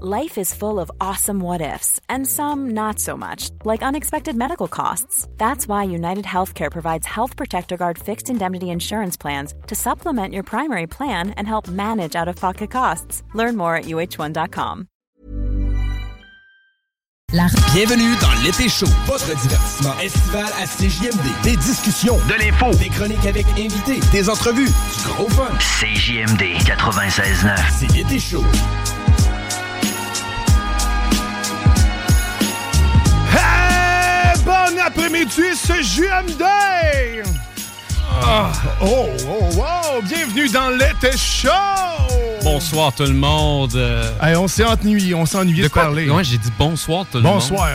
Life is full of awesome what ifs, and some not so much, like unexpected medical costs. That's why United Healthcare provides Health Protector Guard fixed indemnity insurance plans to supplement your primary plan and help manage out of pocket costs. Learn more at uh1.com. Bienvenue dans l'été chaud, votre divertissement estival à CJMD. Des discussions, de l'info, des chroniques avec invités, des entrevues, du gros fun. CJMD 96.9. C'est l'été chaud. Après-midi, c'est JMD! Ah, oh, oh, oh, bienvenue dans l'été chaud! Bonsoir tout le monde. Hey, on s'est ennuyé, on s'est ennuyé de, quoi? parler. Ouais, j'ai dit bonsoir tout le monde. Bonsoir.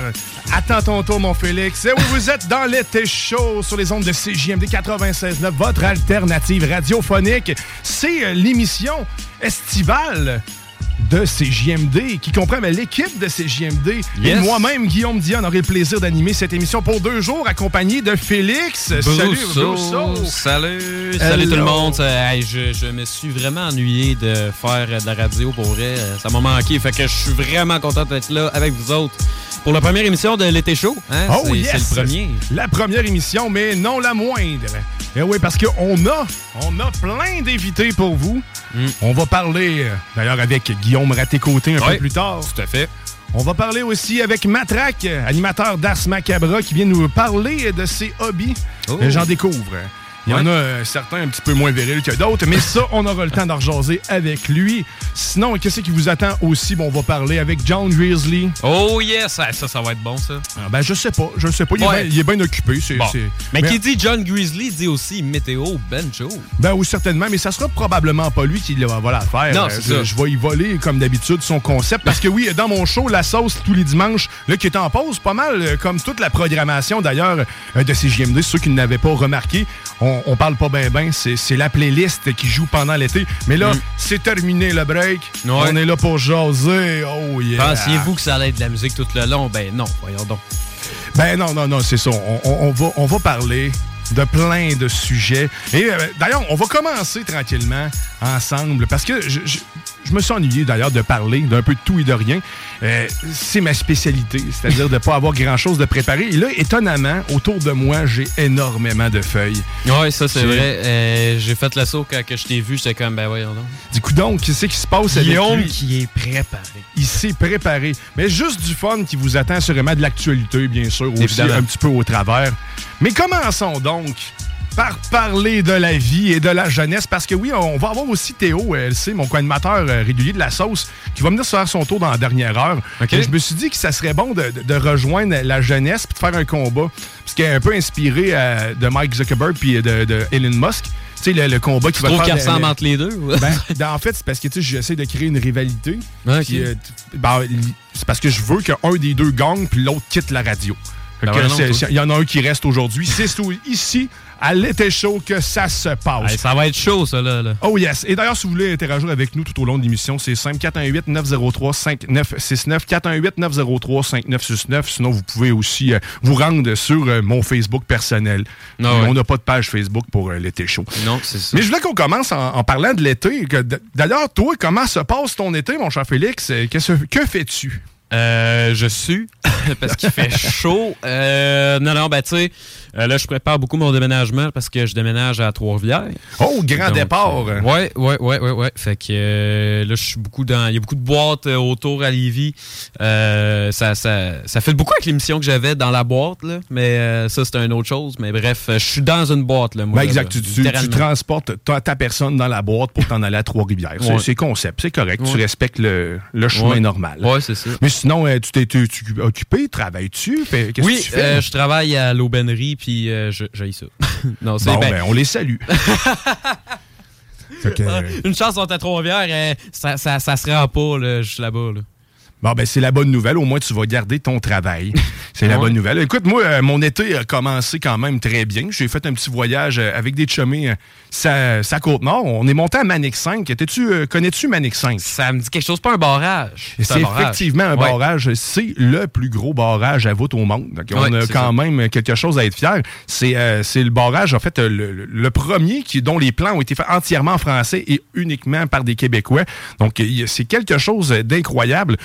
Attends ton tour, mon Félix. Eh oui, vous êtes dans l'été chaud sur les ondes de CJMD 96.9, votre alternative radiophonique. C'est euh, l'émission estivale de CJMD, qui comprend ben, l'équipe de CJMD. Et Yes. moi-même, Guillaume Dion, aurait le plaisir d'animer cette émission pour deux jours, accompagné de Félix. Salut, Brousseau. Brousseau. Salut, salut tout le Hello. monde. Ça- hey, je, je me suis vraiment ennuyé de faire de la radio pour vrai. Euh, Ça m'a manqué. Fait que je suis vraiment content d'être là avec vous autres pour la première émission de l'été chaud. hein? Oh c'est, yes! le premier. La première émission, mais non la moindre. Et oui, parce qu'on a, on a plein d'invités pour vous. Mm. On va parler, euh, d'ailleurs, avec Guillaume Raté-Côté un peu plus tard. Tout à fait. On va parler aussi avec Matraque, animateur d'Ars Macabra, qui vient nous parler de ses hobbies. Oh. J'en découvre. Il y en a euh, certains un petit peu moins virils que d'autres, mais ça, on aura le temps d'en rejaser avec lui. Sinon, qu'est-ce qui vous attend aussi? Bon, on va parler avec John Grizzly. Oh yes! Ça, ça, ça va être bon, ça. Ah, ben, je sais pas, je sais pas. Il, Ouais. est, bien, occupé. c'est- Bon. c'est- Mais qui dit John Grizzly dit aussi météo Benjo. Ben oui, certainement, mais ça sera probablement pas lui qui va va la faire. Non, Euh, c'est ça. je vais y voler, comme d'habitude, son concept. Parce que oui, dans mon show, La Sauce, tous les dimanches, là, qui est en pause, pas mal, euh, comme toute la programmation, d'ailleurs, de CJMD, ceux qui ne l'avaient pas remarqué, on, on parle pas ben ben, c'est c'est la playlist qui joue pendant l'été. Mais là, Mm. c'est terminé le break. Ouais. On est là pour jaser. Oh yeah! Pensiez-vous que ça allait être de la musique tout le long? Ben non, voyons donc. Ben non, non, non, c'est ça. On, on- on va, on va parler de plein de sujets. Et euh, d'ailleurs, on va commencer tranquillement ensemble parce que je, je- je me suis ennuyé d'ailleurs de parler d'un peu de tout et de rien. Euh, c'est ma spécialité, c'est-à-dire de ne pas avoir grand-chose de préparé. Et là, étonnamment, autour de moi, j'ai énormément de feuilles. Ouais, ça c'est vrai. Euh, J'ai fait le saut quand que je t'ai vu, j'étais comme, ben voyons donc. Du coup, donc, qu'est-ce qui se passe avec Guillaume lui? qui est préparé. Il s'est préparé. Mais juste du fun qui vous attend, sûrement de l'actualité, bien sûr, aussi Évidemment. un petit peu au travers. Mais commençons donc par parler de la vie et de la jeunesse, parce que oui, on va avoir aussi Théo, elle sait, mon co-animateur euh, régulier de la sauce, qui va venir se faire son tour dans la dernière heure. Je me suis dit que ça serait bon de, rejoindre la jeunesse puis de faire un combat, parce qu'il est un peu inspiré euh, de Mike Zuckerberg puis de, de Elon Musk. Tu sais, le, le combat qui Tu va trouves faire... qu'il le- ressemble le- entre les deux? ben, ben, en fait, c'est parce que tu sais, j'essaie de créer une rivalité. Euh, t- ben, c'est parce que je veux qu'un des deux gagne puis l'autre quitte la radio. Ben Il y en a un qui reste aujourd'hui. C'est ici, à l'été chaud, que ça se passe. Hey, ça va être chaud, ça, là. là. Oh yes. Et d'ailleurs, si vous voulez interagir avec nous tout au long de l'émission, c'est 5 418 903 5969 418 903 5969. Sinon, vous pouvez aussi euh, vous rendre sur euh, mon Facebook personnel. Ah ouais. On n'a pas de page Facebook pour euh, l'été chaud. Non, c'est ça. Mais je voulais qu'on commence en, en parlant de l'été. D'ailleurs, toi, comment se passe ton été, mon cher Félix? Que fais-tu? Euh, je sue parce qu'il fait chaud. Non, non, ben tu sais, euh, là, je prépare beaucoup mon déménagement parce que je déménage à Trois-Rivières. Oh, grand Donc, départ! ouais, ouais, ouais, ouais, ouais. Fait que euh, là, je suis beaucoup dans. Il y a beaucoup de boîtes euh, autour à Lévis. Euh, ça, ça, ça fait beaucoup avec l'émission que j'avais dans la boîte, là. Mais ça, c'est une autre chose. Mais bref, je suis dans une boîte, là, moi. Ben exact, là, tu, transportes ta, ta personne dans la boîte pour t'en aller à Trois-Rivières. C'est- Ouais. C'est concept, c'est correct. Tu respectes le, le chemin Ouais. normal. Ouais, c'est ça. Mais sinon, tu t'es occupé, travailles-tu? Qu'est-ce Oui, que tu fais? je travaille à l'aubainerie, puis euh, je- j'ai ça. non, c'est bon, ben, ben, on les salue. Que, euh, Une chance, on est à Trois-Rivières, euh, ça, ça, ça se rend pas, là, juste là-bas. Là. Bon, ben, c'est la bonne nouvelle. Au moins, tu vas garder ton travail. C'est la bonne nouvelle. Écoute, moi, euh, mon été a commencé quand même très bien. J'ai fait un petit voyage euh, avec des chumés euh, sa, sa Côte-Nord. On est monté à Manic 5. Étais-tu, euh, Connais-tu Manic 5? Ça me dit quelque chose, pas un barrage. C'est effectivement un Ouais. barrage. C'est le plus gros barrage à voûte au monde. Donc, on Ouais, a quand ça. même quelque chose à être fier. C'est euh, c'est le barrage, en fait, euh, le, premier qui, dont les plans ont été faits entièrement en français et uniquement par des Québécois. Donc, c'est quelque chose d'incroyable.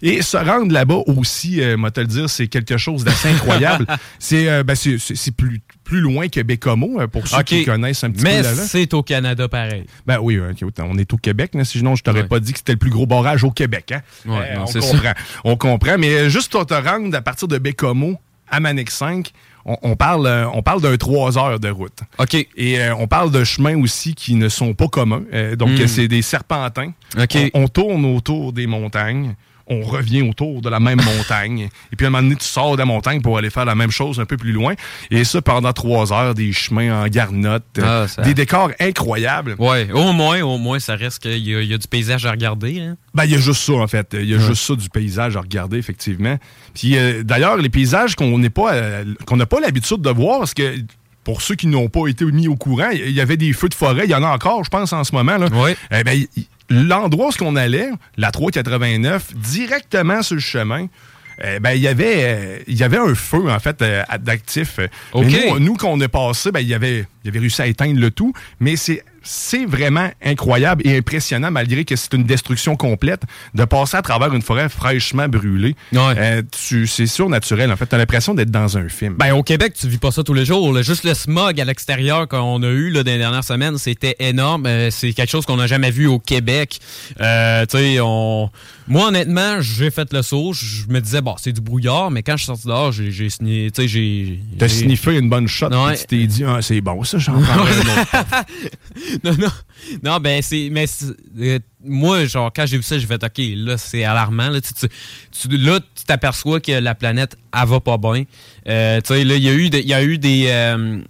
Et se rendre là-bas aussi, euh, moi te le dire, c'est quelque chose d'assez incroyable. c'est euh, ben, c'est- plus, plus loin que Bécomo, euh, pour ceux qui connaissent un petit Mais peu là-bas. c'est au Canada pareil. Ben oui, hein, ok, on est au Québec, sinon je t'aurais Ouais. pas dit que c'était le plus gros barrage au Québec. Hein? Ouais, non, on comprend. On comprend. Mais euh, juste pour te rendre à partir de Bécomo à Manic 5, on, parle, euh, on parle d'un 3 heures de route. OK. Et euh, on parle de chemins aussi qui ne sont pas communs. Euh, donc, Mm. euh, c'est des serpentins. OK. On, on tourne autour des montagnes. On revient autour de la même montagne. Et puis, à un moment donné, tu sors de la montagne pour aller faire la même chose un peu plus loin. Et ça, pendant trois heures, des chemins en garnotte, euh, Ah, ça- des décors incroyables. Ouais, au moins, au moins, ça reste qu'il y, a- il y a du paysage à regarder. hein. Ben, il y a juste ça, en fait. Il y a juste ça du paysage à regarder, effectivement. Puis, euh, d'ailleurs, les paysages qu'on n'est pas, euh, qu'on n'a pas l'habitude de voir, parce que pour ceux qui n'ont pas été mis au courant, il y avait des feux de forêt. Il y en a encore, je pense, en ce moment. Là. Ouais. Eh ben, l'endroit où on allait, la 389, directement sur le chemin, eh ben, il y avait, euh, il y avait un feu, en fait, euh, d'actif. OK. Mais Nous, nous, quand on est passé, ben, il, y avait, il avait réussi à éteindre le tout. Mais c'est c'est vraiment incroyable et impressionnant, malgré que c'est une destruction complète, de passer à travers une forêt fraîchement brûlée. Ouais. Euh, c'est surnaturel. En fait, tu as l'impression d'être dans un film. Ben, au Québec, tu vis pas ça tous les jours. là. Juste le smog à l'extérieur qu'on a eu là, dans les dernières semaines, c'était énorme. Euh, c'est quelque chose qu'on n'a jamais vu au Québec. Euh, tu sais, on... Moi, honnêtement, j'ai fait le saut. Je me disais, bon, c'est du brouillard, mais quand je suis sorti dehors, j'ai j'ai signé-. T'as sniffé une bonne shot, Ouais. tu t'es dit, ah, c'est bon, ça, j'en non, non. Non, ben, c'est. Mais euh, moi, genre, quand j'ai vu ça, j'ai fait, OK, là, c'est alarmant. Là, tu, tu- tu- là, tu t'aperçois que la planète, elle va pas bien. Euh, tu sais, là, il y a eu, de- y a eu des. euh,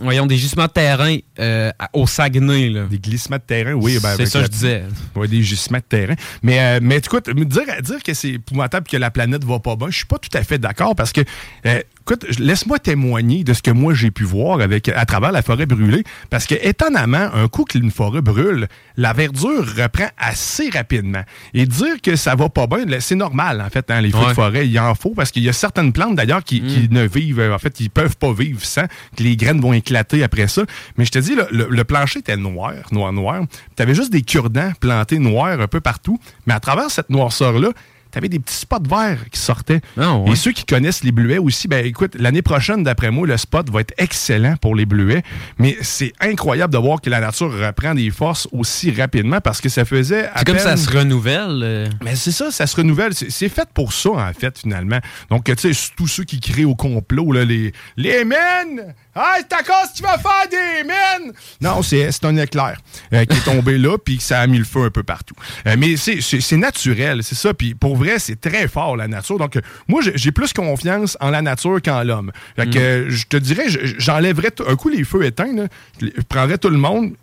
voyons, des gisements de terrain euh, au Saguenay, là. Des glissements de terrain, oui. ben, c'est ça, la- je disais. Des gisements de terrain. Mais, euh, mais écoute, me dire, dire que c'est épouvantable que la planète va pas bien, je suis pas tout à fait d'accord parce que, euh, écoute, laisse-moi témoigner de ce que moi j'ai pu voir avec, à travers la forêt brûlée. Parce que, étonnamment, un coup qu'une forêt brûle, la verdure reprend assez rapidement. Et dire que ça va pas bien, c'est normal, en fait, dans les feux de forêt. Il en faut parce qu'il y a certaines plantes, d'ailleurs, qui, qui ne vivent, euh, en fait, qui peuvent pas vivre sans, que les graines vont éclater après ça. Mais je te dis, le plancher était noir, noir, noir. Tu avais juste des cure-dents plantés noirs un peu partout. Mais à travers cette noirceur-là, tu avais des petits spots verts qui sortaient. Ah ouais. Et ceux qui connaissent les bleuets aussi, ben écoute, l'année prochaine, d'après moi, le spot va être excellent pour les bleuets. Mais c'est incroyable de voir que la nature reprend des forces aussi rapidement parce que ça faisait. C'est comme ça se renouvelle. euh. mais c'est ça, ça se renouvelle. C'est fait pour ça, en fait, finalement. Donc, tu sais, tous ceux qui créent au complot, là, les, les mines! Ah, c'est à cause que tu vas faire des mines! Non, c'est un éclair euh, qui est tombé là, puis ça a mis le feu un peu partout. Euh, mais c'est naturel, c'est ça. Puis pour vrai, c'est très fort, la nature. Donc, moi, j'ai plus confiance en la nature qu'en l'homme. Fait que, euh, je te dirais, je- j'enlèverais tout- un coup les feux éteints, là, je prendrais tout le monde,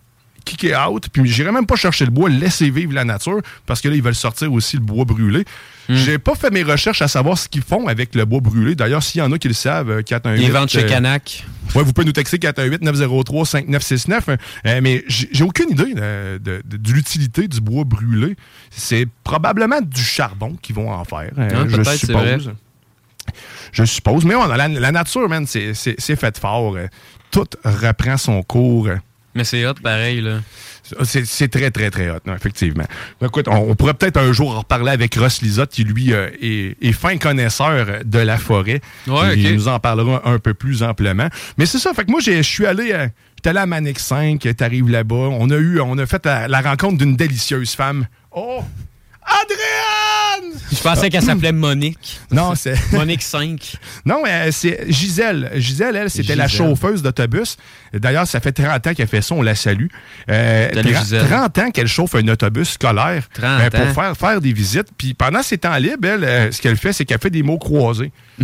kick it out, puis j'irai même pas chercher le bois, laisser vivre la nature, parce que là, ils veulent sortir aussi le bois brûlé. Hmm. J'ai pas fait mes recherches à savoir ce qu'ils font avec le bois brûlé. D'ailleurs, s'il y en a qui le savent, euh, 418... Ils vendent chez euh, Canac. Ouais, vous pouvez nous texter 418-903-5969. Euh, mais j'ai aucune idée euh, de, de- de l'utilité du bois brûlé. C'est probablement du charbon qu'ils vont en faire, euh, Ah, je suppose. Je suppose. Mais ouais, la, la nature, man, c'est fait fort. Tout reprend son cours. Mais c'est hot, pareil, là. C'est c'est très, très, très hot, non, effectivement. Ben, Écoute, on, on pourrait peut-être un jour en reparler avec Ross Lisotte, qui, lui, euh, est, est fin connaisseur de la forêt. Ouais, Il nous en parlera un peu plus amplement. Mais c'est ça, fait que moi, je suis allé... euh, J'étais allé à Manic 5, t'arrives là-bas. On a eu, on a fait la, la rencontre d'une délicieuse femme. Oh! Adrienne! Je pensais qu'elle s'appelait Monique. Non, c'est... Monique 5. Non, euh, c'est Gisèle. Gisèle, elle, c'était la chauffeuse d'autobus. D'ailleurs, ça fait 30 ans qu'elle fait ça, on la salue. Euh, Salut, 30 Gisèle. 30 ans qu'elle chauffe un autobus scolaire 30 pour ans. faire, faire des visites. Puis pendant ses temps libres, elle, euh, ce qu'elle fait, c'est qu'elle fait des mots croisés.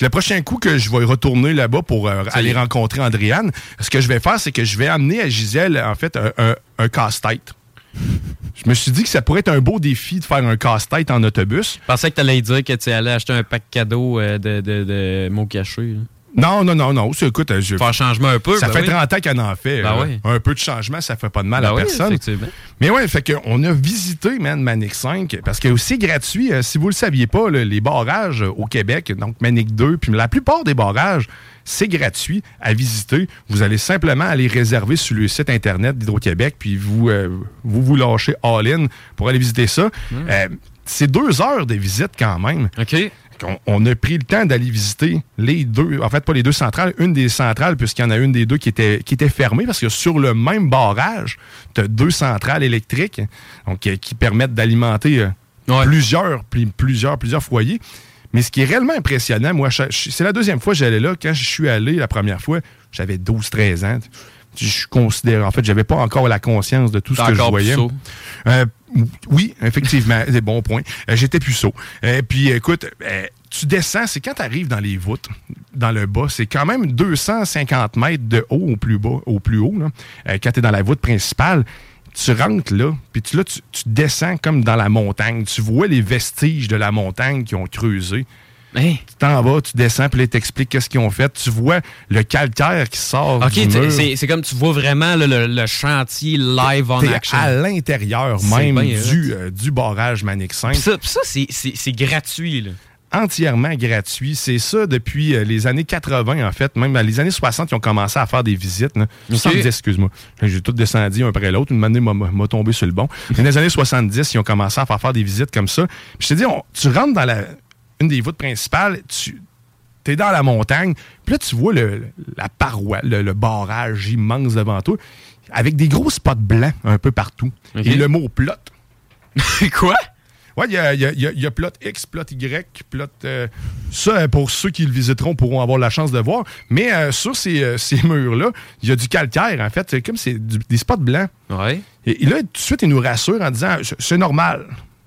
Le prochain coup que je vais retourner là-bas pour euh, aller rencontrer Andréane, ce que je vais faire, c'est que je vais amener à Gisèle, en fait, un, un- un casse-tête. je me suis dit que ça pourrait être un beau défi de faire un casse-tête en autobus. Je pensais que tu allais dire que tu allais acheter un pack cadeau euh, de, de, de mots cachés. Non, non, non, non. Écoute, je. Faire changement un peu. Ça ben fait oui. 30 ans qu'on en fait. Ben euh, oui. Un peu de changement, ça fait pas de mal Ben à oui, personne. Mais ouais, fait qu'on a visité, man, Manic 5, parce que aussi gratuit, euh, si vous le saviez pas, les barrages au Québec, donc Manic 2, puis la plupart des barrages, c'est gratuit à visiter. Vous allez simplement aller réserver sur le site Internet d'Hydro-Québec, puis vous, euh, vous vous lâchez all-in pour aller visiter ça. Euh, c'est deux heures de visite quand même. OK. On, on a pris le temps d'aller visiter les deux, en fait pas les deux centrales, une des centrales, puisqu'il y en a une des deux qui était, qui était fermée, parce que sur le même barrage, tu as deux centrales électriques donc, euh, qui permettent d'alimenter Ouais. plusieurs, pli- plusieurs, plusieurs foyers. Mais ce qui est réellement impressionnant, moi, c'est la deuxième fois que j'allais là. Quand je suis allé la première fois, j'avais 12-13 ans. Je considère, en fait, j'avais pas encore la conscience de tout ce que je voyais. Euh, oui, effectivement, c'est bon point. Euh, J'étais puceau. Euh, puis écoute, euh, tu descends, c'est quand tu arrives dans les voûtes, dans le bas, c'est quand même 250 mètres de haut au plus bas, au plus haut, là. Quand tu es dans la voûte principale. Tu rentres là, puis tu, là, tu, tu descends comme dans la montagne. Tu vois les vestiges de la montagne qui ont creusé. Hein? Tu t'en vas, tu descends, puis là, ils t'expliquent qu'est-ce qu'ils ont fait. Tu vois le calcaire qui sort OK, c'est c'est comme tu vois vraiment le, le chantier live en action. à l'intérieur même du, euh, du barrage Manic 5. Puis ça, ça, c'est gratuit. Là. Entièrement gratuit. C'est ça depuis euh, les années 80, en fait. Même les années 60, ils ont commencé à faire des visites. là. 70, excuse-moi. J'ai tout descendu un après l'autre. Une année m'a- tombé sur le bon. Mais dans les années 70, ils ont commencé à faire, faire des visites comme ça. Puis je te dis, on- tu rentres dans la, une des voûtes principales, tu es dans la montagne, puis là, tu vois le, la paroi, le, le barrage immense devant toi, avec des gros spots blancs un peu partout. Et le mot plot. Quoi? Oui, il y a, y a- y a- il y a plot X, plot Y, plot. euh, ça, euh, pour ceux qui le visiteront, pourront avoir la chance de voir. Mais euh, sur ces, euh, ces murs-là, il y a du calcaire, en fait. C'est comme c'est des spots blancs. Ouais. Et, et là, tout de suite, il nous rassure en disant c'est normal.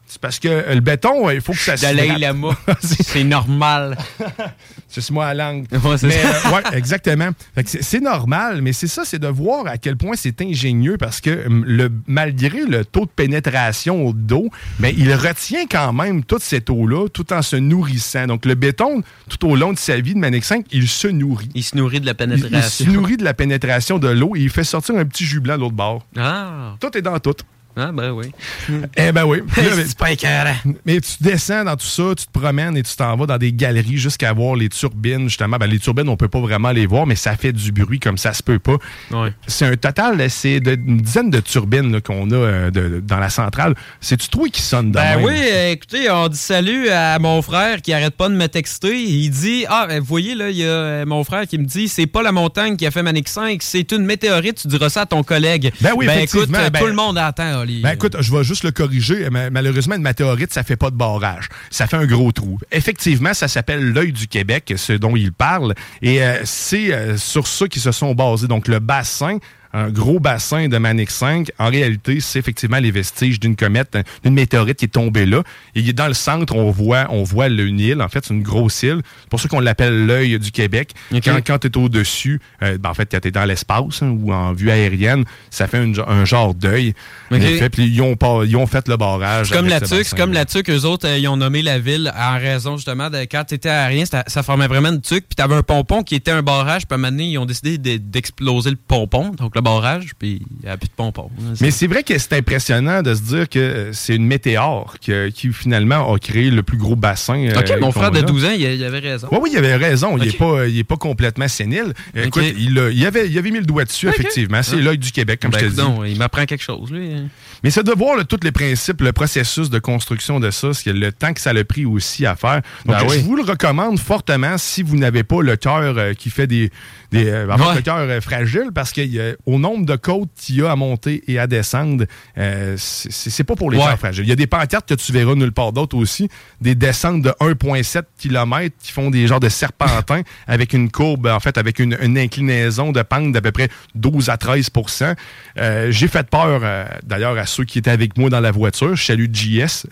C'est parce que euh, le béton, euh, il faut que ça se. Dalai. Lama. c'est normal. C'est moi à la langue. Ouais, Mais, euh, ouais, exactement. C'est- normal, mais c'est ça, c'est de voir à quel point c'est ingénieux parce que hum, le, malgré le taux de pénétration d'eau, ben, il retient quand même toute cette eau-là tout en se nourrissant. Donc le béton, tout au long de sa vie de Manic 5, il se nourrit. Il se nourrit de la Il, il pénétration. se nourrit de la pénétration de l'eau et il fait sortir un petit jus blanc de l'autre bord. Ah. Tout est dans tout. Ah, ben oui. Eh ben oui. Ben, c'est pas écœurant. mais tu descends dans tout ça, tu te promènes et tu t'en vas dans des galeries jusqu'à voir les turbines, justement. Ben, les turbines, on peut pas vraiment les voir, mais ça fait du bruit comme ça se peut pas. Ouais. C'est un total, c'est une dizaine de turbines qu'on a euh, de- dans la centrale. C'est-tu toi qui sonne de Ben même? oui, euh, écoutez, on dit salut à mon frère qui arrête pas de me texter. Il dit Ah, ben, vous voyez, là, il y a euh, mon frère qui me dit c'est pas la montagne qui a fait Manic 5, c'est une météorite, tu diras ça à ton collègue. Ben oui, écoute, effectivement, euh, ben- tout le monde attend, Ben écoute, je vais juste le corriger. Ma- Malheureusement, une météorite, ça fait pas de barrage. Ça fait un gros trou. Effectivement, ça s'appelle l'œil du Québec, ce dont il parle. Et euh, c'est euh, sur ça qu'ils se sont basés. Donc, le bassin, un gros bassin de Manic 5, en réalité, c'est effectivement les vestiges d'une comète, d'une météorite qui est tombée là. Et dans le centre, on voit, on voit le Nil. En fait, c'est une grosse île. C'est pour ça qu'on l'appelle l'œil du Québec. Quand, quand tu es au-dessus, euh, ben, en fait, quand tu es dans l'espace hein, ou en vue aérienne, ça fait une- un genre d'œil. Ok. En effet, puis ils ont, pas, ils ont fait le barrage. C'est comme la tuque, comme la tuque, eux autres, euh, ils ont nommé la ville en raison justement de quand t'étais aérien, ça, formait vraiment une tuque, puis t'avais un pompon qui était un barrage, puis à un moment donné, ils ont décidé de- d'exploser le pompon, donc le barrage, puis il n'y a plus de pompon. Mais c'est vrai que c'est impressionnant de se dire que euh, c'est une météore qui, qui, finalement a créé le plus gros bassin. euh, Ok, mon frère de a. 12 ans, il, il avait raison. Oui, oui, il avait raison. Il n'est pas, il est pas complètement sénile. Euh. Écoute, il, a- il avait, il avait mis le doigt dessus, effectivement. C'est l'œil du Québec, comme Ben, je te dis. il m'apprend quelque chose, lui. Mais c'est de voir là, tous les principes, le processus de construction de ça, c'est le temps que ça a pris aussi à faire. Donc, Ben oui. je vous le recommande fortement si vous n'avez pas le cœur euh, qui fait des. des euh, Ouais. le cœur euh, fragile, parce qu'au nombre de côtes qu'il y a à monter et à descendre, euh, c'est pas pour les Ouais. cœurs fragiles. Il y a des pancartes que tu verras nulle part d'autre aussi, des descentes de 1,7 km qui font des genres de serpentins avec une courbe, en fait, avec une, une inclinaison de pente d'à peu près 12 à 13% Euh, J'ai fait peur, d'ailleurs, à ceux qui étaient avec moi dans la voiture. Je salue JS.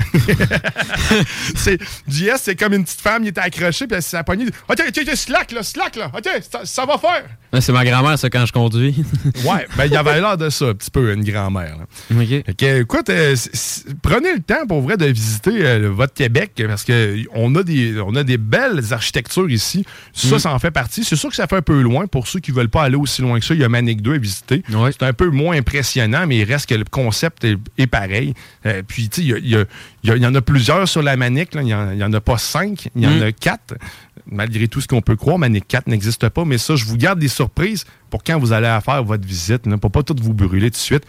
JS, c'est comme une petite femme, il était accroché, puis elle s'est poignée. OK, OK, OK, slack, là, slack, là. OK, ça, va faire. c'est ma grand-mère, ça, quand je conduis. ouais, ben, il y avait l'air de ça, un petit peu, une grand-mère. OK. écoute, euh, prenez le temps, pour vrai, de visiter euh, votre Québec, parce qu'on a, des, on a des belles architectures ici. Ça, mm. ça en fait partie. C'est sûr que ça fait un peu loin. Pour ceux qui veulent pas aller aussi loin que ça, il y a Manic 2 à visiter. C'est un peu moins impressionnant, mais il reste que le concept est, pareil. Euh, puis, tu sais, il y, en a plusieurs sur la Manic. Il n'y en, a pas cinq, il y en mm. a quatre. Malgré tout ce qu'on peut croire, Manic 4 n'existe pas. Mais ça, je vous garde des surprises pour quand vous allez faire votre visite, là, pour pas tout vous brûler tout de suite.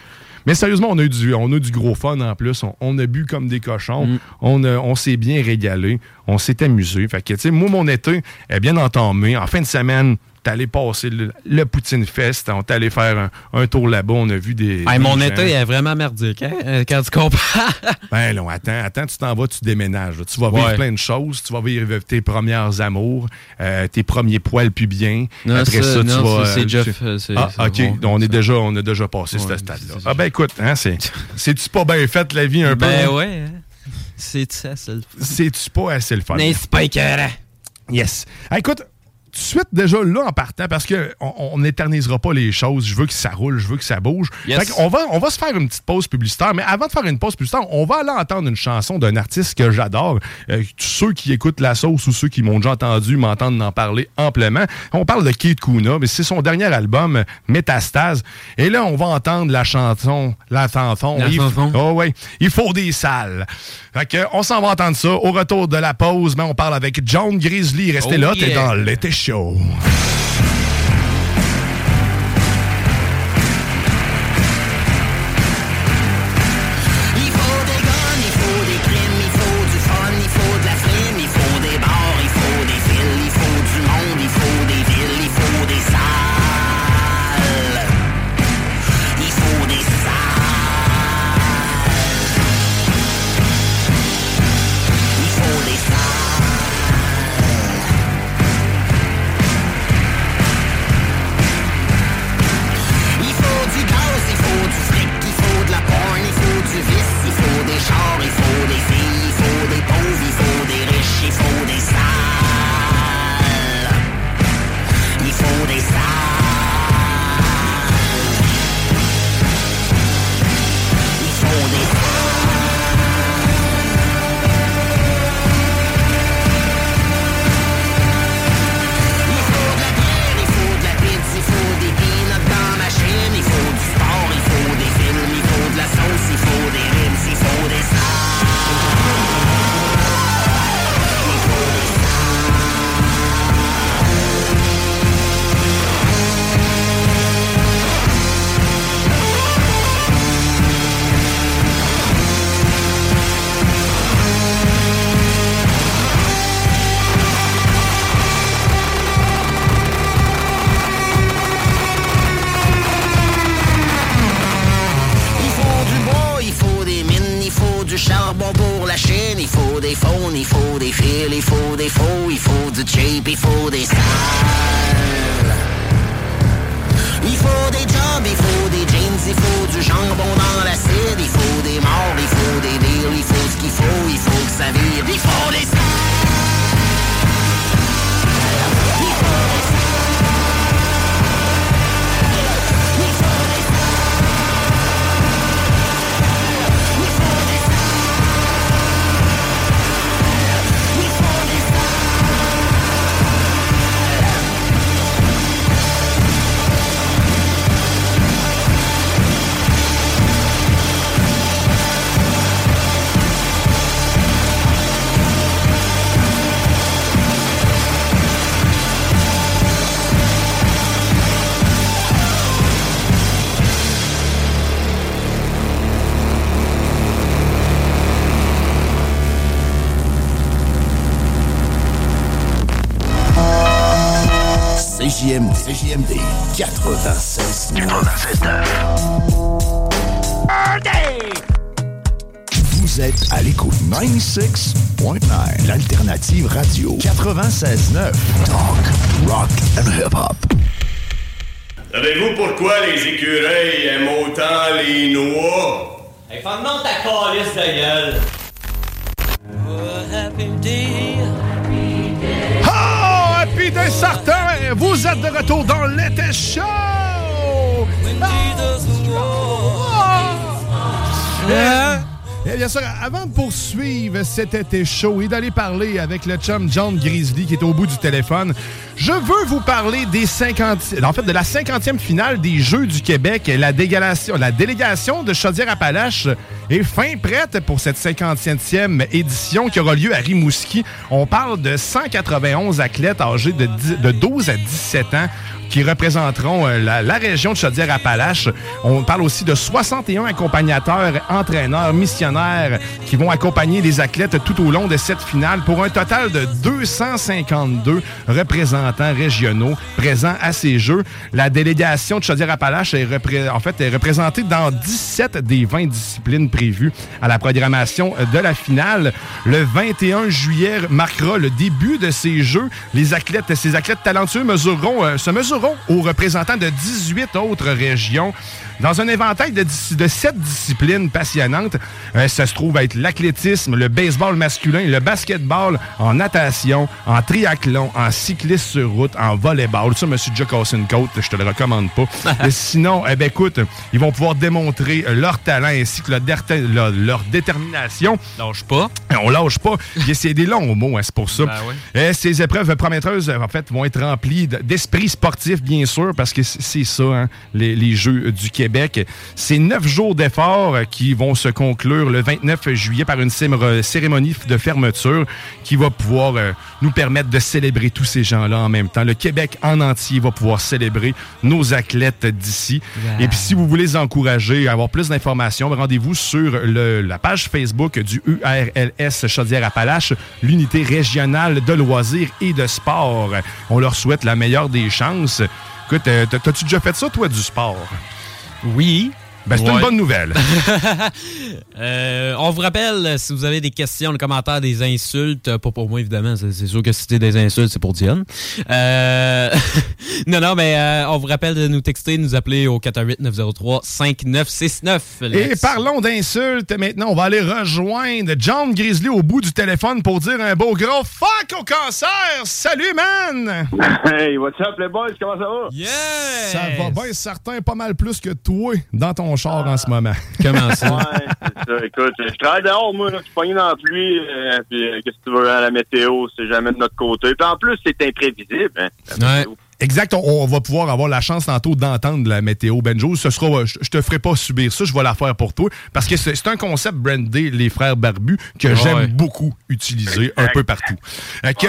Mais sérieusement, on a eu du, on a du gros fun en plus. On, a bu comme des cochons. Mm. On, on s'est bien régalé. On s'est amusé. Fait que, tu sais, moi, mon été est bien entamé. En fin de semaine, t'es allé passer le, Poutine Fest, on est allé faire un, tour là-bas, on a vu des. mon été est vraiment merdique, hein, euh, quand tu comprends. ben non, attends, attends, tu t'en vas, tu déménages. Tu vas vivre plein de choses, tu vas vivre tes premières amours, euh, tes premiers poils pubiens. Après ça, tu vas. C'est Jeff. Ah, ok, on, est déjà, on a déjà passé ce stade-là. Ah, ben écoute, hein, c'est-tu pas bien fait la vie un peu? Ben ouais. Hein? C'est-tu assez le fun? C'est-tu pas assez le fun? Mais c'est pas écœurant. Yes. écoute, de suite déjà là en partant parce qu'on n'éternisera pas les choses. Je veux que ça roule, je veux que ça bouge. on, va, on va se faire une petite pause publicitaire, mais avant de faire une pause publicitaire, on va aller entendre une chanson d'un artiste que j'adore. Euh, ceux qui écoutent la sauce ou ceux qui m'ont déjà entendu m'entendent en parler amplement. On parle de Kate Kuna, mais c'est son dernier album, Métastase. Et là, on va entendre la chanson, la chanson. La chanson. Oh ouais, il faut des salles. Fait on s'en va entendre ça. Au retour de la pause, mais on parle avec John Grizzly. Restez oh là, t'es dans l'été chaud. Été chaud et d'aller parler avec le chum John Grizzly qui est au bout du téléphone, je veux vous parler des 50, en fait, de la 50e finale des Jeux du Québec. La, la délégation de Chaudière-Appalaches est fin prête pour cette 50e édition qui aura lieu à Rimouski. On parle de 191 athlètes âgés de, 10 de 12 à 17 ans qui représenteront euh, la, région de Chaudière-Appalaches. On parle aussi de 61 accompagnateurs, entraîneurs, missionnaires qui vont accompagner les athlètes tout au long de cette finale pour un total de 252 représentants régionaux présents à ces Jeux. La délégation de Chaudière-Appalaches est, en fait, est représentée dans 17 des 20 disciplines prévues à la programmation de la finale. Le 21 juillet marquera le début de ces Jeux. Les athlètes, ces athlètes talentueux mesureront, euh, se mesureront aux représentants de 18 autres régions. Dans un éventail de, sept disciplines passionnantes, euh, ça se trouve être l'athlétisme, le baseball masculin, le basketball, en natation, en triathlon, en cycliste sur route, en volleyball. Ça, une côte, je te le recommande pas. Et sinon, eh ben, écoute, ils vont pouvoir démontrer leur talent ainsi que leur, leur- leur détermination. Lâche pas. On lâche pas. A- C'est des longs mots, hein, c'est pour ça. Ben ouais. Euh, ces épreuves prometteuses, en fait, vont être remplies d'esprit sportif, bien sûr, parce que c'est ça, hein, les, les Jeux du Québec. C'est neuf jours d'efforts euh, qui vont se conclure le 29 juillet par une cérémonie de fermeture qui va pouvoir euh, nous permettre de célébrer tous ces gens-là en même temps. Le Québec en entier va pouvoir célébrer nos athlètes d'ici. Et puis, si vous voulez les encourager à avoir plus d'informations, rendez-vous sur le- la page Facebook du URLS Chaudière-Appalaches, l'unité régionale de loisirs et de sport. On leur souhaite la meilleure des chances. Écoute, euh, t'as- t'as-tu déjà fait ça, toi, du sport? Oui. Ben, c'est une bonne nouvelle. Euh, on vous rappelle, si vous avez des questions, des commentaires, des insultes, pas pour moi évidemment, c'est c'est sûr que si c'était des insultes, c'est pour Diane. Euh, non, non, mais euh, on vous rappelle de nous texter, de nous appeler au 418-903-5969. Et parlons d'insultes. Maintenant, on va aller rejoindre John Grizzly au bout du téléphone pour dire un beau gros fuck au cancer. Salut, man! Hey, what's up, les boys? Comment ça va? Yeah! Ça va bien certain, pas mal plus que toi dans ton char en ce moment. Comment ça? Ouais, c'est ça. Écoute, je travaille dehors, moi, là, je suis pogné dans la pluie, euh, puis euh, qu'est-ce que tu veux, hein, la météo, c'est jamais de notre côté. Puis en plus, c'est imprévisible, hein, la Ouais. météo. Exact, on, on va pouvoir avoir la chance tantôt d'entendre la météo Benjo. Ce sera, je, je te ferai pas subir ça, je vais la faire pour toi parce que c'est c'est un concept brandé les frères barbus que j'aime Ouais. beaucoup utiliser un peu partout. Euh, que-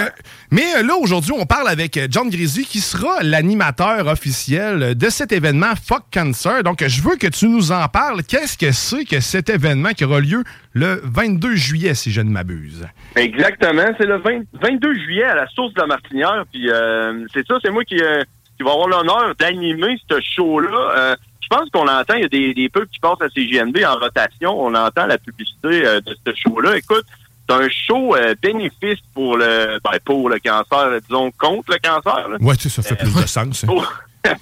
Mais euh, là aujourd'hui, on parle avec euh, John Grizzly qui sera l'animateur officiel de cet événement Fuck Cancer. Donc je veux que tu nous en parles. Qu'est-ce que c'est que cet événement qui aura lieu le 22 juillet si je ne m'abuse. Exactement, c'est le 20 22 juillet à la source de la Martinière, puis euh, c'est ça, c'est moi qui, euh, qui va avoir l'honneur d'animer ce show-là. Euh, je pense qu'on entend, il y a des, des peuples qui passent à CGMD en rotation, on entend la publicité de ce show-là. Écoute, c'est un show euh, bénéfice pour le ben, pour le cancer, disons contre le cancer. sais, ça fait plus de sens. hein. pour,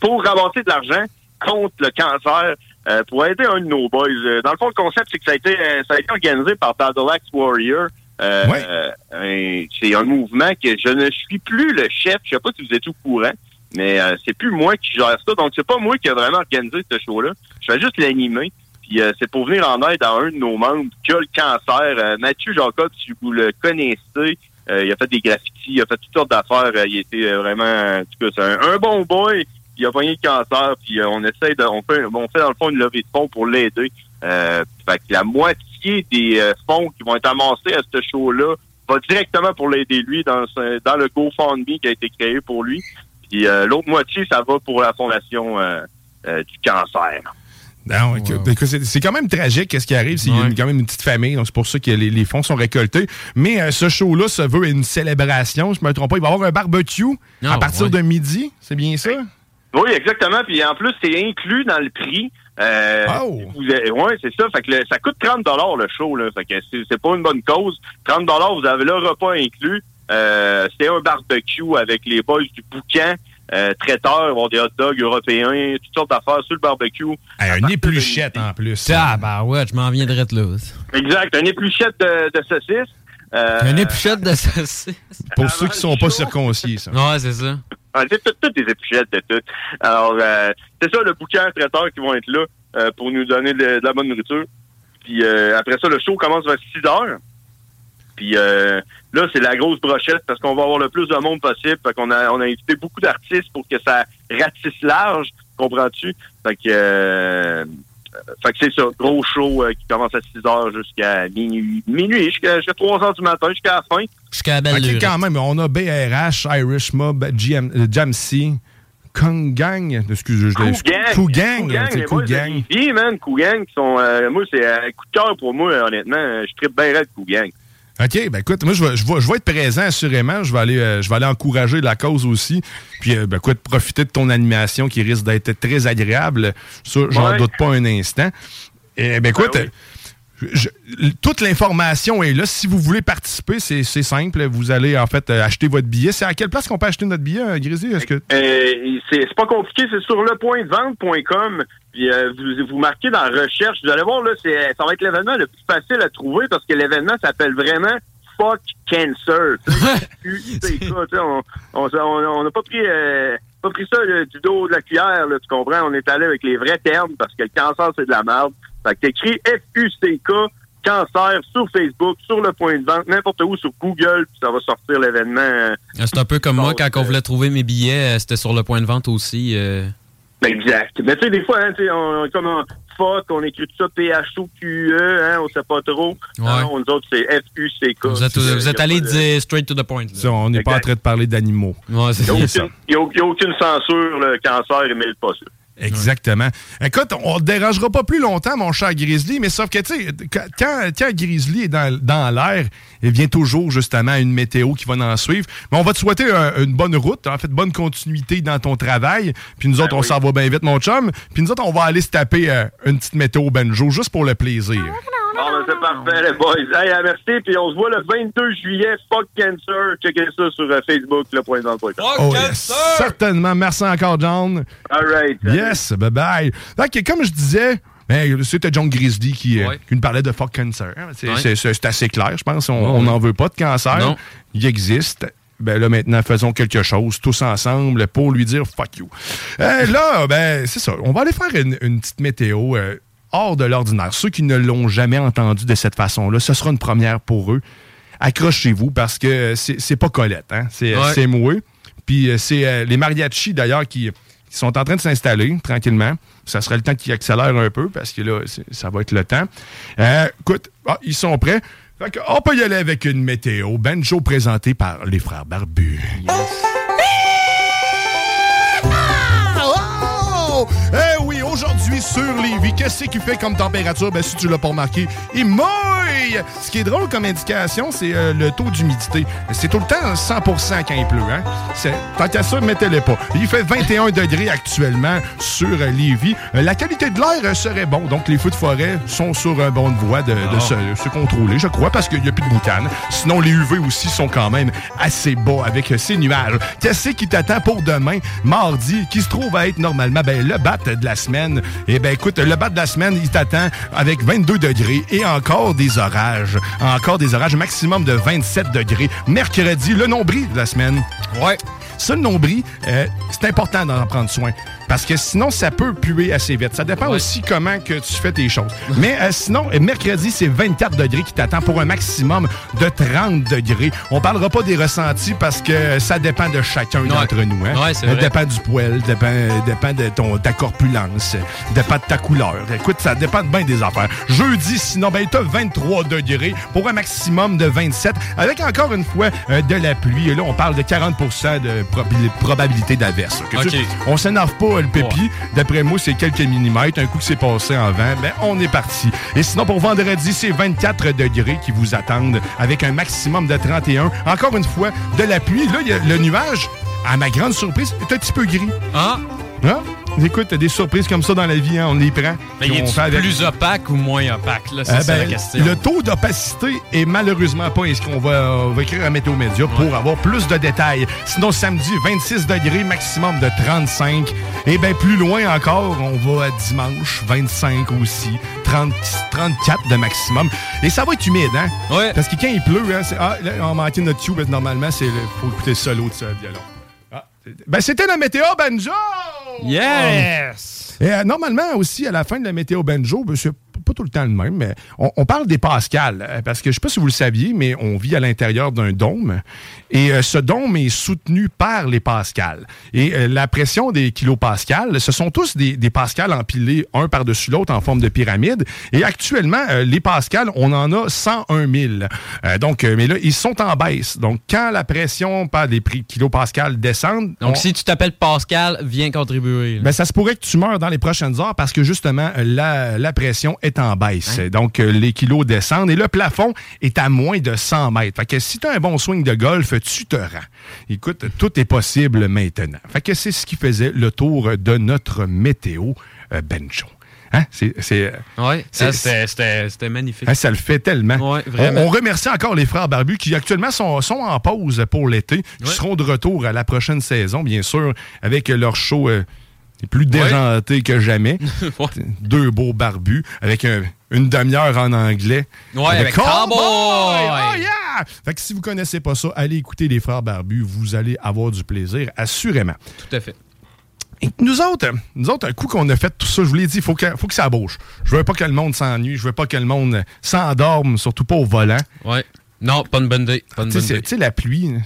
pour ramasser de l'argent contre le cancer, euh, pour aider un de nos boys. Euh, Dans le fond, le concept, c'est que ça a été, euh, ça a été organisé par Battle Axe Warrior. Euh, Ouais. euh, c'est un mouvement que je ne suis plus le chef. Je sais pas si vous êtes au courant, mais c'est plus moi qui gère ça. Donc, c'est pas moi qui a vraiment organisé ce show-là. Je fais juste l'animer. Puis c'est pour venir en aide à un de nos membres qui a le cancer. Mathieu Jacob, si vous le connaissez, il a fait des graffitis, il a fait toutes sortes d'affaires. Il était vraiment, en tout cas, c'est un, un bon boy. Il a pogné le cancer, puis euh, on essaie de, on fait, on fait dans le fond une levée de fonds pour l'aider. Euh, fait que la moitié des euh, fonds qui vont être amassés à ce show-là va directement pour l'aider lui dans, ce- dans le GoFundMe qui a été créé pour lui. Puis euh, l'autre moitié, ça va pour la fondation euh, euh, du cancer. Non, écoute, écoute, c'est c'est quand même tragique qu'est-ce qui arrive. a Ouais. quand même une petite famille, donc c'est pour ça que les, les fonds sont récoltés. Mais euh, ce show-là se veut une célébration, je me trompe pas. Il va y avoir un barbecue à Ah, partir ouais. de midi, c'est bien ça? Oui, exactement. Puis en plus, c'est inclus dans le prix. Euh, Oh! ouais, c'est ça. Fait que le- ça coûte 30 le show. Là. Fait que c'est, pas une bonne cause. 30 vous avez le repas inclus. Euh, c'est un barbecue avec les boys du boucan. euh, traiteurs, avoir des hot dogs européens, toutes sortes d'affaires sur le barbecue. Hey, un épluchette en plus. Ah, bah ouais, je m'en viendrai de là. Exact, un épluchette de, de saucisse. Euh, Un épluchette de saucisse. Pour ceux qui sont pas circoncis, ça. Ouais, c'est ça. Ah, tout- toutes des épluchettes de tout. Alors, euh, c'est ça, le bouquin traiteur qui vont être là euh, pour nous donner de, de la bonne nourriture. Puis euh, après ça, le show commence vers 6 heures. Puis euh, là, c'est la grosse brochette parce qu'on va avoir le plus de monde possible. Fait qu'on a, on a invité beaucoup d'artistes pour que ça ratisse large. Comprends-tu? Fait que, euh, fait que c'est ça, gros show euh, qui commence à 6 heures jusqu'à minuit, minuit jusqu'à jusqu'à 3 heures du matin, jusqu'à la fin. Jusqu'à la belle quand même, on a BRH, Irish Mob, GM, euh, Jamsey, Kung Gang, excusez, je l'ai... Gang. Coup Gang, c'est de Gang. Man, Coup Gang, qui sont, euh, moi, c'est un coup de cœur pour moi, honnêtement. Je tripe bien raide Coup Gang. OK, ben écoute, moi, je vais, je vais, je vais être présent, assurément. Je vais aller, euh, je vais aller encourager la cause aussi. Puis, euh, ben écoute, profiter de ton animation qui risque d'être très agréable. Ça, j'en Ouais. doute pas un instant. Et, ben écoute, Ben je- toute l'information est là. Si vous voulez participer, c'est simple. Vous allez, en fait, euh, acheter votre billet. C'est à quelle place qu'on peut acheter notre billet, euh, Grizzly? Est-ce que... Euh, c'est pas compliqué, c'est sur lepointdevente.com. Puis euh, vous, vous marquez dans recherche, vous allez voir là, ça va être l'événement le plus facile à trouver parce que l'événement s'appelle vraiment Fuck Cancer. On on on- on n'a pas pris euh, pas pris ça là, du dos de la cuillère, là, tu comprends? On est allé avec les vrais termes parce que le cancer c'est de la merde. Fait que t'écris F-U-C-K cancer sur Facebook, sur le point de vente, n'importe où sur Google, puis ça va sortir l'événement. euh, Ah, C'est un peu comme moi, quand on voulait trouver mes billets, euh, c'était sur le point de vente aussi. euh. Exact. Mais tu sais, des fois, hein, tu sais, on, on- comme on, fuck, on écrit tout ça P-H-O-Q-E, hein, on sait pas trop. Ouais. Non, nous autres, c'est F-U-C-K. Vous êtes, vous êtes allé dire straight to the point. Ça, on n'est pas en train de parler d'animaux. Ouais, Il n'y a, aucune- a- a censure, le cancer, il mêle pas ça. Exactement. Écoute, on ne dérangera pas plus longtemps, mon cher Grizzly, mais sauf que, tu sais, quand, quand- quand Grizzly est dans, dans l'air, il vient toujours, justement, une météo qui va en suivre. Mais on va te souhaiter un- une bonne route, en fait, bonne continuité dans ton travail. Puis nous autres, on s'en va bien vite, mon chum. Puis nous autres, on va aller se taper euh, une petite météo banjo, juste pour le plaisir. Bon, ben, c'est parfait, les boys. Hey, merci, puis on se voit le 22 juillet, fuck cancer. Checkez ça sur euh, Facebook, le point de vente. Oh, yes. Certainement. Merci encore, John. All right. Yes, bye-bye. Donc, comme je disais, ben, c'était John Grizzly qui, euh, Ouais. qui nous parlait de fuck cancer. C'est Ouais. c'est- assez clair, je pense. On n'en veut pas de cancer. Non. Il existe. Ben là, maintenant, faisons quelque chose tous ensemble pour lui dire fuck you. Euh, là, ben, c'est ça. On va aller faire une, une petite météo euh, hors de l'ordinaire. Ceux qui ne l'ont jamais entendu de cette façon-là, ce sera une première pour eux. Accrochez-vous parce que c'est pas Colette, hein? C'est Ouais. moueux. Puis c'est euh, les mariachis, d'ailleurs, qui, qui sont en train de s'installer tranquillement. Ça serait le temps qu'ils accélèrent un peu parce que là, ça va être le temps. Euh, écoute, ah, ils sont prêts. Fait que, on peut y aller avec une météo. Benjo présenté par les frères Barbus. Oh! Eh oui, aujourd'hui sur Lévis, qu'est-ce qui fait comme température? Ben, si tu l'as pas remarqué, il mouille! Ce qui est drôle comme indication, c'est euh, le taux d'humidité. C'est tout le temps 100% quand il pleut. Hein? C'est- Tant qu'à ça, mettez-le pas. Il fait 21 degrés actuellement sur euh, Lévis. Euh, la qualité de l'air serait bon. Donc, les feux de forêt sont sur un bon de voie de, de se, se contrôler, je crois, parce qu'il n'y a plus de boucan. Sinon, les UV aussi sont quand même assez bas avec ces nuages. Qu'est-ce qui t'attend pour demain, mardi, qui se trouve à être normalement? Ben, le bat de la semaine? Eh ben écoute, le bat de la semaine, il t'attend avec 22 degrés et encore des orages. Encore des orages, maximum de 27 degrés. Mercredi, le nombril de la semaine. Ouais. Ça, le nombril, euh, c'est important d'en prendre soin. Parce que sinon, ça peut puer assez vite. Ça dépend aussi comment que tu fais tes choses. Mais euh, sinon, euh, mercredi, c'est 24 degrés qui t'attend pour un maximum de 30 degrés. On parlera pas des ressentis parce que ça dépend de chacun d'entre nous. Hein? Ouais, Ça vrai. dépend du poil, dépend, dépend de ton, ta corpulence, dépend de ta couleur. Écoute, ça dépend bien des affaires. Jeudi, sinon, ben, t'as 23 degrés pour un maximum de 27, avec encore une fois euh, de la pluie. Et là, on parle de 40% de probabilité d'averse. Ok, tu- Ok. On s'énerve pas, le pépi. D'après moi, c'est quelques millimètres. Un coup que c'est passé en vent, ben, on est parti. Et sinon, pour vendredi, c'est 24 degrés qui vous attendent, avec un maximum de 31. Encore une fois, de la pluie. Là, il y a le nuage, à ma grande surprise, est un petit peu gris. Ah! Hein? Écoute, des surprises comme ça dans la vie, hein, on les prend. Mais on est avec. plus opaque ou moins opaque? là? C'est Euh, ben, la question. Le taux d'opacité est malheureusement pas inscrit. On va, on va écrire à Météo Média pour avoir plus de détails. Sinon, samedi, 26 degrés, maximum de 35. Et bien, plus loin encore, on va à dimanche, 25 aussi. 30, 34 de maximum. Et ça va être humide, hein? Ouais. Parce que quand il pleut, hein, c'est- ah, là, on manquait notre tube, normalement, c'est faut écouter solo de ce violon. Ben, c'était la météo banjo! Yes! Et euh, normalement aussi, à la fin de la météo banjo, ben, c'est pas tout le temps le même, mais on, on parle des pascales. euh, Parce que je sais pas si vous le saviez, mais on vit à l'intérieur d'un dôme. Et euh, ce dôme est soutenu par les pascales. Et euh, la pression des kilopascales, ce sont tous des, des pascales empilés un par-dessus l'autre en forme de pyramide. Et actuellement, euh, les pascales, on en a 101 000. Euh, donc, mais là, ils sont en baisse. Donc, quand la pression par des prix kilopascales descendent, Donc, on- si tu t'appelles Pascal, viens contribuer. là. ben, ça se pourrait que tu meurs dans les prochaines heures parce que justement, la, la pression est en baisse. Donc, euh, les kilos descendent et le plafond est à moins de 100 mètres. Fait que si tu as un bon swing de golf, tu te rends. Écoute, tout est possible maintenant. Fait que c'est ce qui faisait le tour de notre météo euh, Benjo. Hein? C'est, ouais, c'est- ça, c'était- magnifique. Hein, ça le fait tellement. Ouais. On, on remercie encore les frères Barbus qui actuellement sont, sont en pause pour l'été, qui Ouais. seront de retour à la prochaine saison, bien sûr, avec leur show euh, plus déjanté que jamais. Ouais. Deux beaux barbus avec un- une demi-heure en anglais. Ouais, avec Cowboy! Oh yeah! Fait que si vous connaissez pas ça, allez écouter les frères Barbus, vous allez avoir du plaisir, assurément. Tout à fait. Et nous autres, nous autres, un coup qu'on a fait tout ça, je vous l'ai dit, il faut que, faut que ça bouge. Je veux pas que le monde s'ennuie, je veux pas que le monde s'endorme, surtout pas au volant. Ouais. Non, pas une bonne idée. Tu sais, la pluie, là,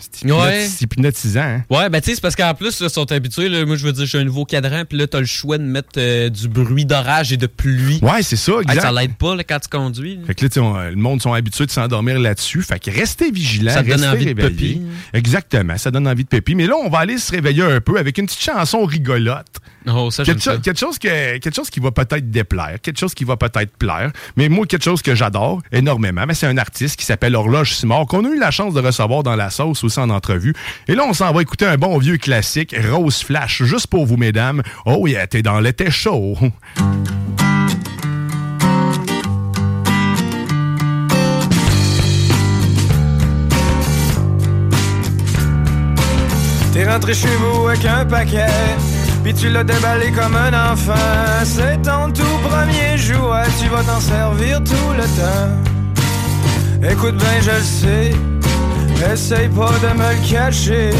c'est hypnotisant. hein. Ouais, ben tu sais, c'est parce qu'en plus, ils sont habitués. là, moi, je veux dire, j'ai un nouveau cadran, puis là, t'as le choix de mettre euh, du bruit d'orage et de pluie. Ouais, c'est ça, Hey, exact. ça l'aide pas là, quand tu conduis. là. Fait que là, on- le monde sont habitués de s'endormir là-dessus. Fait que restez vigilants, Ça donne envie de pépi. Exactement, ça donne envie de pépi. Mais là, on va aller se réveiller un peu avec une petite chanson rigolote. Oh, ça, j'aime Quelque, ça. cho- quelque chose que, quelque chose qui va peut-être déplaire, quelque chose qui va peut-être plaire. Mais moi, quelque chose que j'adore énormément, mais c'est un artiste qui s'appelle Horloge Simard, qu'on a eu la chance de recevoir dans la sauce aussi en entrevue. Et là, on s'en va écouter un bon vieux classique, Rose Flash, juste pour vous, mesdames. Oh yeah, t'es dans l'été chaud. T'es rentré chez vous avec un paquet, puis tu l'as déballé comme un enfant. C'est ton tout premier jouet, tu vas t'en servir tout le temps. Écoute bien, je le sais, essaye pas de me le cacher.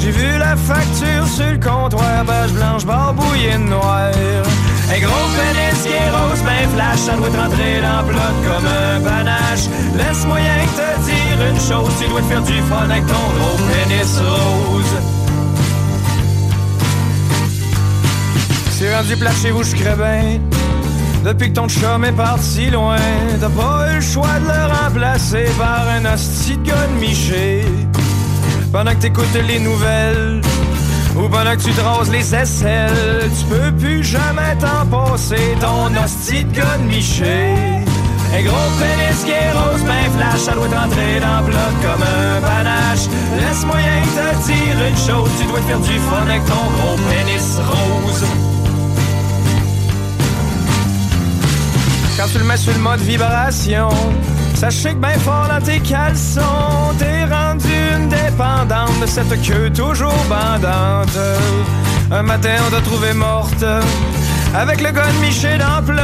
J'ai vu la facture sur le comptoir, page blanche barbouillée noir. Un gros pénis rose, ben flash, ça doit te rentrer dans plot comme un panache. Laisse moyen te dire une chose, tu dois te faire du fun avec ton gros pénis rose. C'est rendu plat chez vous, je bien. Depuis que ton chum est parti loin, t'as pas eu le choix de le remplacer par un hostie de miché. Pendant que t'écoutes les nouvelles, ou pendant que tu te rases les aisselles, tu peux plus jamais t'en passer ton hostie de miché. Un gros pénis qui est rose, ben flash, ça doit rentrer dans le bloc comme un panache. Laisse moyen te dire une chose, tu dois te faire du fun avec ton gros pénis rose. Quand tu le mets sur le mode vibration, sachez que ben fort dans tes caleçons, t'es rendu une dépendante de cette queue toujours bandante. Un matin, on t'a trouvé morte, avec le gars Miché dans plot.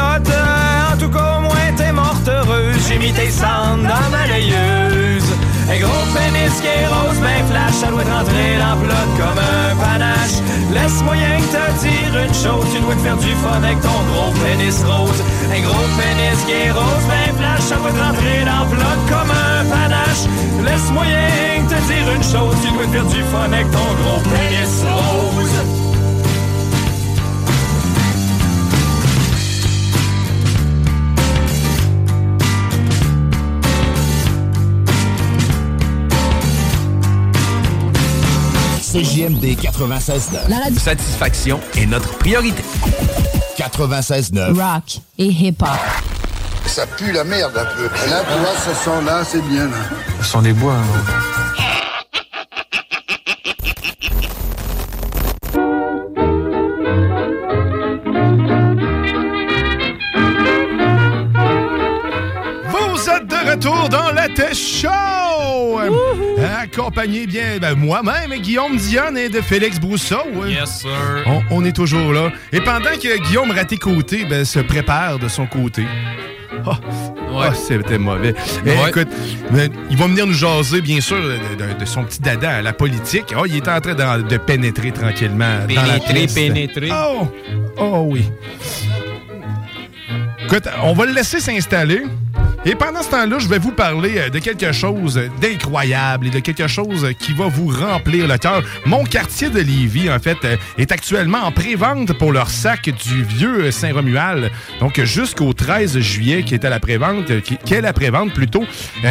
En tout cas, au moins, t'es morte heureuse. J'ai mis tes cendres dans ma layeuse. Un gros pénis qui est rose, ben flash, ça doit rentrer dans le plot comme un panache. Laisse moyen que te dire une chose, tu dois te faire du fun avec ton gros pénis rose. Un gros pénis qui est rose, ben flash, ça doit rentrer dans plot comme un panache. Laisse moyen que te dire une chose, tu dois te faire du fun avec ton gros pénis rose. CJMD 96.9. La. Satisfaction est notre priorité. 96.9. Rock et hip-hop. Ça pue la merde un peu. Là, tu vois, sent là, c'est bien. Là. Le son des bois. Hein. Vous êtes de retour dans la Tech Show! Accompagné bien ben, moi-même, Guillaume Dionne et de Félix Brousseau. Yes, sir. On, on est toujours là. Et pendant que Guillaume Raté-Côté ben, se prépare de son côté. Ah, c'était mauvais. Eh, Ouais. écoute, ben, il va venir nous jaser, bien sûr, de, de- de son petit dada à la politique. Ah, il est en train de, de pénétrer tranquillement dans la Pénétrer, pénétrer. Oh! Oh oui. Écoute, on va le laisser s'installer. Et pendant ce temps-là, je vais vous parler euh, de quelque chose d'incroyable et de quelque chose qui va vous remplir le cœur. Mon quartier de Lévis, en fait, euh, est actuellement en pré-vente pour leur sac du vieux Saint-Romuald. Donc, jusqu'au 13 juillet, qui est à la pré-vente, euh, qui, est la pré-vente plutôt.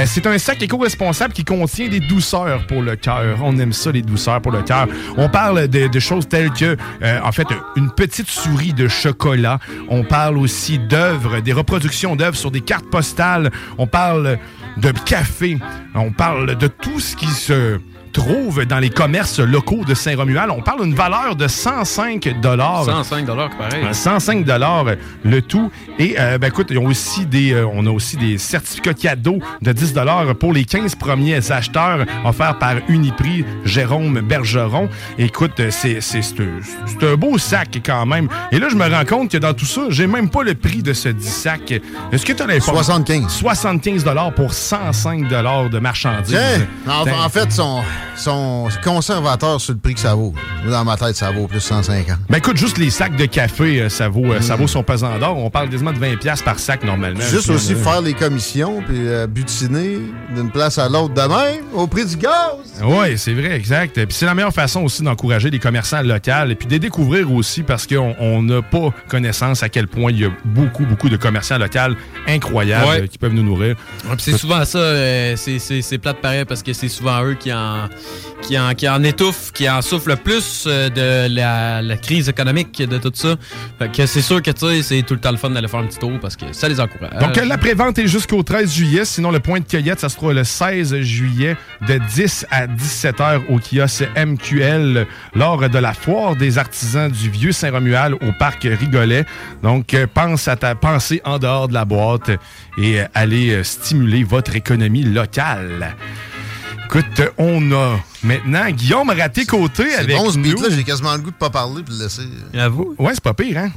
C'est un sac éco-responsable qui contient des douceurs pour le cœur. On aime ça, les douceurs pour le cœur. On parle de, choses telles que, en fait, une petite souris de chocolat. On parle aussi d'œuvres, des reproductions d'œuvres sur des cartes postales. On parle de café. On parle de tout ce qui se trouve dans les commerces locaux de Saint-Romuald. On parle d'une valeur de 105 dollars. 105 pareil. Euh, 105 dollars le tout. Et euh, ben écoute, ils ont aussi des, euh, on a aussi des certificats cadeaux de 10 dollars pour les 15 premiers acheteurs offerts par Uniprix Jérôme Bergeron. Écoute, euh, c'est c'est- c'est un beau sac quand même. Et là, je me rends compte que dans tout ça, j'ai même pas le prix de ce 10 sac. Est-ce que tu as l'information? 75. 75 dollars pour 105 dollars de marchandises. En, en fait, son, son conservateur sur le prix que ça vaut. Dans ma tête, ça vaut plus 150. Ben écoute, juste les sacs de café, euh, ça vaut, euh, ça vaut son pesant d'or. On parle quasiment de 20$ piastres par sac normalement. Juste aussi faire les commissions puis euh, butiner d'une place à l'autre de même au prix du gaz. Oui, c'est vrai, exact. Puis c'est la meilleure façon aussi d'encourager les commerçants locaux et puis de les découvrir aussi parce qu'on on n'a pas connaissance à quel point il y a beaucoup, beaucoup de commerçants locaux incroyables Ouais. qui peuvent nous nourrir. Ouais, c'est souvent ça, euh, c'est plate pareil parce que c'est souvent eux qui en, qui, en, qui en étouffent, qui en souffrent le plus euh, de la, crise économique, de tout ça. Que c'est sûr que c'est tout le temps le fun d'aller faire un petit tour parce que ça les encourage. Donc, euh, la prévente est jusqu'au 13 juillet. Sinon, le point de cueillette, ça se trouve le 16 juillet de 10 à 17 heures au kiosque MQL lors de la foire des artisans du Vieux Saint-Romuald au parc Rigolet. Donc, euh, pense à ta pensée en dehors de la boîte et allez stimuler votre économie locale. Écoute, on a maintenant Guillaume Raté-Côté C'est avec bon ce nous. beat-là, j'ai quasiment le goût de pas parler puis de laisser. Avoue. Ouais, c'est pas pire, hein?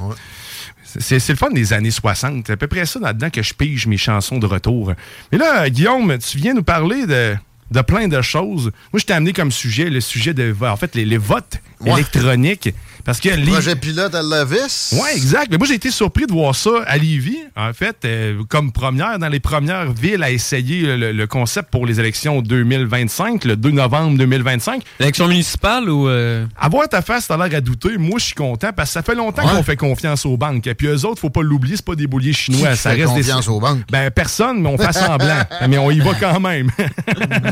C'est c'est le fun des années 60. C'est à peu près ça là-dedans que je pige mes chansons de retour. Mais là, Guillaume, tu viens nous parler de, de plein de choses. Moi, je t'ai amené comme sujet le sujet de, en fait, les, les votes Ouais. électroniques. Parce que les... Projet pilote à Levis. Oui, exact. Mais moi, j'ai été surpris de voir ça à Lévis, en fait, euh, comme première, dans les premières villes à essayer le, le concept pour les élections 2025, le 2 novembre 2025. Élection municipale ou. euh, Avoir ta face, t'as l'air à douter. Moi, je suis content parce que ça fait longtemps Ouais. qu'on fait confiance aux banques. Et puis eux autres, faut pas l'oublier, c'est pas des bouliers chinois. Qui ça fait reste des- confiance aux banques? Ben, personne, mais on fait semblant. mais on y va quand même.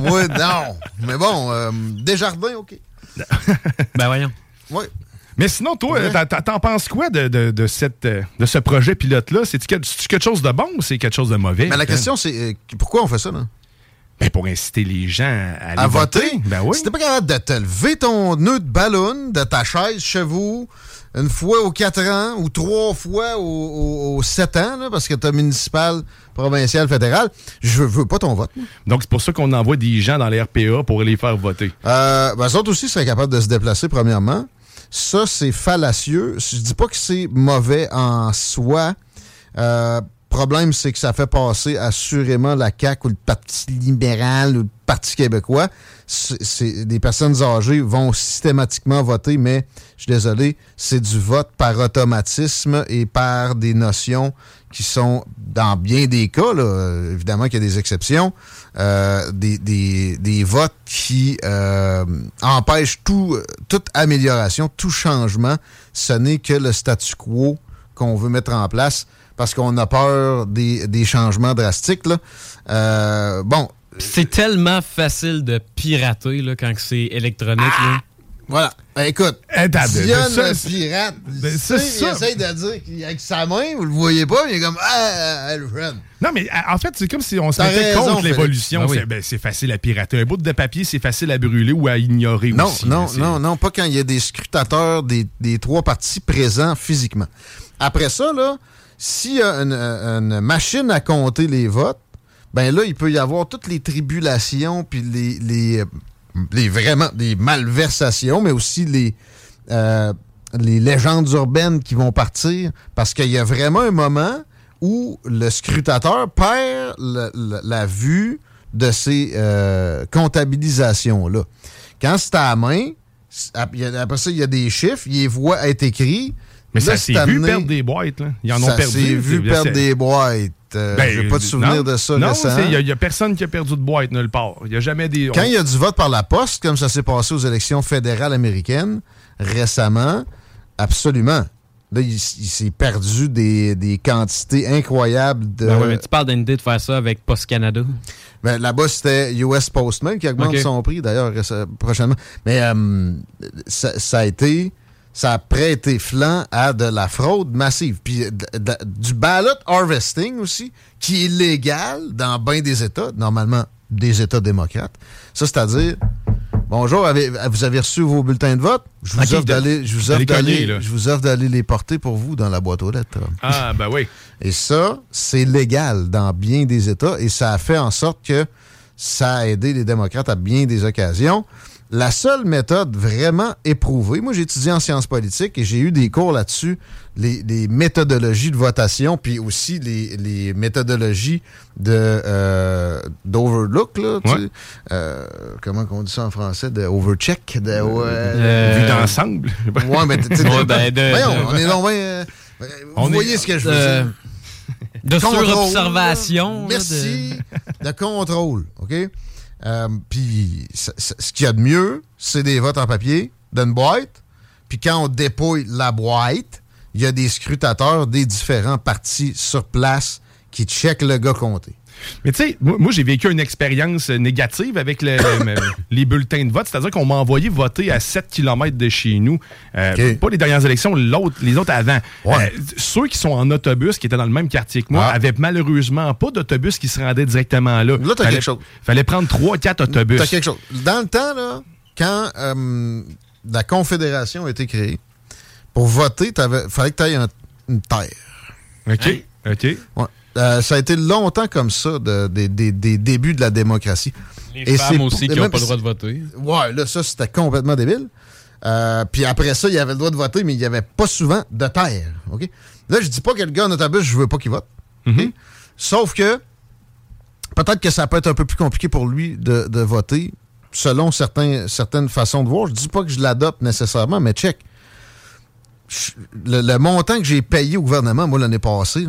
oui, non. Mais bon, euh, Desjardins, OK. Ben voyons. Oui. Mais sinon, toi, Ouais. t'en- penses quoi de, de, de cette, euh, de ce projet pilote-là? C'est-tu quelque, chose de bon ou c'est quelque chose de mauvais? Mais la question, c'est euh, pourquoi on fait ça, là? Ben, pour inciter les gens à aller à voter? Ben oui. Si t'es pas capable de te lever ton nœud de ballon de ta chaise chez vous une fois aux 4 ans ou trois fois aux, 7 ans, là, parce que t'as municipal, provincial, fédéral, je veux pas ton vote. Donc, c'est pour ça qu'on envoie des gens dans les RPA pour les faire voter. Euh, ben, eux autres aussi seraient capables de se déplacer, premièrement. Ça, c'est fallacieux. Je dis pas que c'est mauvais en soi. Euh, problème, c'est que ça fait passer assurément la CAQ ou le Parti libéral ou le Parti québécois. C'est, des personnes âgées vont systématiquement voter, mais je suis désolé, c'est du vote par automatisme et par des notions qui sont, dans bien des cas, là, évidemment qu'il y a des exceptions, euh, des, des- des votes qui euh, empêchent tout, toute amélioration, tout changement. Ce n'est que le statu quo qu'on veut mettre en place parce qu'on a peur des, des changements drastiques. Là. Euh, bon, C'est tellement facile de pirater là, quand c'est électronique. là. voilà. Ben, écoute, Attends, Dionne, le pirate, ben, il, essaye de dire qu'avec sa main, vous le voyez pas, mais il est comme Ah, Alfred. Non, mais euh, en fait, c'est comme si on se mettait raison, contre l'évolution. Ben oui. C'est ben, c'est facile à pirater. Un bout de papier, c'est facile à brûler ou à ignorer Non, aussi. non, non, non, pas quand il y a des scrutateurs des, des trois partis présents physiquement. Après ça, là, s'il y a une, machine à compter les votes, ben là, il peut y avoir toutes les tribulations, puis les, les, les vraiment des malversations, mais aussi les, euh, les légendes urbaines qui vont partir, parce qu'il y a vraiment un moment où le scrutateur perd la vue de ces euh, comptabilisations-là. Quand c'est à la main, après ça, il y a des chiffres, il les voit être écrits. Mais Là, ça c'est s'est vu perdre des boîtes. Là. Ils en ont ça perdu. s'est vu perdre des boîtes. Euh, Ben, J'ai pas de souvenir non, de ça Non, il n'y a, personne qui a perdu de boîte nulle part. Il n'y a jamais des. Quand il y a du vote par la poste, comme ça s'est passé aux élections fédérales américaines récemment, absolument. Là, il, il s'est perdu des, des quantités incroyables de. Ben ouais, mais tu parles d'une idée de faire ça avec Post Canada. Ben, Là-bas, c'était US Postman qui augmente son prix, d'ailleurs, prochainement. Mais euh, ça, ça a été. Ça a prêté flanc à de la fraude massive. Puis de- de- du ballot harvesting aussi, qui est légal dans bien des États, normalement des États démocrates. Ça, c'est-à-dire, bonjour, avez- vous avez reçu vos bulletins de vote? Je vous offre d'aller je vous offre d'aller- je vous offre d'aller les porter pour vous dans la boîte aux lettres. Ah, ben oui. Et ça, c'est légal dans bien des États et ça a fait en sorte que ça a aidé les démocrates à bien des occasions. La seule méthode vraiment éprouvée, moi j'ai étudié en sciences politiques et j'ai eu des cours là-dessus, les, les méthodologies de votation, puis aussi les, les méthodologies de euh, d'overlook, là, tu sais. Euh, comment on dit ça en français, de overcheck, de ouais, Euh, Vu d'ensemble. Ouais, mais tu sais, Ouais, ben, de- voyons, de- on est donc euh, vous est- voyez ce que je veux dire. de Contrôle, surobservation, Merci. De... contrôle, OK? Euh, Puis ce qu'il y a de mieux, c'est des votes en papier, d'une boîte. Puis quand on dépouille la boîte, il y a des scrutateurs des différents partis sur place qui checkent le gars compté. Mais tu sais, moi, moi, j'ai vécu une expérience euh, négative avec le- le- les bulletins de vote. C'est-à-dire qu'on m'a envoyé voter à 7 km de chez nous. Euh. Pas les dernières élections, l'autre- les autres avant. Ouais. Euh, ceux qui sont en autobus, qui étaient dans le même quartier que moi, Ah. avaient malheureusement pas d'autobus qui se rendaient directement là. Là, t'as Fallait- quelque chose. Fallait prendre 3-4 autobus. T'as quelque chose. Dans le temps, là, quand euh, la Confédération a été créée, pour voter, il fallait que tu aies une terre. OK. OK. Ouais. Euh, ça a été longtemps comme ça, de- des- débuts de la démocratie. Les Et femmes aussi qui n'ont pas le droit de voter. Ouais, là, ça, c'était complètement débile. Euh, puis après ça, il avait le droit de voter, mais il n'y avait pas souvent de terre. OK? Là, je dis pas que le gars en autobus, je veux pas qu'il vote. OK? Sauf que peut-être que ça peut être un peu plus compliqué pour lui de, de voter selon certains, certaines façons de voir. Je dis pas que je l'adopte nécessairement, mais check. Je- Le, le montant que j'ai payé au gouvernement, moi, l'année passée,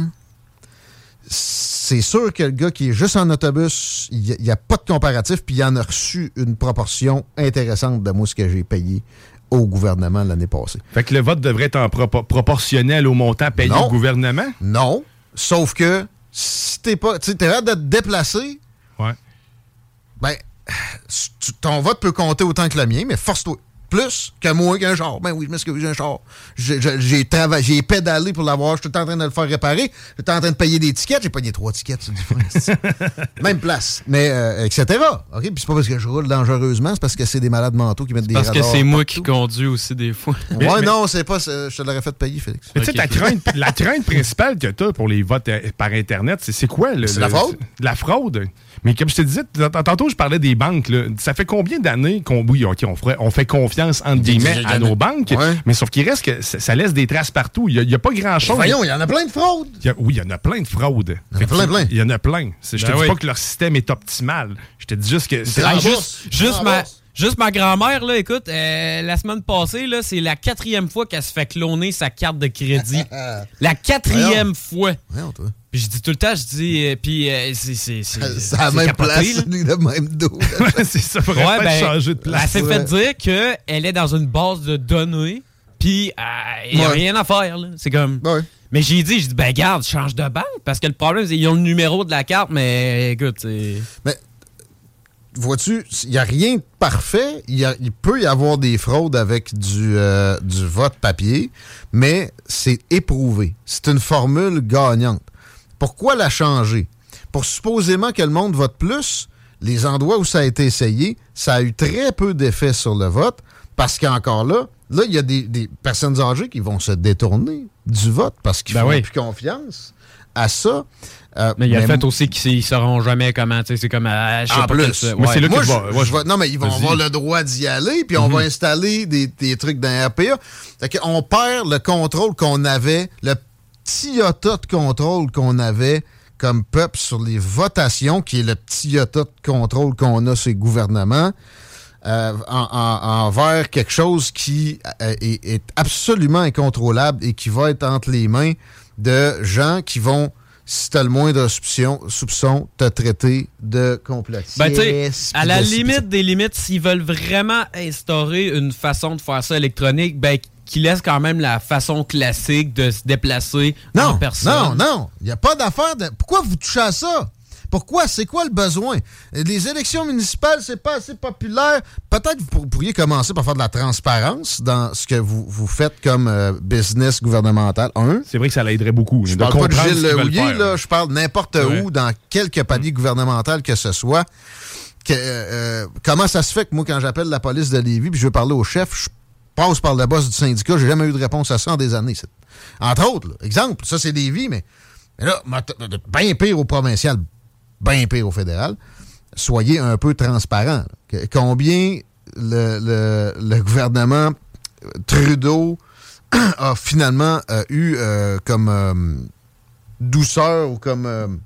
c'est sûr que le gars qui est juste en autobus, il n'y a, pas de comparatif, puis il en a reçu une proportion intéressante de moi ce que j'ai payé au gouvernement l'année passée. Fait que le vote devrait être en propo- proportionnel au montant payé Non. au gouvernement? Non, sauf que si t'es pas, tu sais, t'es hâte de te déplacer, Ouais. ben, ton vote peut compter autant que le mien, mais force-toi. Plus que moi qu'un char. Ben oui, je m'excuse, j'ai un char. J'ai- travaillé, j'ai pédalé pour l'avoir. Je suis tout en train de le faire réparer. J'étais en train de payer des tickets. J'ai payé trois tickets sur du frein. Même place. Mais, euh, etc. OK? Puis c'est pas parce que je roule dangereusement, c'est parce que c'est des malades mentaux qui mettent des Parce que c'est moi qui conduis aussi des fois. Ouais, non, c'est pas. c'est- Je te l'aurais fait payer, Félix. Mais tu sais, crainte- la crainte principale que tu as pour les votes euh, par Internet, c'est c'est quoi? le- C'est la le- fraude? La fraude. Mais comme je te disais, tantôt, je parlais des banques. là. Ça fait combien d'années qu'on oui, OK, on, ferait- on fait confiance, entre guillemets, à nos banques, Ouais. mais sauf qu'il reste que ça, ça laisse des traces partout. Il n'y a, pas grand-chose. Voyons, il y en a plein de fraudes. Il y a- oui, il y en a plein de fraudes. Il y en a plein, plein. Il y en a plein. Je te Ben dis oui. pas que leur système est optimal. Je te dis juste que... juste, juste ma. Juste ma grand-mère, là, écoute, euh, la semaine passée, là, c'est la quatrième fois qu'elle se fait cloner sa carte de crédit. la quatrième fois. Voyons, toi. Puis je dis tout le temps, je dis, euh, puis euh, c'est c'est- la même capoté, place, le même dos. c'est ça, Ouais, ben, changer de elle place. s'est Ouais. fait dire qu'elle est dans une base de données, puis euh, il n'y a Ouais. rien à faire. là. C'est comme... Ouais. Mais j'ai dit, j'ai dit, ben garde, change de banque, parce que le problème, c'est qu'ils ont le numéro de la carte, mais écoute, c'est... vois-tu, il n'y a rien de parfait. Il, peut y avoir des fraudes avec du, euh, du vote papier, mais c'est éprouvé. C'est une formule gagnante. Pourquoi la changer? Pour supposément que le monde vote plus, les endroits où ça a été essayé, ça a eu très peu d'effet sur le vote, parce qu'encore là, là, il y a des, des personnes âgées qui vont se détourner du vote parce qu'ils Ben font oui. plus confiance à ça. Euh, Mais il y a le fait aussi qu'ils ne sauront jamais comment. tu sais, C'est comme. ah, je sais en pas plus, ça- Moi, ouais. je- non, mais ils vont avoir le droit d'y aller, puis on va installer des, des trucs dans RPA. Fait on perd le contrôle qu'on avait, le petit iota de contrôle qu'on avait comme peuple sur les votations, qui est le petit iota de contrôle qu'on a sur les gouvernements, euh, en- en- envers quelque chose qui euh, est, est absolument incontrôlable et qui va être entre les mains de gens qui vont, si t'as le moindre soupçon, soupçon te traiter de complotiste. Ben, à la limite des limites, s'ils veulent vraiment instaurer une façon de faire ça électronique, ben, qu'ils laissent quand même la façon classique de se déplacer en Non, personne. non, non. Il n'y a pas d'affaire de. Pourquoi vous touchez à ça? Pourquoi? C'est quoi le besoin? Les élections municipales, c'est pas assez populaire. Peut-être que vous pour- pourriez commencer par faire de la transparence dans ce que vous, vous faites comme euh, business gouvernemental. Un. C'est vrai que ça l'aiderait beaucoup. Je de parle pas de Gilles faire. là. Je parle n'importe Ouais. où, dans quelque palier gouvernemental que ce soit. Que, euh, comment ça se fait que moi, quand j'appelle la police de Lévis puis je veux parler au chef, je passe par le boss du syndicat, j'ai jamais eu de réponse à ça en des années. Entre autres, là. exemple, ça c'est Lévis, mais, mais là, bien pire au provincial, bien pire au fédéral. Soyez un peu transparent. Combien le, gouvernement euh, Trudeau a finalement euh, eu euh, comme douceur ou comme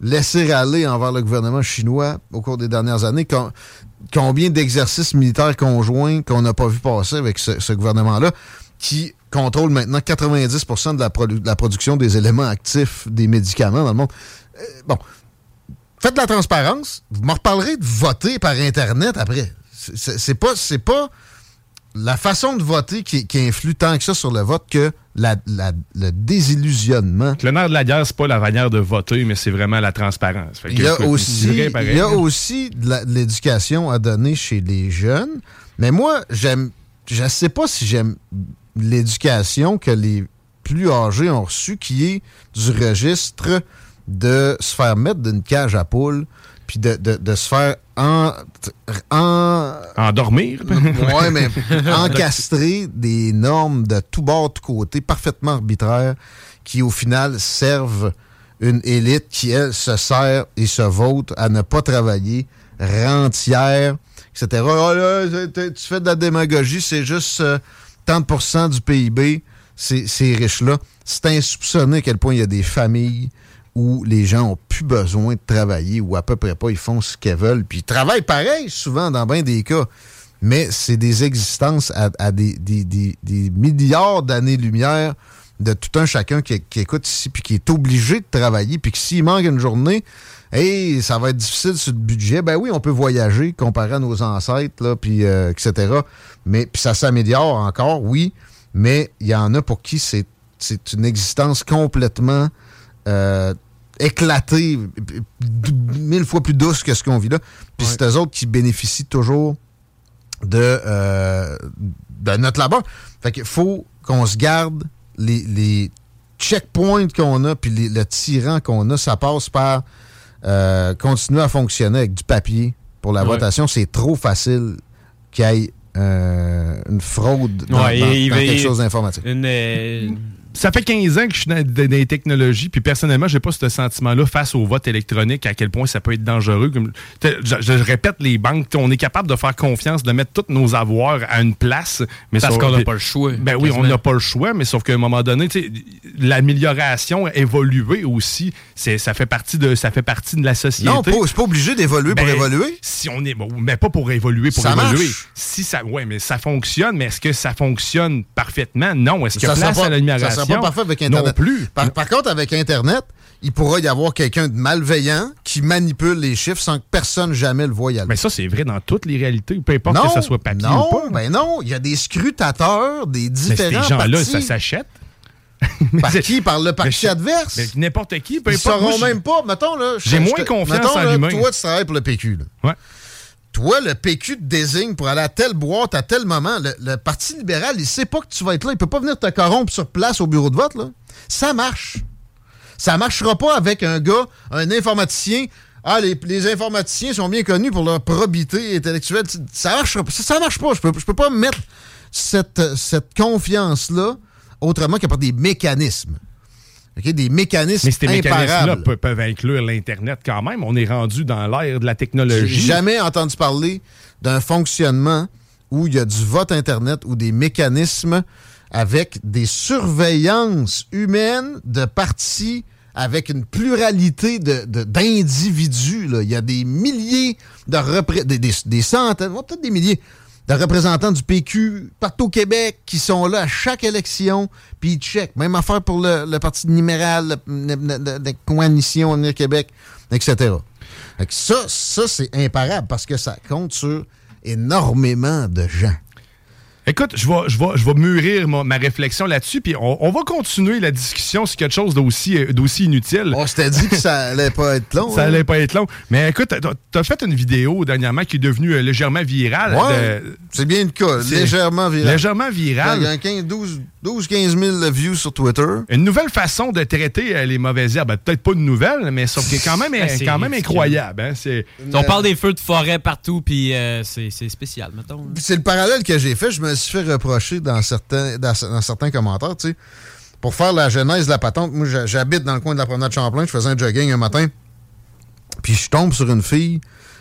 laisser aller envers le gouvernement chinois au cours des dernières années? Com- combien d'exercices militaires conjoints qu'on n'a pas vu passer avec ce, gouvernement-là qui contrôle maintenant 90 de la, produ- de la production des éléments actifs des médicaments dans le monde? Euh, bon, faites de la transparence. Vous me reparlerez de voter par Internet après. C'est- pas, c'est pas la façon de voter qui, qui influe tant que ça sur le vote que la- la- le désillusionnement. Le nerf de la guerre, c'est pas la manière de voter, mais c'est vraiment la transparence. Il y a aussi, il y a aussi de l'éducation à donner chez les jeunes. Mais moi, j'aime. Je ne sais pas si j'aime l'éducation que les plus âgés ont reçue, qui est du registre de se faire mettre d'une cage à poules, puis de, de- de se faire en, en Endormir? ouais, mais encastrer des normes de tout bord, tout côté, parfaitement arbitraires, qui au final servent une élite qui, elle, se sert et se vote à ne pas travailler, rentière, etc. Ah, là, tu fais de la démagogie, c'est juste euh, 30% du PIB, ces, ces riches-là. C'est insoupçonné à quel point il y a des familles où les gens ont plus besoin de travailler ou à peu près pas, ils font ce qu'ils veulent. Puis ils travaillent pareil, souvent, dans bien des cas. Mais c'est des existences à, des, milliards d'années-lumière de tout un chacun qui, écoute ici, puis qui est obligé de travailler, puis que s'il manque une journée, hey, ça va être difficile sur le budget. Ben oui, on peut voyager comparé à nos ancêtres, là, puis euh, etc. Mais puis ça s'améliore encore, oui, mais il y en a pour qui c'est c'est une existence complètement euh, éclatée, mille fois plus douce que ce qu'on vit là. Puis c'est eux autres qui bénéficient toujours de, euh, de notre labeur. Fait qu'il faut qu'on se garde les, les checkpoints qu'on a, puis les- le tyran qu'on a, ça passe par euh, continuer à fonctionner avec du papier pour la Ouais. votation. C'est trop facile qu'il y ait euh, une fraude dans, Ouais, dans- quelque chose d'informatique. Une, euh, Ça fait 15 ans que je suis dans, dans les technologies, puis personnellement, j'ai pas ce sentiment-là face au vote électronique, à quel point ça peut être dangereux. Je, je répète, les banques, on est capable de faire confiance, de mettre tous nos avoirs à une place. Mais Parce sauf- qu'on n'a pas le choix, Ben oui, on n'a pas le choix, mais sauf qu'à un moment donné, l'amélioration, évoluer aussi, ça, fait partie de, ça fait partie de la société. Non, pas- c'est pas obligé d'évoluer pour Ben, évoluer. Si on est, bon, mais pas pour évoluer, pour Ça évoluer. marche. Si ça, ouais, mais ça fonctionne, mais est-ce que ça fonctionne parfaitement? Non. Est-ce qu'il y a place pas- à l'amélioration? Sera pas parfait avec Internet. Non plus. Par, par contre, avec Internet, il pourra y avoir quelqu'un de malveillant qui manipule les chiffres sans que personne jamais le voie aller. Mais ça, c'est vrai dans toutes les réalités, peu importe non, que ça soit papier non, ou pas. ben non, il y a des scrutateurs, des Mais différents ces gens-là, ça s'achète. Par qui? Par le parti Mais- adverse? mais N'importe qui, peu Ils importe. sauront Moi, je- même pas. Mettons, là. J'ai moins confiance mettons, en l'humain. Toi, tu travailles pour le PQ. Là. Ouais. Toi, le PQ te désigne pour aller à telle boîte à tel moment. Le, Parti libéral, il sait pas que tu vas être là. Il peut pas venir te corrompre sur place au bureau de vote. Là. Ça marche. Ça marchera pas avec un gars, un informaticien. Ah, les, informaticiens sont bien connus pour leur probité intellectuelle. Ça marchera pas. Ça, marche pas. Je peux, peux pas mettre cette, cette confiance-là autrement que par des mécanismes. Des mécanismes Mais ces mécanismes-là peuvent inclure l'Internet quand même. On est rendu dans l'ère de la J'ai technologie. jamais entendu parler d'un fonctionnement où il y a du vote Internet ou des mécanismes avec des surveillances humaines de partis avec une pluralité de- de- d'individus. Il y a des milliers de repré- des, des- des centaines, peut-être des milliers de représentants du PQ partout au Québec qui sont là à chaque élection, puis ils checkent. Même affaire pour le, le Parti libéral, la coalition Avenir Québec, etc. Fait ça, ça c'est imparable parce que ça compte sur énormément de gens. Écoute, je vais, je vais, je vais mûrir ma, ma réflexion là-dessus, puis on, on va continuer la discussion sur quelque chose d'aussi, euh, d'aussi inutile. On s'était dit que ça allait pas être long. Ça hein? allait pas être long. Mais écoute, t'as- t'as fait une vidéo dernièrement qui est devenue euh, légèrement virale. Ouais, de- c'est bien le cas. Légèrement viral. Légèrement virale. Il y a 15, 12, 12, 15 000 views sur Twitter. Une nouvelle façon de traiter euh, les mauvaises herbes. Ben, Peut-être pas une nouvelle, mais sauf que quand même, Ben, c'est quand même ridicule. incroyable. hein. C'est- On parle des feux de forêt partout, puis euh, c'est spécial, mettons. C'est le parallèle que j'ai fait. Je me suis fait reprocher dans certains, dans, dans certains commentaires, tu sais. Pour faire la genèse de la patente, moi, j'ha- j'habite dans le coin de la promenade Champlain. Je faisais un jogging un matin. Puis je tombe sur une fille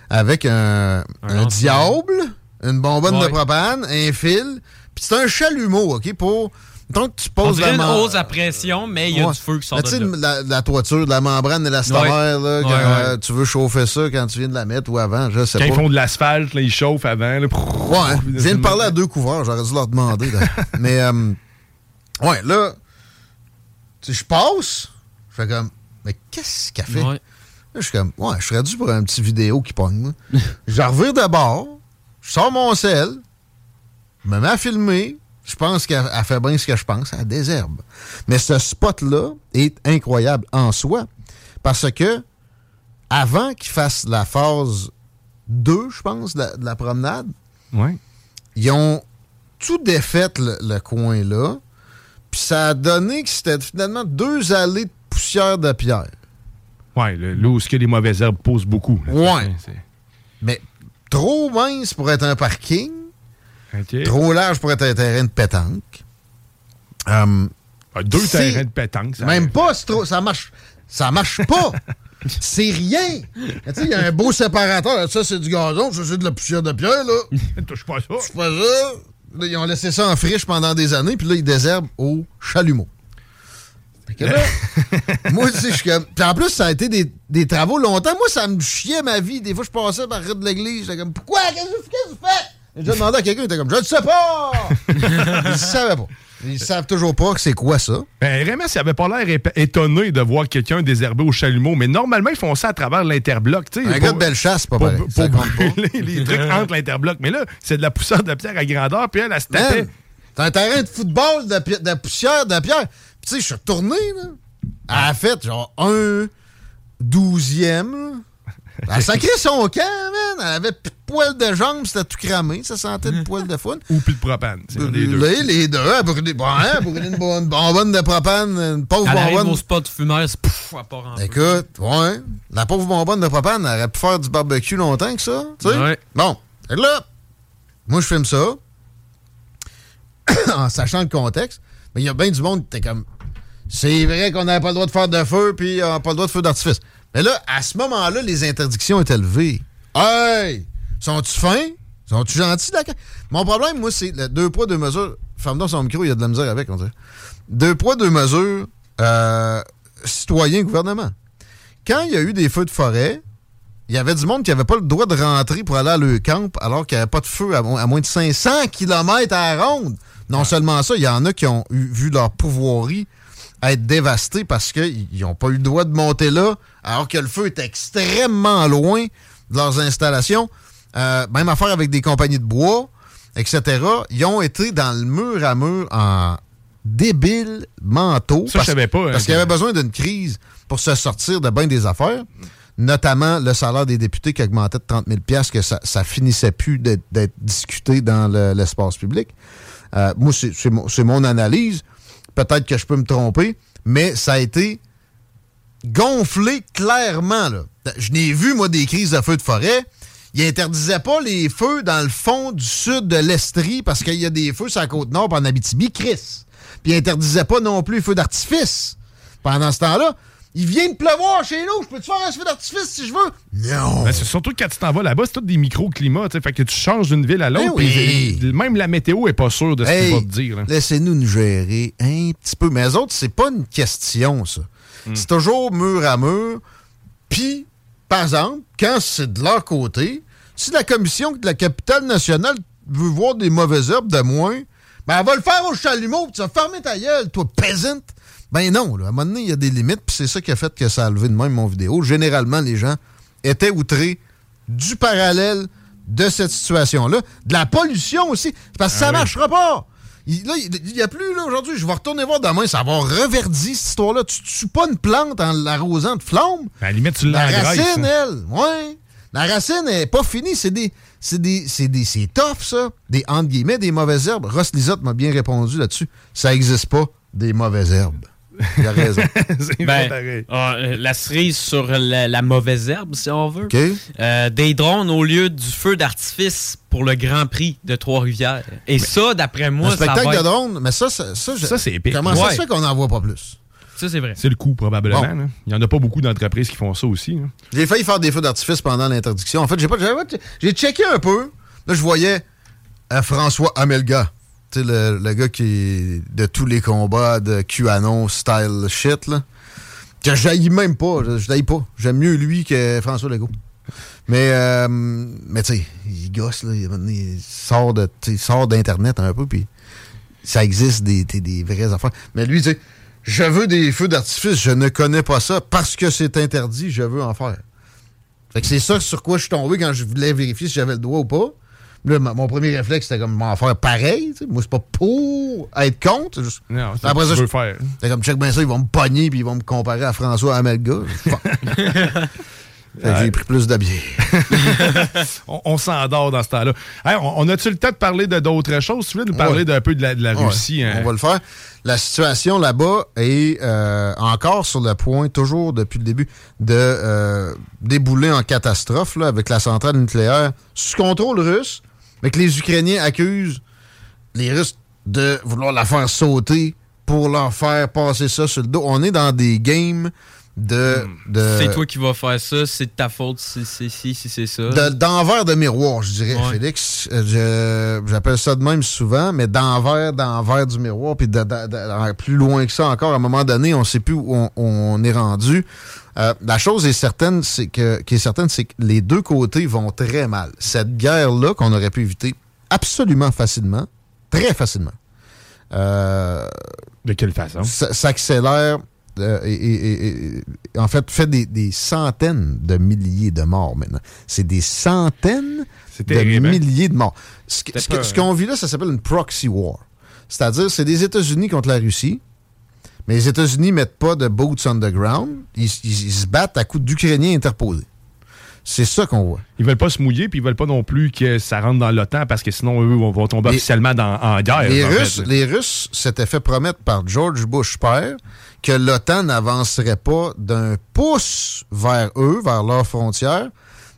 avec un, diable, une bonbonne de propane, un fil. Puis c'est un chalumeau, OK, pour... Donc, tu On poses la une hausse à pression, mais il y a Ouais. du feu qui sort tu de là. la, la toiture, de la membrane élastomère, là, Ouais. quand Ouais, ouais. euh, tu veux chauffer ça quand tu viens de la mettre ou avant, je sais Quand pas. ils font de l'asphalte, là, ils chauffent avant. là. Ouais, hein. je viens de parler à deux couvreurs, j'aurais dû leur demander. là. Mais, euh, ouais, là, tu sais, je passe, je fais comme, mais qu'est-ce qu'elle fait? Ouais. Là, je suis comme, ouais, je serais dû pour un petit vidéo qui pogne, moi. je revire de bord, je sors mon sel, je me mets à filmer, je pense qu'elle elle fait bien ce que je pense, elle désherbe. Mais ce spot-là est incroyable en soi, parce que avant qu'il fasse la phase 2, je pense, de la, de la promenade, Ouais. ils ont tout défait le, le coin-là, puis ça a donné que c'était finalement deux allées de poussière de pierre. Le- là où est-ce que les mauvaises herbes posent beaucoup. C'est- Mais trop mince pour être un parking, Trop large pour être un terrain de pétanque. Hum, Ah, Deux terrains de pétanque. ça même pas, trop, ça marche, ça marche pas. c'est rien. Tu sais, il y a un beau séparateur. Ça, c'est du gazon, ça, c'est de la poussière de pierre, là. Touche pas ça. C'est pas ça. Là, ils ont laissé ça en friche pendant des années, puis là, ils désherbent au chalumeau. Que là, moi, tu sais, je suis comme. Puis en plus, ça a été des, des travaux longtemps. Moi, ça me chiait ma vie. Des fois, je passais par rue de l'église. J'étais comme, pourquoi? Qu'est-ce que qu'est-ce que vous faites? J'ai déjà demandé à quelqu'un, il était comme, je ne sais pas! Ils ne savaient pas. Ils savent toujours pas que c'est quoi ça. Ben, RMS, il avait pas l'air étonné de voir quelqu'un désherber au chalumeau, mais normalement, ils font ça à travers l'interbloc. tu sais, Un pour- gars de belle chasse, pas pour, pareil. pour Ça pas. les trucs entre l'interbloc. Mais là, c'est de la poussière de pierre à grandeur, puis elle, elle se tapait. C'est un terrain de football de, de poussière, de pierre. Puis tu sais, je suis retourné, là. Elle a fait genre un douzième. Elle a sacré son camp, man. Elle avait plus de poils de jambes, c'était tout cramé. Ça sentait le poil de fun. Ou plus de propane. C'est des deux. Les, les deux, elle a brûlé, bon, hein, une, bonne- bonbonne de propane, une pauvre Elle arrive bonbonne. au spot fumeur, c'est pouf, elle part en. Écoute, ouais, la pauvre bonbonne de propane, elle aurait pu faire du barbecue longtemps que ça, tu sais. Ouais. Bon, que là, moi, je filme ça, en sachant le contexte, mais il y a bien du monde qui était comme, c'est vrai qu'on n'avait pas le droit de faire de feu, puis on n'a pas le droit de feu d'artifice. Mais là, à ce moment-là, les interdictions étaient levées. Hey! Sont-tu fins? Sont-tu gentils, d'accord? Mon problème, moi, c'est deux poids, deux mesures. Ferme donc son micro, il y a de la misère avec, on dirait. Deux poids, deux mesures, euh, citoyen, gouvernement. Quand il y a eu des feux de forêt, il y avait du monde qui n'avait pas le droit de rentrer pour aller à leur camp alors qu'il n'y avait pas de feu à, mo- à moins de 500 km à la ronde. Non seulement ça, il y en a qui ont eu- vu leur pouvoirie être dévastés parce qu'ils n'ont pas eu le droit de monter là alors que le feu est extrêmement loin de leurs installations. Euh, même affaire avec des compagnies de bois, etc. Ils ont été dans le mur à mur en débile manteau. Ça, je savais pas, hein, Parce qu'il y avait besoin d'une crise pour se sortir de bien des affaires, notamment le salaire des députés qui augmentait de 30 000 que ça, ça finissait plus d'être discuté dans le- l'espace public. Euh, moi, c'est c'est mon, c'est mon analyse. Peut-être que je peux me tromper, mais ça a été gonflé clairement. Là. Je n'ai vu, moi, des crises de feux de forêt. Ils interdisaient pas les feux dans le fond du sud de l'Estrie parce qu'il y a des feux sur la côte nord en Abitibi, Chris. Puis ils interdisaient pas non plus les feux d'artifice. pendant ce temps-là, il vient de pleuvoir chez nous. Je peux-tu faire un feu d'artifice si je veux? Non. Ben, c'est surtout que quand tu t'en vas là-bas, c'est tout des microclimats. Fait que tu changes d'une ville à l'autre. Ben oui. puis Même la météo est pas sûre de ce Hey, qu'il va te dire. Laissez-nous nous gérer un petit peu. Mais les autres, c'est pas une question, ça. Hmm. C'est toujours mur à mur. Puis, par exemple, quand c'est de leur côté, si la commission de la capitale nationale veut voir des mauvaises herbes de moins, ben elle va le faire au chalumeau, puis tu vas fermer ta gueule, toi, peasant. Ben non, là, à un moment donné, il y a des limites, puis c'est ça qui a fait que ça a levé de même mon vidéo. Généralement, les gens étaient outrés du parallèle de cette situation-là. De la pollution aussi, parce que Ah ça oui. marchera pas. Il, là, il n'y a plus, là, aujourd'hui. Je vais retourner voir demain. Ça va reverdir cette histoire-là. Tu ne tues pas une plante en l'arrosant de flammes. À la limite, tu La racine, hein. elle, ouais. La racine n'est pas finie. C'est des. C'est des. C'est des. C'est tough, ça. Des entre guillemets, des mauvaises herbes. Ross Lisotte m'a bien répondu là-dessus. Ça n'existe pas, des mauvaises herbes. Il a raison. Ben, ah, euh, la cerise sur la, la mauvaise herbe, si on veut. Euh, des drones au lieu du feu d'artifice pour le Grand Prix de Trois-Rivières. Et ça, d'après moi, Un ça spectacle va de être- drone, mais ça, ça, ça, je- Ça, c'est épique. Comment ça se fait qu'on n'en voit pas plus? Ça, c'est vrai. C'est le coup, probablement. Bon. Il n'y en a pas beaucoup d'entreprises qui font ça aussi. hein. J'ai failli faire des feux d'artifice pendant l'interdiction. En fait, j'ai pas, j'ai checké un peu. Là, je voyais euh, François Amelga. Le, gars qui de tous les combats de QAnon style shit, là. Que j'haïs même pas. Je pas. J'aime mieux lui que François Legault. Mais, euh, mais tu sais, il gosse, là. Il, sort de, il sort d'Internet un peu, puis ça existe des, des, des vraies affaires. Mais lui, tu je veux des feux d'artifice, je ne connais pas ça. Parce que c'est interdit, je veux en faire. Fait que c'est ça sur quoi je suis tombé quand je voulais vérifier si j'avais le droit ou pas. Là, mon premier réflexe, c'était comme m'en faire pareil. tu sais. Moi, c'est pas pour être contre. juste- Non, c'est Après ça, tu veux je- faire. C'était comme, check bien ça, ils vont me pogner puis ils vont me comparer à François Amelga. Fuck. Fait que j'ai pris plus de bière. on on s'endort dans ce temps-là. Hey, on, on a-tu le temps de parler de d'autres choses? Tu voulais nous parler Ouais. d'un peu de la, de la Ouais, Russie? hein? On va le faire. La situation là-bas est euh, encore sur le point, toujours depuis le début, de euh, débouler en catastrophe là, avec la centrale nucléaire sous contrôle russe, mais que les Ukrainiens accusent les Russes de vouloir la faire sauter pour leur faire passer ça sur le dos. On est dans des games de... de C'est toi qui vas faire ça, c'est de ta faute si c'est si, si c'est ça. de- d'envers de miroir, je dirais, Ouais. Félix. Euh, je- J'appelle ça de même souvent, mais d'envers, d'envers du miroir, puis de- plus loin que ça encore, à un moment donné, on ne sait plus où on, on est rendu. Euh, la chose est certaine, c'est que, qui est certaine, c'est que les deux côtés vont très mal. Cette guerre-là, qu'on aurait pu éviter absolument facilement, très facilement, euh, de quelle façon? s'accélère euh, et, et- et- et- en fait fait des, des centaines de milliers de morts maintenant. C'est des centaines de hein? milliers de morts. Ce qu'on vit là, ça s'appelle une proxy war. C'est-à-dire, c'est des États-Unis contre la Russie, mais les États-Unis mettent pas de boots on the ground. Ils, ils- ils se battent à coups d'Ukrainiens interposés. C'est ça qu'on voit. Ils veulent pas se mouiller, puis ils veulent pas non plus que ça rentre dans l'OTAN, parce que sinon, eux vont, vont tomber Les- officiellement dans, en guerre. Les en Russes, fait. les Russes s'étaient fait promettre par George Bush père que l'OTAN n'avancerait pas d'un pouce vers eux, vers leurs frontières,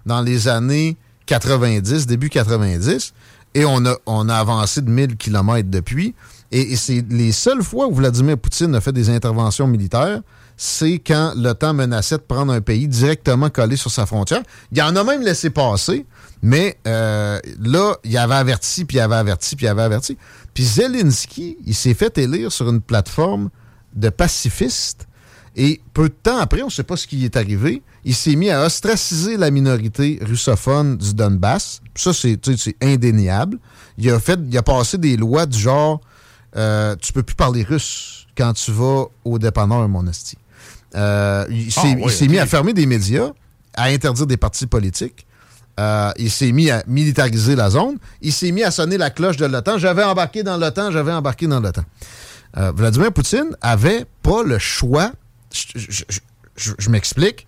dans les années 90, début 90. Et on a, on a avancé de 1000 kilomètres depuis. Et, c'est les seules fois où Vladimir Poutine a fait des interventions militaires, c'est quand l'OTAN menaçait de prendre un pays directement collé sur sa frontière. Il en a même laissé passer, mais euh, là, il avait averti, puis il avait averti, puis il avait averti. Puis Zelensky, il s'est fait élire sur une plateforme de pacifiste. Et peu de temps après, on ne sait pas ce qui est arrivé, il s'est mis à ostraciser la minorité russophone du Donbass. Ça, c'est indéniable. Il a, fait, il a passé des lois du genre euh, tu peux plus parler russe quand tu vas au dépanneur, mon esti. Euh, il s'est Ah, mis à fermer des médias, à interdire des partis politiques. Euh, il s'est mis à militariser la zone. Il s'est mis à sonner la cloche de l'OTAN. J'avais embarqué dans l'OTAN, j'avais embarqué dans l'OTAN. Euh, Vladimir Poutine avait pas le choix. Je, je- je- je- je m'explique.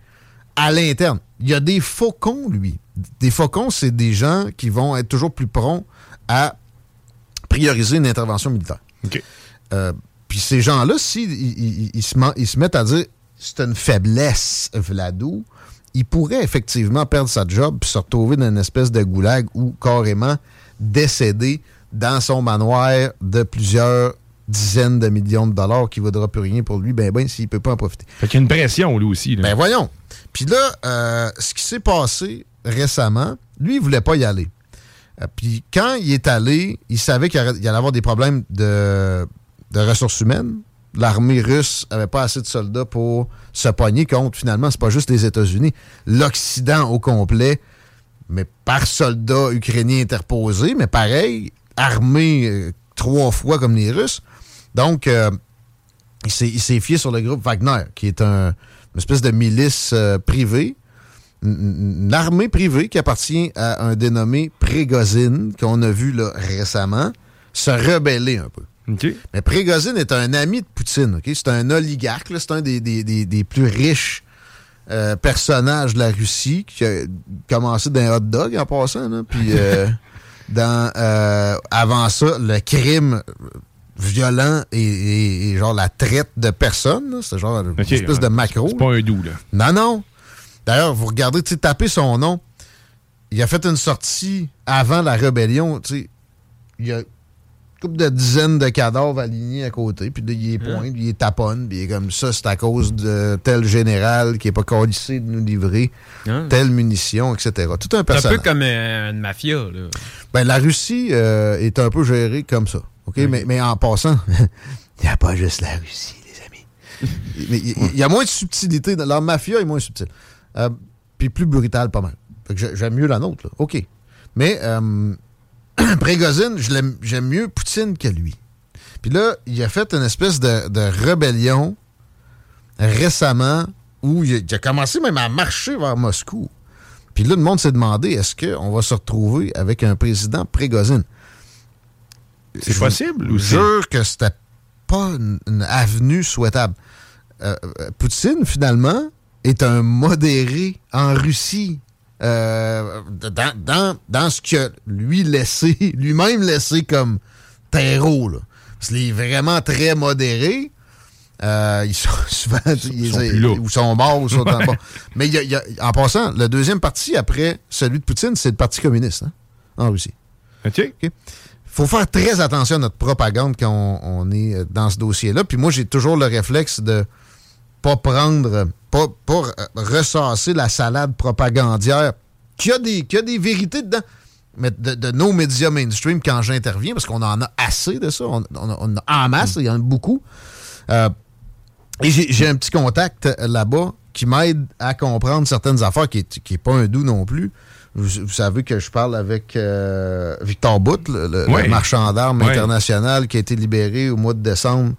À l'interne, il y a des faucons, lui. Des faucons, c'est des gens qui vont être toujours plus prompts à prioriser une intervention militaire. Euh, Puis ces gens-là, s'ils ils- se, men- ils se mettent à dire c'est une faiblesse, Vladou, il pourrait effectivement perdre sa job puis se retrouver dans une espèce de goulag ou carrément décéder dans son manoir de plusieurs dizaines de millions de dollars qui ne vaudra plus rien pour lui, ben ben, s'il ne peut pas en profiter. Fait qu'il y a une pression, lui aussi. là. Ben voyons. Puis là, euh, ce qui s'est passé récemment, lui, il voulait pas y aller. Euh, Puis quand il est allé, il savait qu'il allait avoir des problèmes de, ressources humaines. L'armée russe avait pas assez de soldats pour se pogner contre, finalement, c'est pas juste les États-Unis, l'Occident au complet, mais par soldats ukrainiens interposés, mais pareil, armés euh, trois fois comme les Russes. Donc, euh, il s'est- fié sur le groupe Wagner, qui est un- une espèce de milice privée, une, une armée privée qui appartient à un dénommé Prégozine, qu'on a vu là, récemment, se rebeller un peu. Mais Prégozine est un ami de Poutine. C'est un oligarque, c'est un des, des- des- des plus riches euh, personnages de la Russie qui a commencé d'un hot dog en passant. là, Puis euh, dans euh, avant ça, le crime violent et, et- et genre la traite de personnes. C'est genre une Ok, espèce de macro. C'est pas un doux, là. Non, non. D'ailleurs, vous regardez, tu tapez son nom. Il a fait une sortie avant la rébellion. Il y a une couple de dizaines de cadavres alignés à côté. Puis il est pointe, puis il est taponne. Puis il est comme ça, c'est à cause de tel général qui n'est pas conditié de nous livrer Ah. telle munition, etc. Tout un C'est un personnage. peu comme euh, une mafia. Là. Ben, la Russie euh, est un peu gérée comme ça. OK? Mais, mais en passant, il n'y a pas juste la Russie, les amis. Mais Il y, a moins de subtilité. Leur mafia est moins subtile. Euh, Puis plus brutal, pas mal. Fait que j'ai- j'aime mieux la nôtre. là. OK. Mais euh, Prégozine, je j'aime mieux Poutine que lui. Puis là, il a fait une espèce de, de rébellion récemment où il a, il a commencé même à marcher vers Moscou. Puis là, le monde s'est demandé est-ce qu'on va se retrouver avec un président Prégozine? C'est Je possible c'est- jure que c'était pas une, une avenue souhaitable. Euh, euh, Poutine, finalement, est un modéré en Russie. euh, dans, dans, dans ce que lui laissé, lui-même laissé comme terreau. Là. Parce qu'il est vraiment très modéré. Euh, ils sont souvent. Ils, sont ou sont morts ou sont en bon. Mais il y a- il y a- en passant, le deuxième parti après celui de Poutine, c'est le Parti communiste hein, en Russie. OK. faut faire très attention à notre propagande quand on, on est dans ce dossier-là. Puis moi, j'ai toujours le réflexe de pas prendre, pas, pas ressasser la salade propagandière qui a des, qui a des vérités dedans. Mais de, de nos médias mainstream quand j'interviens, parce qu'on en a assez de ça, on, on, on a en masse, il y en a beaucoup. Euh, et j'ai un petit contact là-bas qui m'aide à comprendre certaines affaires, qui n'est qui est pas un doux non plus. Vous, vous savez que je parle avec euh, Victor Bout, le, le- le Oui. marchand d'armes Oui. international qui a été libéré au mois de décembre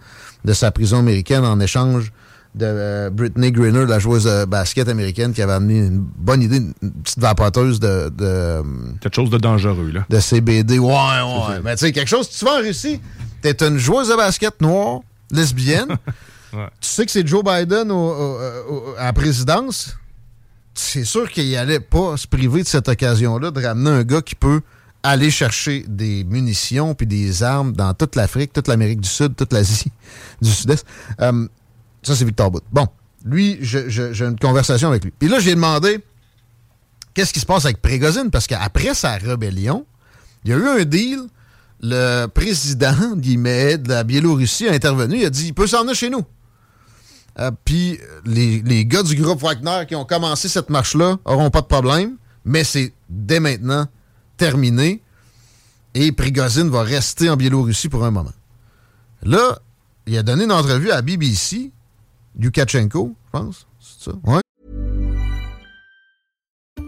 de sa prison américaine en échange de euh, Brittany Griner, la joueuse de basket américaine qui avait amené une bonne idée, une une petite vapoteuse de, de, Quelque chose de dangereux, là. de CBD. Ouais, ouais. Mais tu sais, quelque chose, tu vas en Russie, t'es une joueuse de basket noire, lesbienne, Ouais. tu sais que c'est Joe Biden au- au- au- à la présidence, c'est sûr qu'il allait pas se priver de cette occasion-là de ramener un gars qui peut aller chercher des munitions puis des armes dans toute l'Afrique, toute l'Amérique du Sud, toute l'Asie du Sud-Est. Euh, ça, c'est Victor Bout. Bon, lui, j'ai une conversation avec lui. Puis là, j'ai demandé qu'est-ce qui se passe avec Prégozine, parce qu'après sa rébellion, il y a eu un deal. Le président, guillemets, de la Biélorussie a intervenu. Il a dit il peut s'en venir chez nous. Euh, Puis les, gars du groupe Wagner qui ont commencé cette marche-là auront pas de problème, mais c'est dès maintenant terminé et Prigozhin va rester en Biélorussie pour un moment. Là, il a donné une entrevue à BBC, Yukachenko, je pense, c'est ça? Ouais.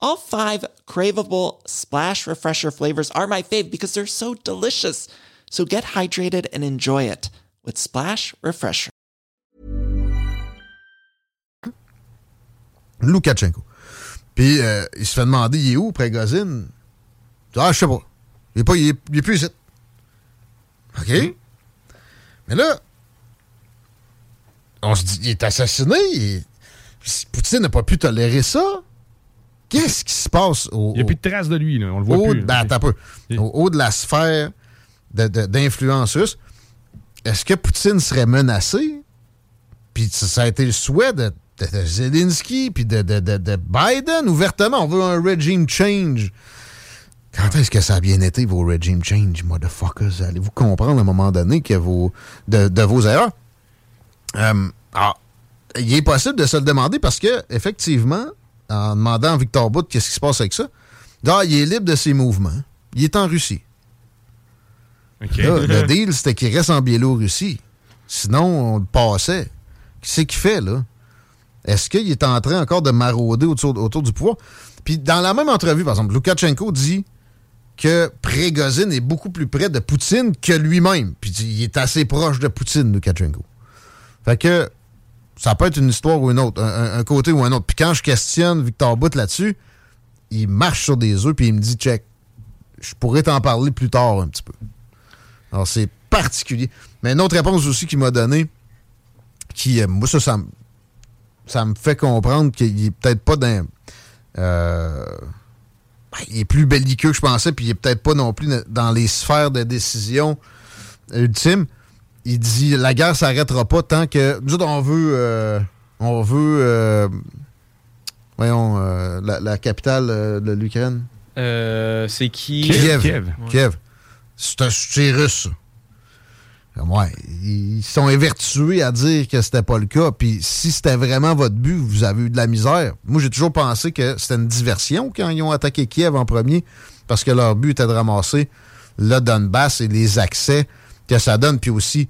All five craveable splash refresher flavors are my fave because they're so delicious. So get hydrated and enjoy it with Splash Refresher. Loukachenko. Puis euh, il se fait demander il est où, Prégozine Ah, je sais pas. Il est, pas, il est, il est plus ici. OK? Mais là, on se dit, il est assassiné. il- Poutine n'a pas pu tolérer ça. Qu'est-ce qui se passe au. Il n'y a plus de traces de lui, là. on le voit au, plus. ben, un peu. Au haut de la sphère d'influence russe, est-ce que Poutine serait menacé? Puis ça, a été le souhait de, de- de Zelensky puis de, de- de- de Biden ouvertement. On veut un regime change. Quand est-ce que ça a bien été, vos regime change, motherfuckers? Allez-vous comprendre à un moment donné que vos, de, de vos erreurs? Euh, alors, il est possible de se le demander parce que, effectivement, en demandant à Victor Bout qu'est-ce qui se passe avec ça, ah, il est libre de ses mouvements. Il est en Russie. Là, le deal, c'était qu'il reste en Biélorussie. Sinon, on le passait. Qu'est-ce qu'il fait, là? Est-ce qu'il est en train encore de marauder autour, autour du pouvoir? Puis, dans la même entrevue, par exemple, Loukachenko dit que Prégozine est beaucoup plus près de Poutine que lui-même. Puis, il est assez proche de Poutine, Loukachenko. Fait que, ça peut être une histoire ou une autre, un, un- côté ou un autre. Puis, quand je questionne Victor Bout là-dessus, il marche sur des œufs, puis il me dit, check, je pourrais t'en parler plus tard un petit peu. Alors, c'est particulier. Mais une autre réponse aussi qu'il m'a donnée, qui, euh, moi, ça, ça, me- fait comprendre qu'il est peut-être pas dans. euh, ben, il est plus belliqueux que je pensais, puis il est peut-être pas non plus dans les sphères de décision ultimes. Il dit la guerre s'arrêtera pas tant que. Nous autres, on veut. euh, on veut. euh, voyons, euh, la, la capitale de l'Ukraine. Euh, c'est qui? Kiev. Ouais. Kiev. C'est un- c'est russe. Ouais, ils sont évertués à dire que c'était pas le cas. Puis si c'était vraiment votre but, vous avez eu de la misère. Moi, j'ai toujours pensé que c'était une diversion quand ils ont attaqué Kiev en premier, parce que leur but était de ramasser le Donbass et les accès que ça donne, puis aussi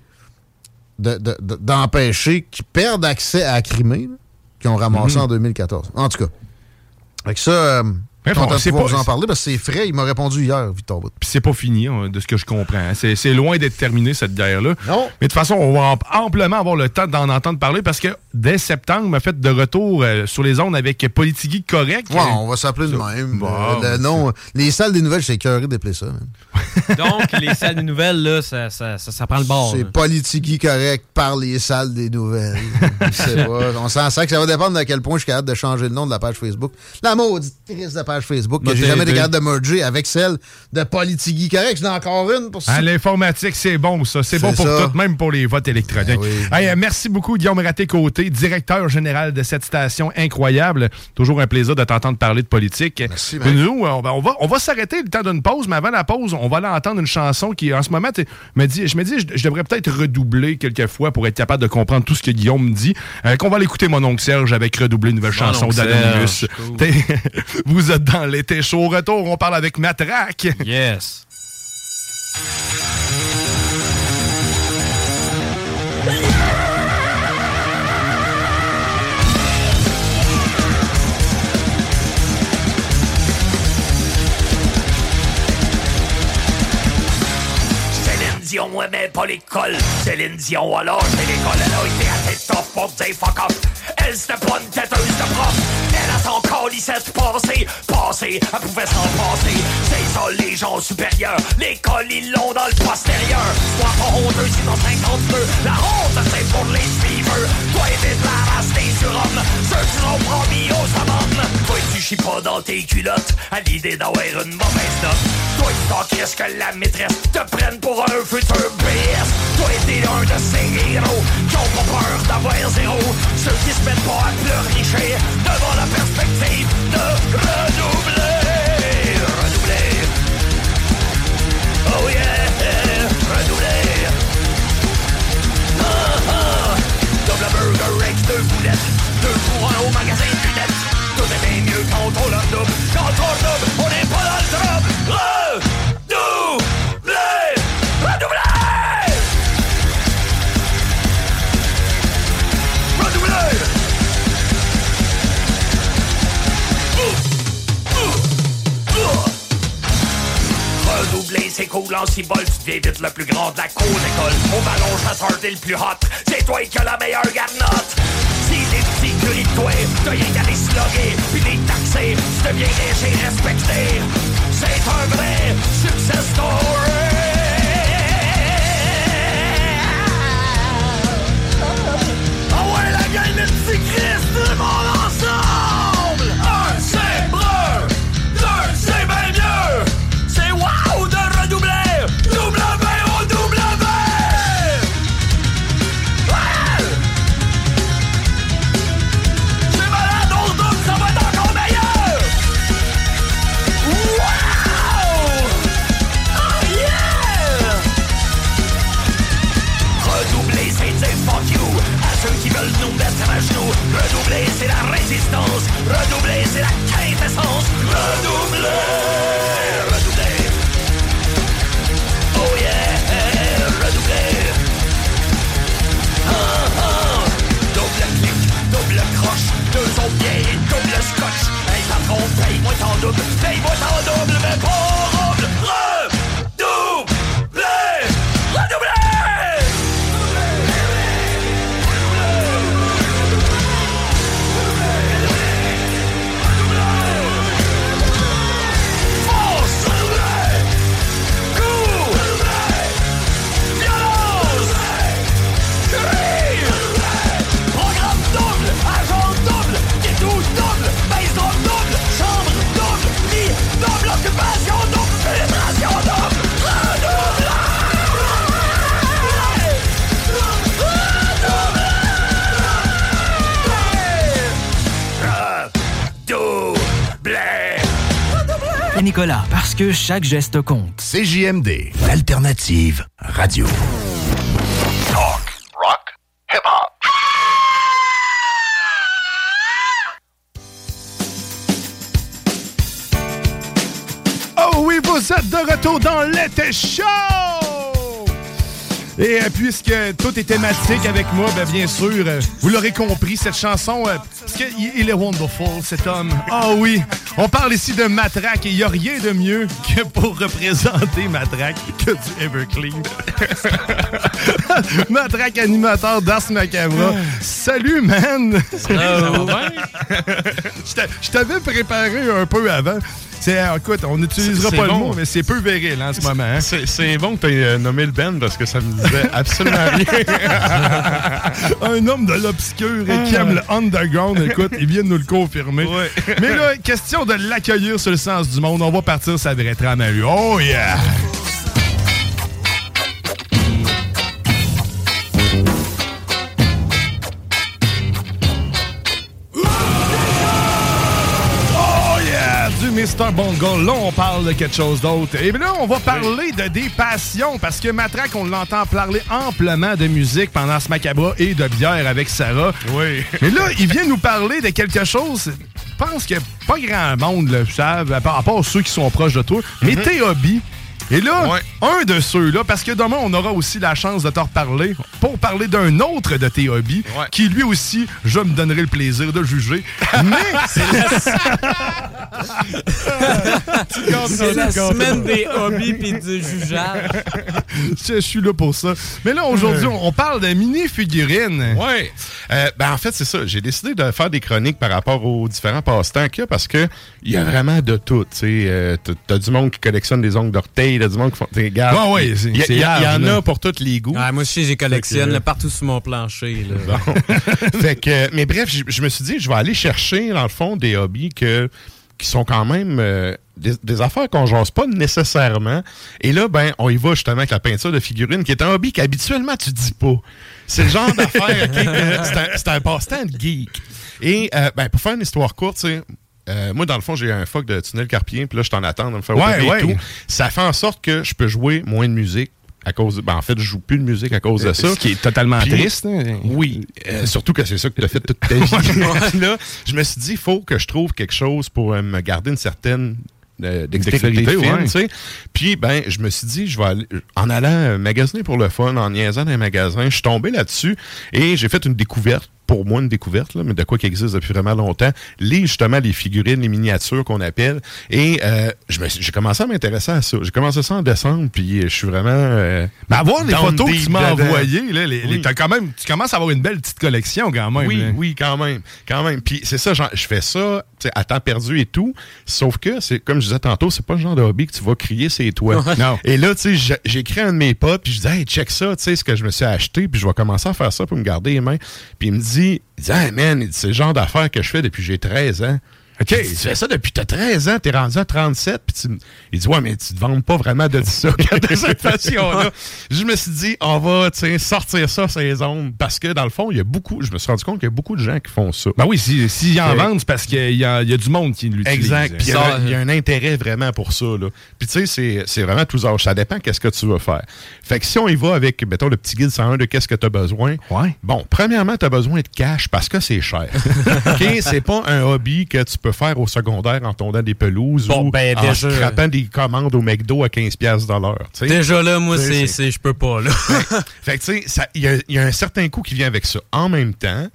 de- de- de- d'empêcher qu'ils perdent accès à la Crimée, qu'ils ont ramassé Mhm. en 2014. En tout cas. Avec ça, euh, Bref, on- c'est vous en parler parce que c'est frais. Il m'a répondu hier, Victor. Puis c'est pas fini, hein, de ce que je comprends. hein. C'est c'est loin d'être terminé, cette guerre-là. Non. Mais de toute façon, on va am- amplement avoir le temps d'en entendre parler parce que dès septembre, on m'a fait de retour euh, sur les ondes avec Politigui Correct. Ouais, on va s'appeler de même. Bon, Euh, le nom, les salles des nouvelles, j'ai cœuré d'appeler ça. man. Donc, les salles de nouvelles, là, ça, ça, ça, ça prend le bord. C'est là. politique correct par les salles des nouvelles. C'est pas- on s'en sait que ça va dépendre de quel point je suis capable de changer le nom de la page Facebook. La maudite triste de page Facebook que j'ai jamais été capable de merger avec celle de politique correct. J'en ai encore une pour ça. À l'informatique, c'est bon, ça. C'est bon pour ça. tout, même pour les votes électroniques. Hey, euh, merci beaucoup, Guillaume Raté-Côté, directeur général de cette station incroyable. Toujours un plaisir de t'entendre parler de politique. Merci, Nous, on va, on va, on va s'arrêter le temps d'une pause, mais avant la pause, on va aller entendre une chanson qui, en ce moment, me dit, je me dis, je, je devrais peut-être redoubler quelques fois pour être capable de comprendre tout ce que Guillaume me dit. Euh, qu'on va l'écouter, mon oncle Serge, avec redoubler une nouvelle Mon chanson d'Anonymous. Cool. Vous êtes dans l'été chaud. Au retour, on parle avec Matraque. Yes. Aimait pas l'école. Céline Dion, l'école, elle a été assez tough pour dire fuck off. Elle, c'était pas une têteuse de prof. Elle a son passé. Passé, elle pouvait s'en passer. C'est ça, les gens supérieurs. L'école, ils l'ont dans le postérieur. Sois pas honteux, sinon 52. La honte, c'est pour les suiveurs. Toi, t'es de la race des surhommes. Ceux qui sont promis aux amants. Chies pas dans tes culottes à l'idée d'avoir une mauvaise note. Toi, tu t'en crisses que la maîtresse te prenne pour un futur BS. Toi, t'es un de ces héros qui ont pas peur d'avoir zéro. Ceux qui se mettent pas à pleurnicher devant la perspective de redoubler. Redoubler. Oh yeah, redoubler. Ah, ah. Double burger avec deux boulettes, deux pour un au magasin Cordobe, quand on n'est pas dans le. Redoublé, redoublé, redoublé. Redoubler, c'est cool en tu deviens vite le plus grand de la cour d'école. Au ballon chasseur, t'es le plus hot, c'est toi qui as la meilleure garnotte. Curis de toi, t'as puis les taxer, tu deviens riche et respecté. C'est un vrai success story. Ah ouais, la gang de Christ, tout le monde ton Parce que chaque geste compte. CJMD, l'alternative radio. Talk, rock, hip-hop. Oh oui, vous êtes de retour dans l'été show! Et euh, puisque tout est thématique avec moi, ben, bien sûr, euh, vous l'aurez compris, cette chanson, euh, parce qu'il il est wonderful, cet homme. Ah oui, on parle ici de Matraque et il n'y a rien de mieux que pour représenter Matraque que du Everclean. Matraque animateur d'Ars Macabra. Salut, man! Je t'a- Je t'avais préparé un peu avant. C'est, euh, écoute, on n'utilisera pas bon. le mot, mais c'est peu viril en ce moment. hein. C'est bon que tu aies nommé le Ben parce que ça me disait absolument rien. un homme de l'obscur et qui aime le underground, écoute, il vient de nous le confirmer. Mais là, question de l'accueillir sur le sens du monde, on va partir sa vraie trame à lui. Oh yeah! Mr. Bongo. Là, on parle de quelque chose d'autre. Et là, on va parler de des passions parce que Matraque, on l'entend parler amplement de musique pendant ce macabre et de bière avec Sarah. Oui. Mais là, il vient nous parler de quelque chose. Je pense que pas grand monde le savent, à part, à part ceux qui sont proches de toi. Mais tes hobbies. Et là, un de ceux-là, parce que demain, on aura aussi la chance de te reparler pour parler d'un autre de tes hobbies, qui lui aussi, je me donnerai le plaisir de juger. Mais C'est la gardes semaine des hobbies puis du jugeage. je, je suis là pour ça. Mais là, aujourd'hui, on parle de mini-figurines. Ouais. Euh, ben en fait, c'est ça. J'ai décidé de faire des chroniques par rapport aux différents passe-temps qu'il y a parce que il y a vraiment de tout. Tu Euh, t'as- t'as du monde qui collectionne des ongles d'orteil, t'as du monde qui font. regarde, ouais, il y, a- il y a- il y en là. a pour tous les goûts. Ouais, moi aussi, j'ai collectionne Fait que- là, partout sur mon plancher. Là. fait que, mais bref, je, me suis dit, je vais aller chercher, dans le fond, des hobbies que, qui sont quand même euh, des, des affaires qu'on jase pas nécessairement. Et là, ben, on y va justement avec la peinture de figurines, qui est un hobby qu'habituellement tu dis pas. C'est le genre d'affaire, que c'est un, un passe-temps de geek. Et euh, ben, pour faire une histoire courte, tu sais, euh, moi, dans le fond, j'ai un fuck de tunnel carpien, puis là, je t'en attends de me faire Ouais, et tout. Ça fait en sorte que je peux jouer moins de musique à cause de, ben, en fait, je joue plus de musique à cause de Euh, ça. ce qui est totalement triste, hein. Oui, euh, surtout que c'est ça que tu as fait toute ta vie. là, je me suis dit, il faut que je trouve quelque chose pour euh, me garder une certaine fine, ouais. tu sais. Puis, ben, je me suis dit, je vais aller, en allant magasiner pour le fun, en niaisant dans les magasins, je suis tombé là-dessus et j'ai fait une découverte pour moi une découverte, là, mais de quoi qui existe depuis vraiment longtemps. Les, justement, les figurines, les miniatures qu'on appelle. Et euh, j'ai commencé à m'intéresser à ça. J'ai commencé ça en décembre, puis je suis vraiment... euh, Mais avoir les photos que tu m'as envoyées, là, les- quand même, tu commences à avoir une belle petite collection quand même. Oui, là. oui, quand même. Quand même. Puis c'est ça, genre, je fais ça tu sais, à temps perdu et tout. Sauf que, c'est comme je disais tantôt, c'est pas le genre de hobby que tu vas crier c'est toi. Non. Et là, tu sais, à un de mes potes, puis je dis, hey, check ça, tu sais, ce que je me suis acheté, puis je vais commencer à faire ça pour me garder les mains. Puis il me dit, il dit, hey, man, dit, c'est le genre d'affaires que je fais depuis que j'ai 13 ans. OK. Tu fais ça depuis t'as 13 ans, t'es rendu à 37, puis tu il dit, ouais, mais tu te vends pas vraiment de ça, de cette façon-là. Je me suis dit, on va, sortir ça, ces ondes, parce que dans le fond, il y a beaucoup, je me suis rendu compte qu'il y a beaucoup de gens qui font ça. Ben oui, s'ils si, en Ouais. vendent, c'est parce qu'il y, y a du monde qui l'utilise. Exact. Puis il y, a un- il y a un intérêt vraiment pour ça. Là. Puis tu sais, c'est- vraiment tous âges. Ça dépend qu'est-ce que tu veux faire. Fait que si on y va avec, mettons, le petit guide 101 de qu'est-ce que tu as besoin. Bon, premièrement, tu as besoin de cash parce que c'est cher. OK? C'est pas un hobby que tu peux faire au secondaire en tondant des pelouses Bon, ou ben, en déjà- scrapant des commandes au McDo à 15$ piastres de l'heure. Déjà là, moi, c'est, je peux pas, là. fait que, tu sais, ça- il y, a- il y a un certain coût qui vient avec ça. En même temps,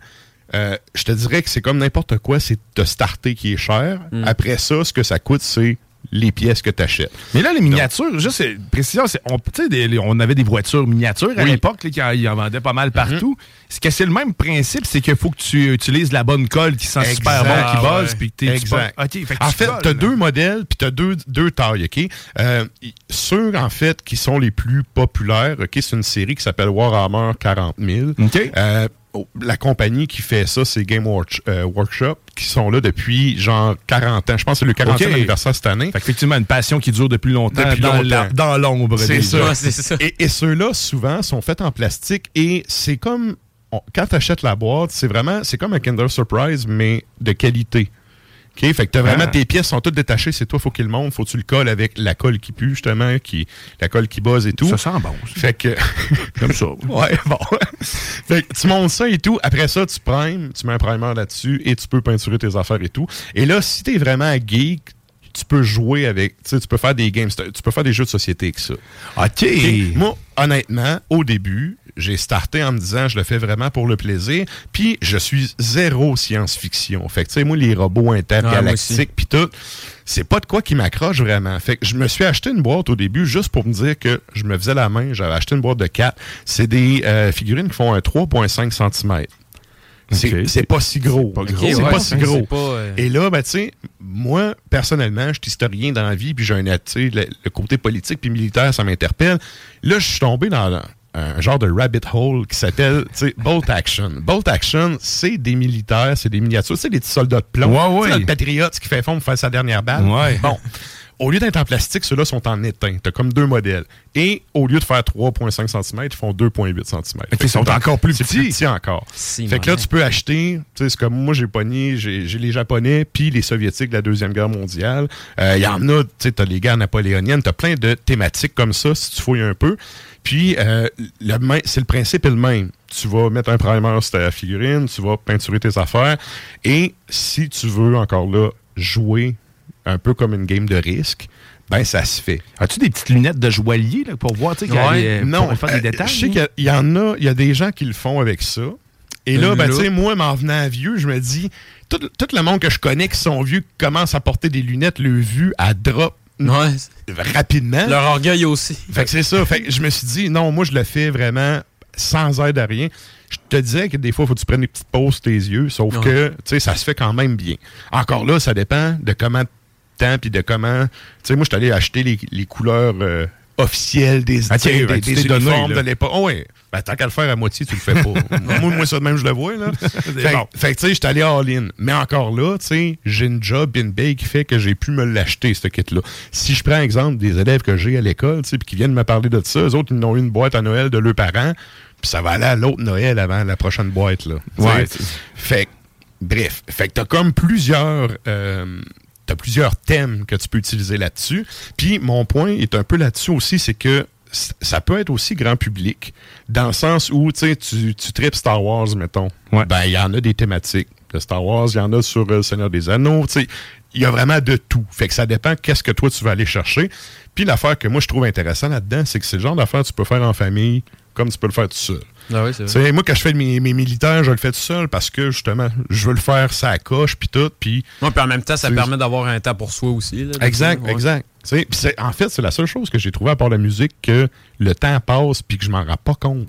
euh, je te dirais que c'est comme n'importe quoi, c'est de starter qui est cher. Mm. Après ça, ce que ça coûte, c'est les pièces que tu achètes. Mais là, les miniatures, juste précision, c'est- on, des- on avait des voitures miniatures à Oui. Mhm. l'époque, là, qui en, ils en vendaient pas mal partout. C'est que c'est le même principe, c'est qu'il faut que tu utilises la bonne colle qui sent super bon, qui Exact. buzz, puis que t'es Exact. tu pas- OK, fait que en tu fait, tu as deux modèles, puis tu as deux, deux tailles, OK? Euh, ceux, en fait, qui sont les plus populaires, OK, c'est une série qui s'appelle Warhammer 40 000. Euh, oh, la compagnie qui fait ça, c'est Game Work- euh, Workshop, qui sont là depuis genre 40 ans. Je pense que c'est le 40e OK. anniversaire cette année. Fait qu'effectivement, une passion qui dure depuis longtemps, Depuis dans, longtemps. dans l'ombre. C'est déjà. ça. Et, et ceux-là, souvent, sont faits en plastique et c'est comme. on- quand tu achètes la boîte, c'est vraiment. C'est comme un Kinder Surprise, mais de qualité. OK? Fait que t'as vraiment Ah. tes pièces sont toutes détachées, c'est toi, faut qu'il le monte, faut que tu le colles avec la colle qui pue, justement, qui, la colle qui buzz et tout. Ça sent bon. Fait que. Comme ça. ouais, bon. fait que tu montes ça et tout. Après ça, tu primes, tu mets un primer là-dessus et tu peux peinturer tes affaires et tout. Et là, si t'es vraiment geek, tu peux jouer avec, tu sais, tu peux faire des games, tu peux faire des jeux de société avec ça. OK. Moi, honnêtement, au début, j'ai starté en me disant, je le fais vraiment pour le plaisir, puis je suis zéro science-fiction. Fait que, tu sais, moi, les robots intergalactiques, puis tout, c'est pas de quoi qui m'accroche vraiment. Fait que je me suis acheté une boîte au début juste pour me dire que je me faisais la main. J'avais acheté une boîte de 4. C'est des euh, figurines qui font un 3,5 cm. C'est pas si gros. pas C'est gros. pas Ouais, si gros. pas, euh, Et là, ben, tu sais, moi, personnellement, je suis historien dans la vie, puis j'ai un, tu sais, le, le côté politique puis militaire, ça m'interpelle. Là, je suis tombé dans un genre de rabbit hole qui s'appelle, Bolt Action. Bolt Action, c'est des militaires, c'est des miniatures, c'est des petits soldats de plomb. Ouais, ouais. le patriote qui fait fond pour faire sa dernière balle. Ouais. Bon. Au lieu d'être en plastique, ceux-là sont en étain. T'as comme deux modèles. Et au lieu de faire 3,5 cm, ils font 2,8 cm. ils sont encore plus petits. plus petit encore. Si, fait que là, tu peux acheter, tu sais, c'est comme moi, j'ai pogné, j'ai j'ai les Japonais, puis les Soviétiques de la Deuxième Guerre mondiale. Euh, Il y en a, tu sais, t'as les guerres napoléoniennes, t'as plein de thématiques comme ça, si tu fouilles un peu. Puis, euh, le main- c'est le principe est le même. Tu vas mettre un primer sur ta figurine, tu vas peinturer tes affaires, et si tu veux, encore là, jouer un peu comme une game de risque, ben ça se fait. As-tu des petites lunettes de joaillier là, pour voir, tu sais, non, pour faire des euh, détails? Je sais qu'il y a- il y, en a, il y a des gens qui le font avec ça. Et là, ben, tu sais, moi, m'en venant à vieux, je me dis, tout, tout le monde que je connais qui sont vieux, qui commencent à porter des lunettes, le vu à drop rapidement. Leur orgueil aussi. Fait que c'est ça. Fait que je me suis dit, non, moi, je le fais vraiment sans aide à rien. Je te disais que des fois, il faut que tu prennes des petites pauses sur tes yeux, sauf Ouais. que, tu sais, ça se fait quand même bien. Encore là, ça dépend de comment temps puis de comment... Tu sais, moi, je suis allé acheter les, les couleurs euh, officielles des, ben, des, tu des donné, uniformes de l'époque. Oh, ouais. Ben, tant qu'à le faire à moitié, tu le fais pas. moi, moi, ça de même, je le vois, là. fait, bon. fait que, tu sais, j'étais allé all-in. Mais encore là, tu sais, j'ai une job in bay qui fait que j'ai pu me l'acheter, ce kit-là. Si je prends exemple des élèves que j'ai à l'école, tu sais, puis qui viennent me parler de ça, eux autres, ils ont eu une boîte à Noël de leurs parents, puis ça va aller à l'autre Noël avant la prochaine boîte, là. Ouais. Fait que, bref. Fait que t'as comme plusieurs... euh, T'as plusieurs thèmes que tu peux utiliser là-dessus. Puis mon point est un peu là-dessus aussi, c'est que ça peut être aussi grand public, dans le sens où tu sais, tu tu tripes Star Wars, mettons. Ben, il y en a des thématiques. de Star Wars, il y en a sur euh, Seigneur des Anneaux. tu sais. Il y a vraiment de tout. Fait que ça dépend qu'est-ce que toi tu vas aller chercher. Puis l'affaire que moi je trouve intéressant là-dedans, c'est que c'est le genre d'affaire que tu peux faire en famille comme tu peux le faire tout seul. Ah oui, c'est Tu moi, quand je fais mes, mes militaires, je le fais tout seul parce que, justement, je veux le faire ça coche, puis tout, puis... Ouais, en même temps, ça permet d'avoir un temps pour soi aussi. là, Exact, Ouais. exact. Tu en fait, c'est la seule chose que j'ai trouvé à part la musique que le temps passe puis que je m'en rends pas compte.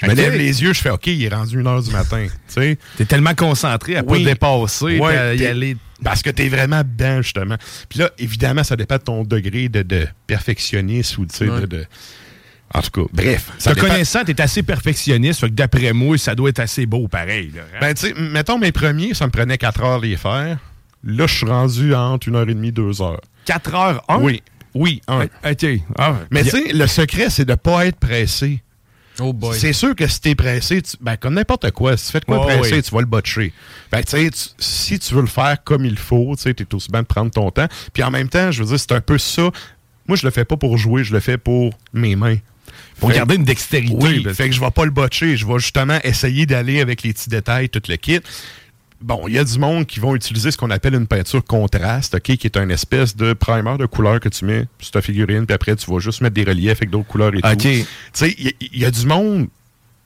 Je me lève les yeux, je fais OK, il est rendu une heure du matin. Tu. T'es tellement concentré à pas Oui. te dépasser, Ouais, à y aller. Parce que t'es vraiment dedans, justement. Puis là, évidemment, ça dépend de ton degré de, de perfectionnisme ou, tu sais, Ouais. de, de- En tout cas, bref. ça Te dépend- connaissant, t'es assez perfectionniste, fait que d'après moi, ça doit être assez beau pareil. là, hein? Ben, tu sais, mettons mes premiers, ça me prenait 4 heures les faire. Là, je suis rendu entre 1 heure et demie, 2 heures. 4 heures, un? Oui. Oui, un. OK. Ah, Mais tu sais, le secret, c'est de ne pas être pressé. Oh boy. C'est sûr que si t'es pressé, tu- ben, comme n'importe quoi, si tu fais de quoi Ouais, pressé, oui. tu vas le botcher. Ben, tu si tu veux le faire comme il faut, tu sais, t'es aussi bien de prendre ton temps. Puis en même temps, je veux dire, c'est un peu ça. Moi, je le fais pas pour jouer, je le fais pour mes mains. Pour Fait- garder une dextérité. Oui, fait que je vais pas le botcher. Je vais justement essayer d'aller avec les petits détails, tout le kit. Bon, il y a du monde qui vont utiliser ce qu'on appelle une peinture contraste, OK, qui est une espèce de primer de couleur que tu mets sur ta figurine, puis après, tu vas juste mettre des reliefs avec d'autres couleurs et tout. Tu sais, il y, a du monde,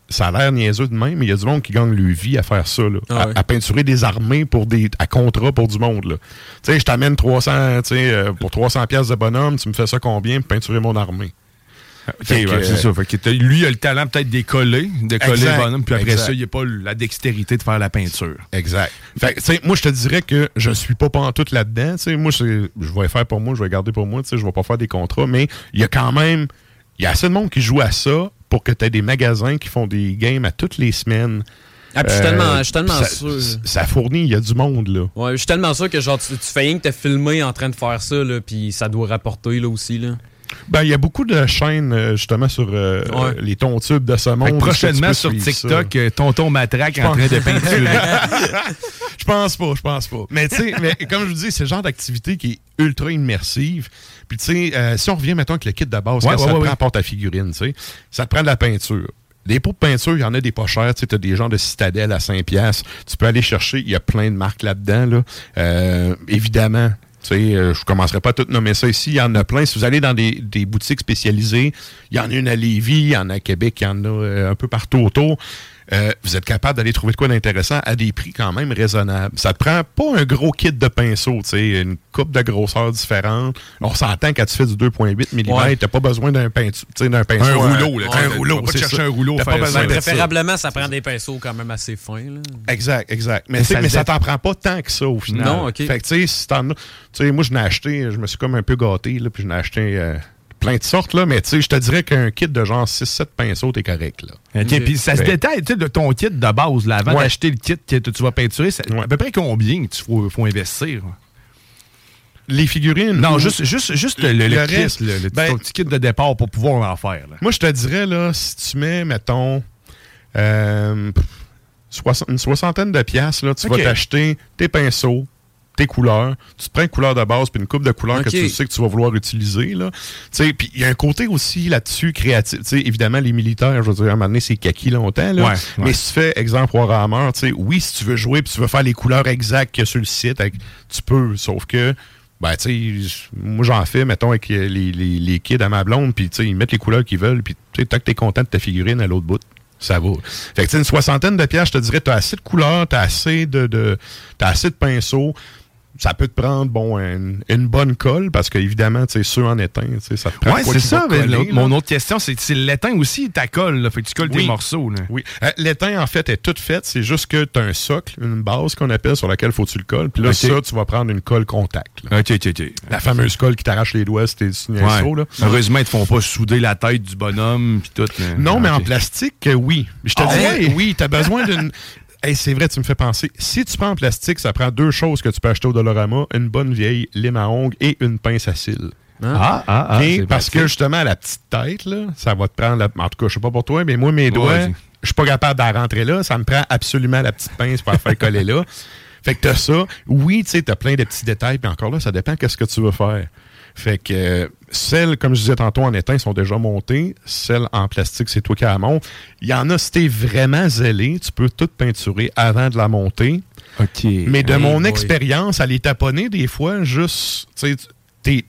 ça a l'air niaiseux de même, mais il y a du monde qui gagne leur vie à faire ça, là, Ah à, ouais. à peinturer des armées pour des, à contrat pour du monde. Tu sais, je t'amène 300, tu sais, euh, pour 300 pièces de bonhomme, tu me fais ça combien? Pour peinturer mon armée? OK, c'est ça. Fait que lui, il a le talent peut-être de coller, de coller Exact, le bonhomme, puis après exact. ça, il n'a pas la dextérité de faire la peinture. Exact. Fait que, tu sais, moi, je te dirais que je suis pas tout là-dedans. Tu sais, moi, c'est- je vais faire pour moi, je vais garder pour moi. Tu sais, je vais pas faire des contrats, mais il y a quand même, il y a assez de monde qui joue à ça pour que tu aies des magasins qui font des games à toutes les semaines. Ah, puis je suis tellement- je suis tellement ça, sûr. Ça fournit, il y a du monde, là. Ouais, je suis tellement sûr que genre tu, tu fais rien que te filmer en train de faire ça, là, puis ça doit rapporter là aussi. Là. Ben, il y a beaucoup de chaînes, euh, justement, sur euh, Ouais. les tontubes de ce Fait prochainement sur TikTok, ça? euh, Tonton Matraque en train de peinturer. je pense pas, je pense pas. Mais tu sais, mais comme je vous dis, c'est le genre d'activité qui est ultra immersive. Puis tu sais, euh, si on revient maintenant avec le kit de base, Ouais, quand ouais, ça te prend pour ta figurine, tu sais, ça te prend de la peinture. Des pots de peinture, il y en a des pas chers. Tu sais, as des gens de Citadelle à 5 piastres. Tu peux aller chercher, il y a plein de marques là-dedans. Là. Euh, évidemment, euh, je commencerai pas à tout nommer ça ici. Il y en a plein. Si vous allez dans des, des boutiques spécialisées, il y en a une à Lévis, il y en a à Québec, il y en a euh, un peu partout autour. Euh, vous êtes capable d'aller trouver de quoi d'intéressant à des prix quand même raisonnables. Ça te prend pas un gros kit de pinceau, tu sais, une coupe de grosseur différente. On s'entend quand tu fais du 2.8 mm, Ouais. t'as pas besoin d'un pinceau, tu sais, d'un pinceau. Un à- rouleau, là. Un rouleau, pas chercher un rouleau, pas besoin ça. de ça. Préférablement, ça prend des pinceaux quand même assez fins. Là. Exact, exact. Mais, Mais tu sais, ça mais ça t'en prend pas tant que ça au final. Non, OK. Fait que tu sais, si t'en as- tu sais, moi je n'ai acheté, je me suis comme un peu gâté, là, puis je n'ai acheté euh, plein de sortes, là, mais tu sais, je te dirais qu'un kit de genre 6-7 pinceaux, t'es correct, là. OK, puis ça se détaille tu sais, de ton kit de base. Là, avant Ouais. d'acheter le kit que tu vas peinturer, c'est à peu près combien tu faut, faut investir? Les figurines? Non, ou- juste, juste, juste le, le- le Le kit, reste, le, le- ben- ton petit kit de départ pour pouvoir en faire. là. Moi, je te dirais, là, si tu mets, mettons, euh, une soixantaine de piastres, là, tu vas t'acheter tes pinceaux, tes couleurs. Tu te prends une couleur de base puis une coupe de couleurs que tu sais que tu vas vouloir utiliser. Là. Puis il y a un côté aussi là-dessus créatif. Tu sais, évidemment, les militaires, je veux dire, à un moment donné, c'est kaki longtemps. Là. Ouais, Mais ouais. si tu fais, exemple, Warhammer, oui, si tu veux jouer puis tu veux faire les couleurs exactes qu'il y a sur le site, tu peux. Sauf que ben, tu sais, moi, j'en fais, mettons, avec les, les, les kids à ma blonde, puis, tu sais, ils mettent les couleurs qu'ils veulent, puis, tu sais, tant que t'es content de ta figurine à l'autre bout, ça va. Fait que, tu une soixantaine de pièces, je te dirais, t'as assez de couleurs, t'as assez de, de t'as assez de pinceaux. Ça peut te prendre, bon, une, une bonne colle, parce qu'évidemment, tu sais, ceux en étain, tu sais, ça te prend Ouais, quoi c'est ça. mais coller, mon autre question, c'est l'étain aussi, ta colle. Là, fait que tu colles Oui. tes morceaux. Là. Oui. Euh, L'étain, en fait, est toute faite. C'est juste que tu as un socle, une base qu'on appelle sur laquelle faut que tu le colles. Puis là, ça, tu vas prendre une colle contact. là. OK, OK, OK. La fameuse colle qui t'arrache les doigts si t'es saut, là. Heureusement, ils te font pas souder la tête du bonhomme puis tout. Non, mais Ok. en plastique, euh, oui. Je te Ah ouais? oui, tu as besoin d'une. Hey, c'est vrai, tu me fais penser. Si tu prends en plastique, ça prend deux choses que tu peux acheter au Dolorama une bonne vieille lime à ongles et une pince à cils. Ah, ah, ah, c'est parce pratique. que justement, la petite tête, là, ça va te prendre. la- En tout cas, je sais pas pour toi, mais moi, mes doigts, Ouais. je suis pas capable d'en rentrer là. Ça me prend absolument la petite pince pour la faire coller là. Fait que t'as ça. Oui, tu sais, t'as plein de petits détails, puis encore là, ça dépend qu'est-ce que tu veux faire. Fait que euh, celles, comme je disais tantôt, en étain sont déjà montées. Celles en plastique, c'est toi qui la montes. Il y en a, si t'es vraiment zélé, tu peux tout peinturer avant de la monter. OK. Mais de Hey mon boy. expérience, à les taponner, des fois, juste, tu sais, t'es-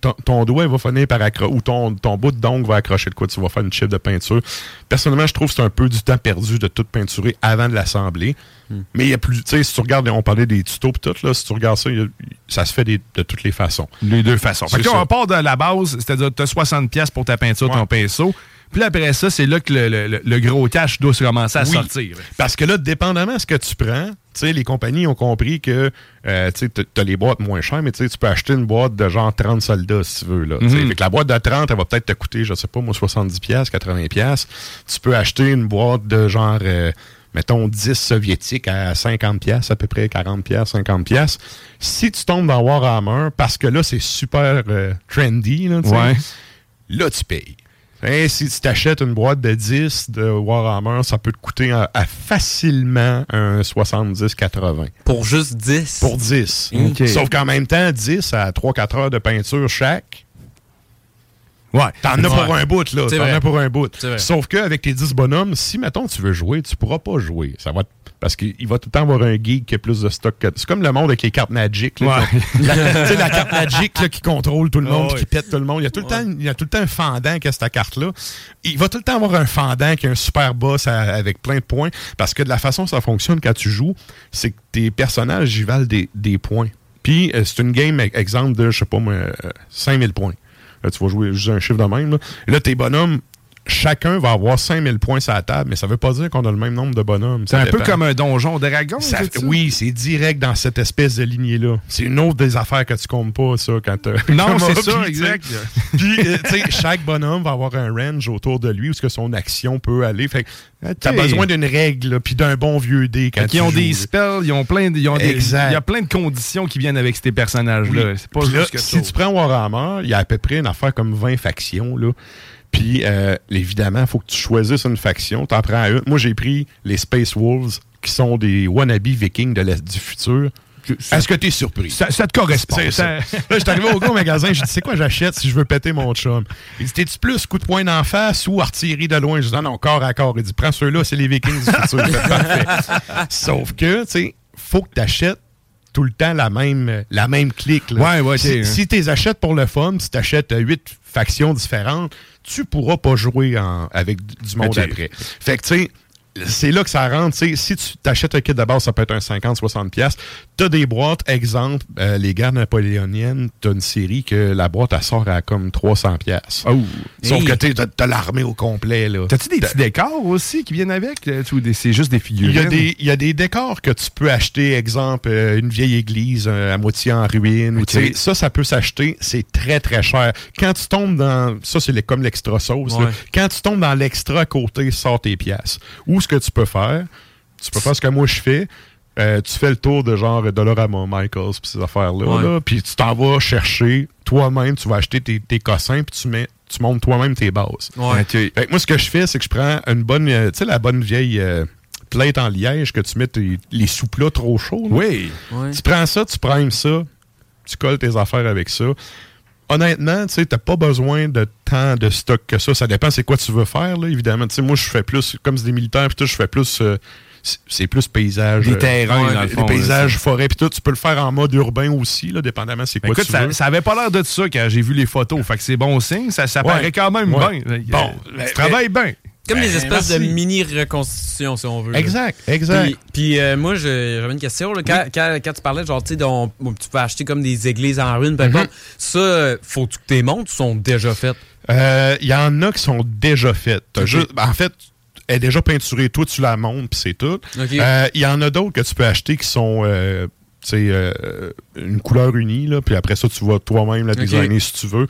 ton, ton doigt va finir par accrocher, ou ton, ton bout de d'ongle va accrocher de quoi, tu vas faire une chip de peinture. Personnellement, je trouve que c'est un peu du temps perdu de tout peinturer avant de l'assembler. Hmm. Mais il y a plus, tu sais, si tu regardes, on parlait des tutos pis tout, là, si tu regardes ça, a- ça se fait des- de toutes les façons. Les deux façons. Fait que on part de la base, c'est-à-dire tu as 60$ piastres pour ta peinture, ton pinceau. Puis après ça, c'est là que le, le- le- le gros cash doit se commencer à Oui. sortir. Parce que là, dépendamment de ce que tu prends, tu sais, les compagnies ont compris que euh, tu as les boîtes moins chères, mais tu sais, tu peux acheter une boîte de genre 30 soldats si tu veux. Là. Mhm. Fait que la boîte de 30, elle va peut-être te coûter, je sais pas, moi, 70$, 80$. Tu peux acheter une boîte de genre, euh, mettons, 10 soviétiques à 50$, à peu près 40$, 50$. Si tu tombes dans Warhammer, parce que là, c'est super euh, trendy, là, Ouais. là, tu payes. Hein, si tu t'achètes une boîte de 10 de Warhammer, ça peut te coûter à, à facilement un 70-80. Pour juste 10? Pour 10. Ok. Sauf qu'en même temps, 10 à 3-4 heures de peinture chaque. Ouais. T'en as pour un bout, là. T'en as pour un bout. Sauf qu'avec tes 10 bonhommes, si, mettons, tu veux jouer, tu pourras pas jouer. Ça va Parce qu'il il va tout le temps avoir un geek qui a plus de stock que. C'est comme le monde avec les cartes Magic. là. Ouais. La, tu sais, la carte Magic là, qui contrôle tout le monde, Oh, qui pète tout le monde. Il y a tout le temps, il y a tout le temps un fendant qui a cette carte-là. Il va tout le temps avoir un fendant qui a un super boss à- avec plein de points. Parce que de la façon dont ça fonctionne quand tu joues, c'est que tes personnages, ils valent des, des points. Puis euh, c'est une game, e- exemple de, je sais pas moi, euh, 5000 points. Là, tu vas jouer juste un chiffre de même. Là, Là, tes bonhommes, chacun va avoir 5000 points sur la table, mais ça veut pas dire qu'on a le même nombre de bonhommes. C'est un peu comme un donjon dragon. Ça- oui, c'est direct dans cette espèce de lignée-là. C'est une autre des affaires que tu comptes pas, ça, quand t'as- Non, comme c'est ça, tu exact. Puis, euh, tu sais, chaque bonhomme va avoir un range autour de lui où ce que son action peut aller. Fait que euh, t'as besoin d'une règle, puis d'un bon vieux dé quand Fait tu qu'ils ont joues, des spells, ils ont plein de, ils ont des- Exact. il y a plein de conditions qui viennent avec ces personnages-là. Oui. C'est pas Puis là, juste que si tu prends Warhammer, il y a à peu près une affaire comme 20 factions. Là. Puis, euh, évidemment, il faut que tu choisisses une faction. T'en prends une. Moi, j'ai pris les Space Wolves, qui sont des wannabe vikings de l'Est du futur. Est-ce que tu es surpris? Ça, ça te correspond. Ça. Là, j'étais arrivé au au magasin, j'ai dit, c'est quoi j'achète si je veux péter mon chum? Il dit, t'es-tu plus coup de poing d'en face ou artillerie de loin? Je dis, non, non, corps à corps. Il dit, prends ceux-là, c'est les Vikings du futur. Je. Sauf que, tu sais, faut que tu achètes tout le temps la même, la même clique. là. Ouais, ouais, si ok. si tu les achètes pour le fun, si tu achètes huit factions différentes, tu pourras pas jouer en- avec du monde après. Fait que, tu sais, c'est là que ça rentre. Si tu t'achètes un kit de base, ça peut être un 50-60$. Pièces. Tu as des boîtes, exemple, euh, les guerres napoléoniennes, tu as une série que la boîte, elle sort à comme 300$. pièces. Oh. Sauf Hey. que tu as, l'armée au complet. là. T'as-tu des petits décors aussi qui viennent avec? euh, c'est juste des figurines? Il y, a des, il y a des décors que tu peux acheter, exemple, euh, une vieille église euh, à moitié en ruine. Ça, ça peut s'acheter. C'est très, très cher. Quand tu tombes dans... Ça, c'est les- comme l'extra sauce. Ouais. Quand tu tombes dans l'extra à côté, sors tes pièces. Ou ce que tu peux faire, tu peux faire ce que moi je fais. Euh, tu fais le tour de genre Dolorama, Michaels, puis ces affaires-là. Ouais. là, Puis tu t'en vas chercher toi-même, tu vas acheter tes, tes cossins, puis tu mets, tu montes toi-même tes bases. Ouais. Fait que moi, ce que je fais, c'est que je prends une bonne, euh, tu sais, la bonne vieille euh, plate en liège que tu mets tes- les sous-plats trop chauds. Oui. Ouais. Tu prends ça, tu primes ça, tu colles tes affaires avec ça. Honnêtement, tu sais, t'as pas besoin de tant de stock que ça. Ça dépend c'est quoi tu veux faire, là, évidemment. Tu sais, moi, je fais plus, comme c'est des militaires, puis tout, je fais plus... euh, c'est- plus paysage. Des euh, terrains, dans le des fond, paysages, là, forêt, puis tout. Tu peux le faire en mode urbain aussi, là, dépendamment c'est Ben quoi écoute, tu ça, veux. ça avait pas l'air de ça quand j'ai vu les photos. Fait que c'est bon signe. Ça, ça Ouais. paraît quand même Ouais. bien. Bon, Euh, ben, tu travailles bien. Comme Ben, des espèces de mini-reconstitutions, si on veut. là. Exact, exact. Puis, euh, moi, je- j'avais une question. là. Quand, quand- quand tu parlais, genre, tu tu peux acheter comme des églises en ruine, Mhm. importe, ça, faut-tu que tu les montes ou sont déjà faites? Euh, Il y en a qui sont déjà faites. Juste- en fait, est déjà peinturée. Toi, tu la montes, puis c'est tout. Ok. Euh, Il y en a d'autres que tu peux acheter qui sont euh, euh, une couleur unie, là, puis après ça, tu vas toi-même la designer si tu veux.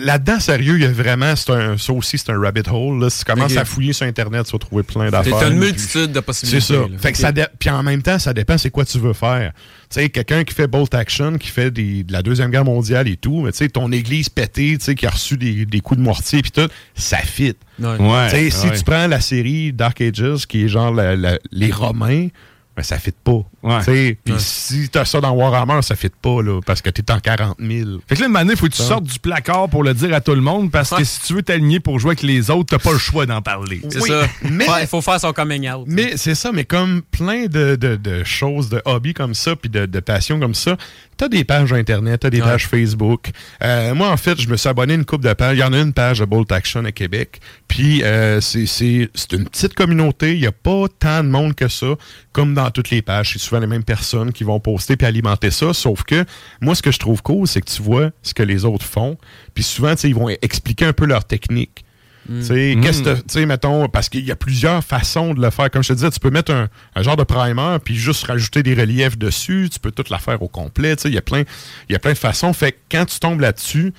Là-dedans, sérieux, il y a vraiment, c'est un, ça aussi, c'est un rabbit hole. Là. Si tu commences à fouiller sur Internet, tu vas trouver plein d'affaires. T'as une Puis- multitude de possibilités. c'est ça. là. Fait que Ok. ça dé- Puis en même temps, ça dépend c'est quoi tu veux faire. Tu sais, quelqu'un qui fait Bolt Action, qui fait des- de la Deuxième Guerre mondiale et tout, mais tu sais, ton église pétée, tu sais, qui a reçu des, des coups de mortier puis tout, ça fit. Ouais. Ouais, si ouais. tu prends la série Dark Ages, qui est genre la- la- les Romains, ben, ça fit pas. Puis si t'as ça dans Warhammer, ça fit pas, là, parce que t'es en 40 000. Fait que là, il faut que tu Ça. sortes du placard pour le dire à tout le monde parce que si tu veux t'aligner pour jouer avec les autres, t'as pas le choix d'en parler. C'est Oui, ça. mais- Ouais, il faut faire son coming out. Mais c'est ça, mais comme plein de, de- de choses, de hobbies comme ça, puis de, de passions comme ça, t'as des pages Internet, t'as des Ouais. pages Facebook. Euh, moi, en fait, je me suis abonné à une coupe de pages. Il y en a une page de Bolt Action à Québec. Puis euh, c'est une petite communauté. Il n'y a pas tant de monde que ça, comme dans toutes les pages. C'est souvent les mêmes personnes qui vont poster puis alimenter ça. Sauf que moi, ce que je trouve cool, c'est que tu vois ce que les autres font. Puis souvent, tu sais, ils vont expliquer un peu leur technique. Tu sais, Mm. qu'est-ce que tu sais, mettons, parce qu'il y a plusieurs façons de le faire. Comme je te disais, tu peux mettre un, un genre de primer puis juste rajouter des reliefs dessus. Tu peux tout la faire au complet. Tu sais, il y a plein, y a plein de façons. Fait que quand tu tombes là-dessus,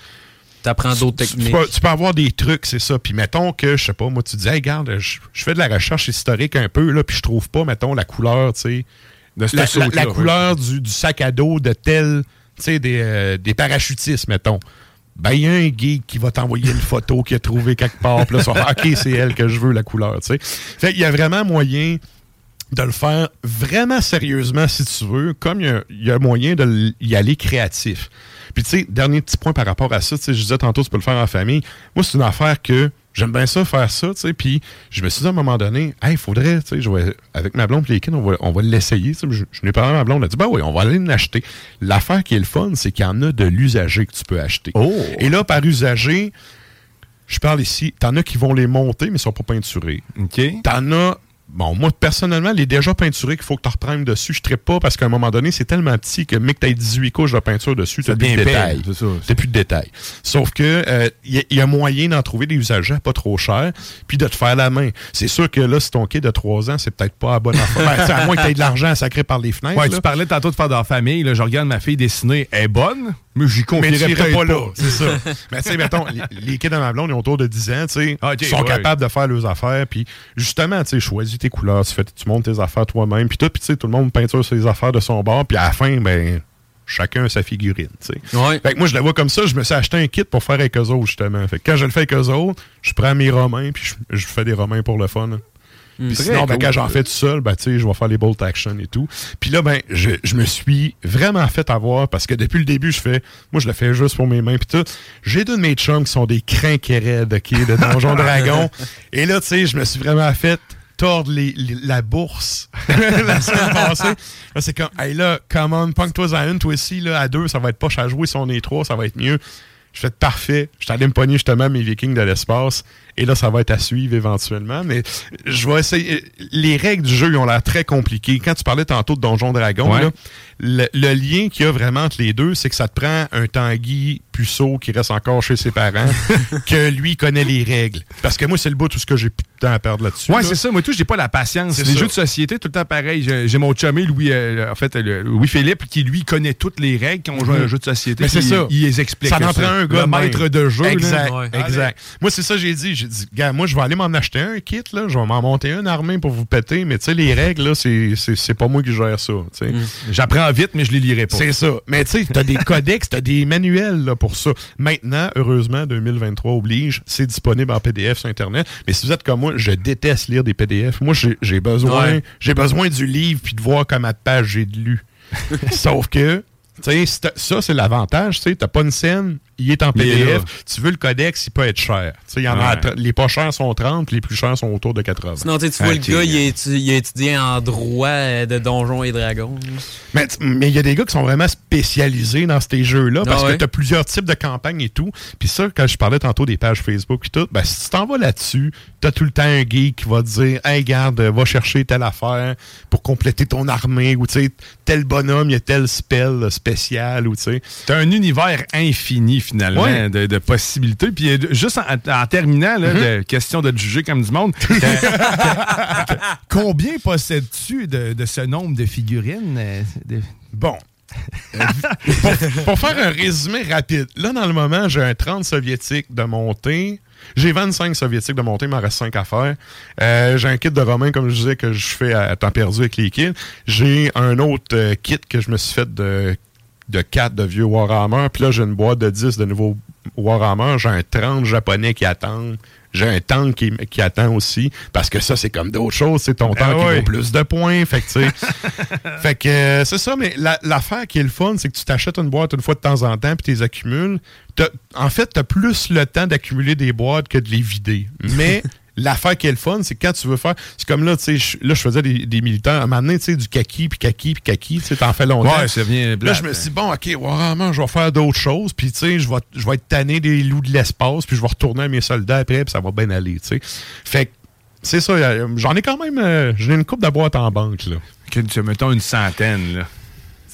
T'apprends d'autres tu techniques. peux- Tu, peux avoir des trucs, c'est ça. Puis mettons que, je sais pas, moi, tu dis, hey, regarde, je, je fais de la recherche historique un peu, là, puis je trouve pas, mettons, la couleur, tu sais. La, ouais. couleur du, du sac à dos de tel, tu sais, des, euh, des parachutistes, mettons. Ben, il y a un geek qui va t'envoyer une photo qu'il a trouvé quelque part. Puis là, vas faire, OK, c'est elle que je veux, la couleur, tu sais. Fait y a vraiment moyen de le faire vraiment sérieusement si tu veux, comme il y a, moyen de l- y aller créatif. Puis tu sais, dernier petit point par rapport à ça, tu sais, je disais tantôt, tu peux le faire en famille. Moi, c'est une affaire que j'aime bien ça, faire ça, tu sais. Puis je me suis dit à un moment donné, hey, il faudrait, tu sais, je vais- avec ma blonde et les kids, on va, on va l'essayer. tu sais. Je, je n'ai parlé à ma blonde, elle a dit, ben oui, on va aller l'acheter. L'affaire qui est le fun, c'est qu'il y en a de l'usager que tu peux acheter. Et là, par usager, je parle ici, t'en as qui vont les monter, mais ils sont pas peinturés. OK. T'en as. Bon, moi, personnellement, les déjà peinturés qu'il faut que tu reprennes dessus, je ne pas parce qu'à un moment donné, c'est tellement petit que, mec, tu as 18 couches de peinture dessus, tu Ça plus de détails. T'as plus de détails. Sauf que euh, il y, a- y a moyen d'en trouver des usagers pas trop cher, puis de te faire la main. C'est sûr que là, si ton kid de 3 ans, c'est peut-être pas à bonne affaire. Ben, à moins que tu aies de l'argent à sacrer par les fenêtres. Ouais, tu parlais tantôt de faire dans la famille. Là, je regarde ma fille dessiner. Elle est bonne, mais j'y Mais confierais tu pas pas. là, c'est ça. Mais tu sais, mettons, les, les kids dans ma blonde, ils ont autour de 10 ans, tu sais, Ah, ok, ils sont ouais. capables de faire leurs affaires, puis justement, tu sais, choisis tes couleurs, tu, fais, tu montes tes affaires toi-même, puis tout, puis tu sais, tout le monde peinture ses affaires de son bord, puis à la fin, ben, chacun a sa figurine, tu sais. Fait que moi, je la vois comme ça, je me suis acheté un kit pour faire avec eux autres, justement. Fait que quand je le fais avec eux autres, je prends mes romains, puis je, je fais des romains pour le fun. Puis Très sinon, ben, cool. quand j'en fais tout seul, ben, je vais faire les bolt action et tout. Puis là, ben, je, je me suis vraiment fait avoir parce que depuis le début, je fais, moi, je le fais juste pour mes mains puis tout. J'ai deux de mes chums qui sont des crinquérets de qui de Donjon Dragon. Et là, tu sais, je me suis vraiment fait tordre les- les- la bourse la semaine passée. Là, c'est comme, hey là, come on, punk-toi à une, toi aussi, là, à deux, ça va être poche à jouer. Si on est trois, ça va être mieux. Je fais parfait. Je suis allé me pogner justement mes Vikings de l'espace. Et là, ça va être à suivre éventuellement. Mais je vais essayer. Les règles du jeu ils ont l'air très compliquées. Quand tu parlais tantôt de Donjon Dragon, Ouais. là, le, le lien qu'il y a vraiment entre les deux, c'est que ça te prend un Tanguy puceau qui reste encore chez ses parents, que lui connaît les règles. Parce que moi, c'est le bout tout ce que j'ai plus de temps à perdre là-dessus. Ouais, là. c'est ça. Moi, tout, j'ai pas la patience. C'est Les ça. jeux de société, tout le temps pareil. J'ai mon chumé, Louis, euh, en fait, le- Louis-Philippe, qui lui connaît toutes les règles quand on joue à un Mhm. jeu de société. Mais c'est ça. Il, les explique. Ça en prend un gars Le maître de jeu. là. Exact, Ouais. exact. Moi, c'est ça j'ai dit. J'ai dit, gars, moi, je vais aller m'en acheter un kit, là. Je vais m'en monter une armée pour vous péter. Mais tu sais, les règles, là, c'est- c'est c'est pas moi qui gère ça. sais. J'apprends vite, mais je les lirai pas. C'est ça. Mais tu sais, t'as des codex, t'as des manuels là, pour ça. Maintenant, heureusement, 2023 oblige, c'est disponible en PDF sur Internet. Mais si vous êtes comme moi, je déteste lire des PDF. Moi, j'ai besoin, Ouais. j'ai besoin du livre puis de voir combien de pages j'ai lu. Sauf que, tu sais, c'est- ça, c'est l'avantage. Tu sais, t'as pas une scène, il est en PDF. Tu veux le codex, il peut être cher. Tu sais, il y en a, Ouais. les pas chers sont 30, puis les plus chers sont autour de 80. Sinon, tu vois, le gars, il, est, il a étudié en droit euh, de Donjons et Dragons. Mais il y a des gars qui sont vraiment spécialisés dans ces jeux-là Ah parce ouais? que tu as plusieurs types de campagnes et tout. Puis ça, quand je parlais tantôt des pages Facebook et tout, ben, si tu t'en vas là-dessus, tu as tout le temps un geek qui va te dire Hey, garde, va chercher telle affaire pour compléter ton armée ou tu sais, tel bonhomme, il y a tel spell spécial ou tu sais. T'as un univers infini, finalement, Ouais. de, de possibilités. Puis euh, juste en, en terminant, là, Mm-hmm. de question de juger comme du monde, que- que- combien possèdes-tu de, de ce nombre de figurines? euh, de- Bon. pour, pour faire un résumé rapide, là, dans le moment, j'ai un 30 soviétique de montée. J'ai 25 soviétiques de montée, il m'en reste 5 à faire. Euh, j'ai un kit de Romain, comme je disais, que je fais à temps perdu avec les kits. J'ai un autre euh, kit que je me suis fait de, de 4 de vieux Warhammer. Puis là, j'ai une boîte de 10 de nouveaux Warhammer. J'ai un 30 japonais qui attendent. j'ai un tank qui, qui attend aussi, parce que ça, c'est comme d'autres choses, c'est ton tank qui oui. vaut plus de points, fait que, fait que euh, c'est ça, mais la- l'affaire qui est le fun, c'est que tu t'achètes une boîte une fois de temps en temps, puis tu les accumules. En fait, tu as plus le temps d'accumuler des boîtes que de les vider. Mais l'affaire qui est le fun, c'est quand tu veux faire. C'est comme là, tu sais, là, je faisais des, des militants. À un moment donné, tu sais, du kaki, puis kaki, puis kaki, tu sais, t'en fais longtemps. Ouais, ça vient Là, je me suis dit, bon, OK, vraiment, je vais faire d'autres choses, puis tu sais, je vais, je vais être tanné des loups de l'espace, puis je vais retourner à mes soldats après, puis ça va bien aller, tu sais. Fait que, c'est ça, euh, j'en ai quand même. euh, J'ai une coupe de boîtes en banque, là. Tu mettons une centaine, là.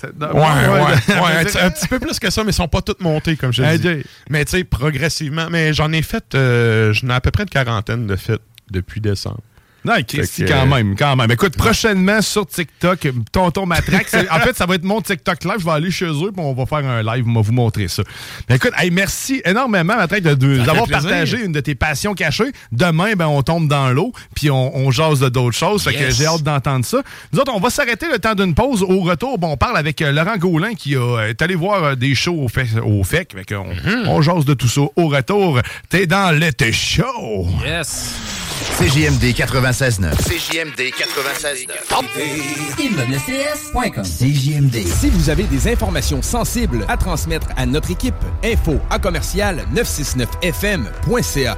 Ouais, ouais, ouais, ouais. un, petit- peu plus que ça, mais ils sont pas toutes montées, comme je dis. Jay. Mais tu sais, progressivement. Mais j'en ai fait, euh, j'en ai à peu près une quarantaine de faites depuis décembre. Non, Christy, Fait que, quand euh, même, quand même. Écoute, prochainement sur TikTok, Tonton Matraque. En fait, ça va être mon TikTok live. Je vais aller chez eux, puis on va faire un live. On va vous montrer ça. Mais écoute, hey, merci énormément, Matraque, de- de- d'avoir plaisir. partagé une de tes passions cachées. Demain, ben, on tombe dans l'eau, puis on, on jase de d'autres choses. Fait que j'ai hâte d'entendre ça. Nous autres, on va s'arrêter le temps d'une pause. Au retour, bon, on parle avec euh, Laurent Gaulin qui a, euh, est allé voir des shows au, FEC. Au FEC. Fait qu'on- Mm-hmm. on jase de tout ça. Au retour, t'es dans l'été show. Yes. CJMD 96.9. CJMD 96.9. ImeublesTS.com. CJMD. Si vous avez des informations sensibles à transmettre à notre équipe, info à commercial 969fm.ca.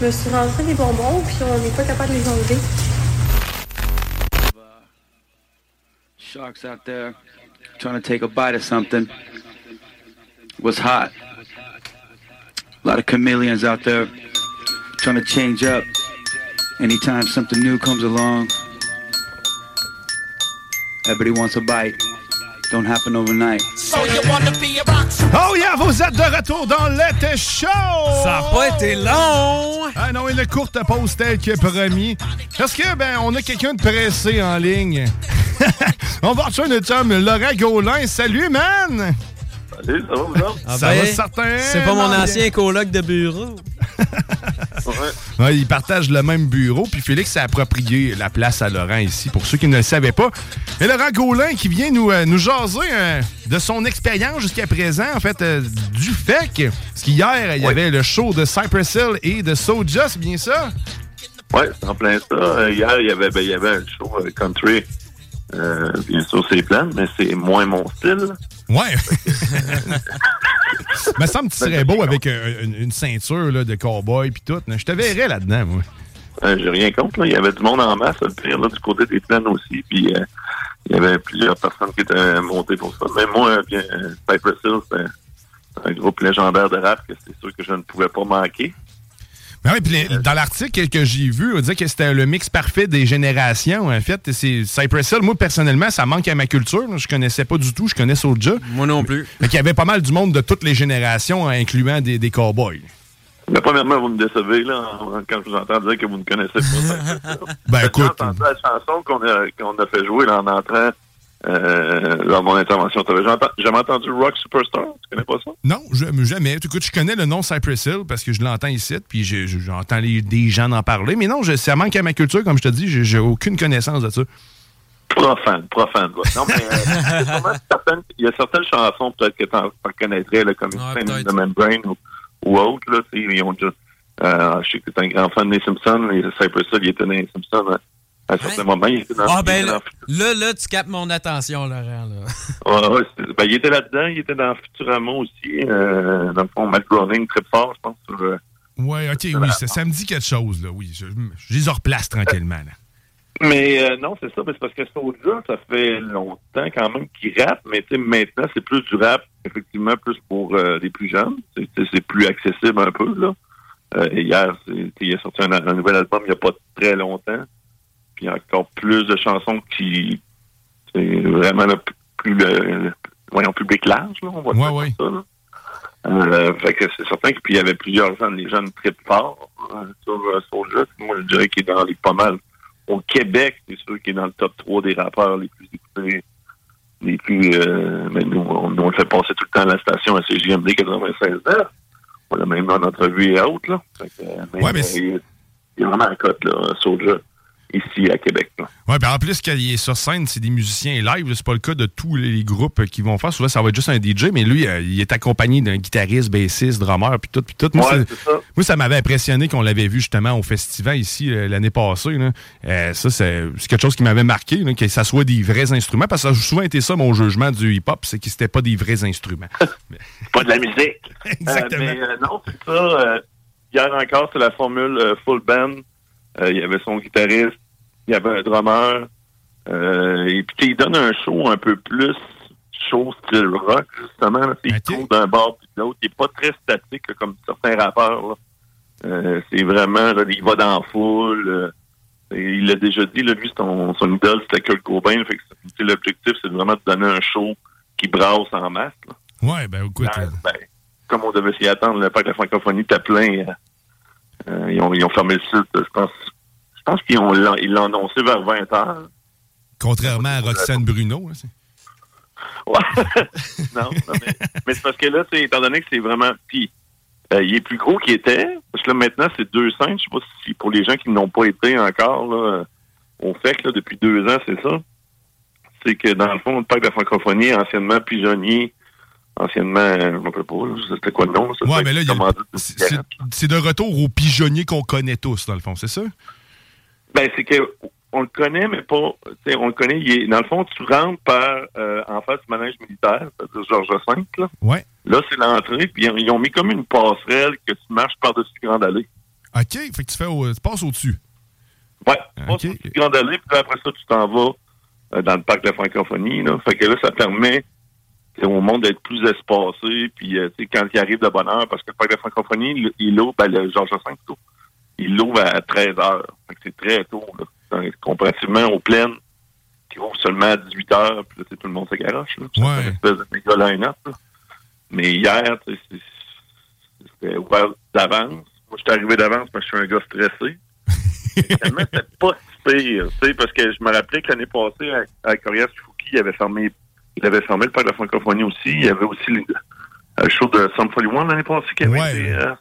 Je me suis rentré des bonbons, puis on n'est pas capable de les enlever. Sharks out there trying to take a bite of something. What's hot? A lot of chameleons out there trying to change up. Anytime something new comes along, everybody wants a bite. Don't happen overnight. So you wanna be a rock Oh yeah, vous êtes de retour dans l'été show! Ça a pas été long! Ah non, une courte pause telle que promis. Parce que, ben, on a quelqu'un de pressé en ligne. on va rejoindre notre chum Laurent Gaulin. Salut, man! Salut, ça va, vous autres? Ah Ça ben, va certain? C'est pas mon ancien coloc de bureau. Ouais, ils partagent le même bureau, puis Félix s'est approprié la place à Laurent ici, pour ceux qui ne le savaient pas. Et Laurent Gaulin qui vient nous, euh, nous jaser euh, de son expérience jusqu'à présent, en fait, euh, du FEC. Parce qu'hier, il y avait le show de Cypress Hill et de Soja, c'est bien ça? Ouais, c'est en plein ça. Hier, il y avait, ben, il y avait un show euh, country. Euh, bien sûr, c'est plein, mais c'est moins mon style. Ouais. Me semble que tu serais beau avec euh, une, une ceinture là, de cowboy puis tout. Je te verrais là-dedans, moi. Euh, J'ai rien contre. Là. Il y avait du monde en masse, le pire, là, du côté des plaines aussi. Puis euh, il y avait plusieurs personnes qui étaient montées pour ça. Mais moi, bien, Cypress Hill, c'est un groupe légendaire de rap que c'est sûr que je ne pouvais pas manquer. Ben oui, puis les- dans l'article que j'ai vu, on disait que c'était le mix parfait des générations. En fait, c'est Cypress Hill. Moi, personnellement, ça manque à ma culture. Je connaissais pas du tout. Je connais Soulja. Moi non plus. Mais qu'il y avait pas mal du monde de toutes les générations, incluant des, des cowboys. Mais premièrement, vous me décevez là, quand je vous entends dire que vous ne connaissez pas Cypress Hill. Ben J'ai écoute. entendu la chanson qu'on a, qu'on a fait jouer là, en entrant euh, lors de mon intervention. T'avais jamais entendu- jamais entendu Rock Superstar? Tu connais pas ça? Non, je- jamais. Écoute, je connais le nom Cypress Hill parce que je l'entends ici, puis j'entends des gens en parler. Mais non, je- ça manque à ma culture, comme je te dis. j'ai- aucune connaissance de ça. Profane, profane. Non, mais euh, il y a certaines- chansons peut-être que tu en connaîtrais, là, comme Ouais, the Membrane ou, ou autre. Là, ils ont déjà, euh, je sais que tu es un grand fan des Simpsons. Les Cypress Hill, il était dans les Simpsons à, à certains moments. Il était dans, Ah ben là, là, là, tu captes mon attention, Laurent. Là. Ouais, ouais, ben, il était là-dedans. Il était dans Futurama aussi. Euh, dans le fond, Matt Groening, très fort, je pense. Sur, euh, Ouais, ok, oui, ça, ça me dit quelque chose, là, oui. Je, je les replace tranquillement, là. Mais euh, non, c'est ça, mais c'est parce que Soulja, ça fait longtemps quand même qu'il rappe, mais tu sais, maintenant, c'est plus du rap, effectivement, plus pour euh, les plus jeunes. C'est plus accessible un peu, là. Euh, hier, il a sorti un, un nouvel album il n'y a pas très longtemps. Puis il y a encore plus de chansons qui c'est vraiment le plus le, le- voyons, public large, là, on va dire ouais. comme ça. Là. Euh, fait que c'est certain que puis il y avait plusieurs jeunes, les jeunes très forts euh, sur euh, Soulja. Moi, je dirais qu'il est dans les pas mal. Au Québec, c'est sûr qu'il est dans le top 3 des rappeurs les plus écoutés, les plus... Euh, mais nous, on, le fait passer tout le temps à la station à CJMD 96 heures. On l'a même dans notre entrevue et autres, là. Fait que, euh, mais, Ouais, mais euh, il, il est vraiment en cote, là, Soulja. Ici à Québec. Ouais, ben en plus, quand il est sur scène, c'est des musiciens live. C'est pas le cas de tous les groupes qui vont faire. Souvent, ça va être juste un DJ, mais lui, euh, il est accompagné d'un guitariste, bassiste, drummer, puis tout, puis tout. Moi, Ouais, ça. moi, ça m'avait impressionné qu'on l'avait vu justement au festival ici euh, l'année passée. là. Euh, ça, c'est quelque chose qui m'avait marqué, là, que ça soit des vrais instruments, parce que ça a souvent été ça mon jugement du hip-hop, c'est que c'était pas des vrais instruments. pas de la musique. Exactement. Euh, mais euh, non, c'est ça. hier encore, c'est la formule full band. Il y avait son guitariste, il y avait un drummer. euh, et puis il donne un show un peu plus show style rock, justement. Il court d'un bord puis de l'autre. Il n'est pas très statique comme certains rappeurs. Euh, c'est vraiment, là, il va dans la foule. euh, et il l'a déjà dit, là, lui, son, son idole, c'était Kurt Cobain. Fait que l'objectif, c'est vraiment de donner un show qui brasse en masse. là. Ouais, ben écoute. Ben, ben, comme on devait s'y attendre, le parc de la francophonie était plein. euh, ils, ont, ils ont fermé le site, je pense. Je pense qu'ils ont l'ont annoncé vers 20 heures. Contrairement à Roxane Bruno. là, c'est- Ouais. non, non, mais, mais c'est parce que là, sais, étant donné que c'est vraiment. Puis, euh, il est plus gros qu'il était. Parce que là, maintenant, c'est deux scènes. Je sais pas si pour les gens qui n'ont pas été encore là, euh, au FEC, là, depuis deux ans, c'est ça. C'est que dans le fond, le parc de la francophonie, anciennement pigeonnier, anciennement, euh, je ne me rappelle pas, c'était quoi le nom? Ouais, mais là, c'est de retour au pigeonnier qu'on connaît tous, dans le fond, c'est ça? Ben, c'est que on le connaît, mais pas. tu sais, On le connaît. Il est, dans le fond, tu rentres par euh, en face du manège militaire, c'est-à-dire Georges V. Là, Ouais. là c'est l'entrée, puis ils ont mis comme une passerelle que tu marches par-dessus Grande Allée. OK, fait que tu, fais au- tu passes au-dessus. Ouais, tu passes par-dessus Grande Allée, puis après ça, tu t'en vas euh, dans le parc de la francophonie. Là. Fait que là, ça permet au monde d'être plus espacé, puis euh, tu sais, quand il arrive de bonne heure, parce que le parc de la francophonie, il, il ouvre, ben, le Georges V, plutôt, il l'ouvre à 13 heures. C'est très tôt, là. Comparativement aux plaines qui ouvrent seulement à 18 heures, puis là, tout le monde se garoche. Là. C'est une espèce de méga line-up. Mais hier, c'était ouvert d'avance. Moi, je suis arrivé d'avance parce que je suis un gars stressé. Finalement, c'était pas si pire, parce que je me rappelais que l'année passée, à, à Corias Fuki, il avait fermé, il avait fermé le parc de la francophonie aussi. Il y avait aussi le, le show de Sum 41 l'année passée qui avait Ouais. été, euh,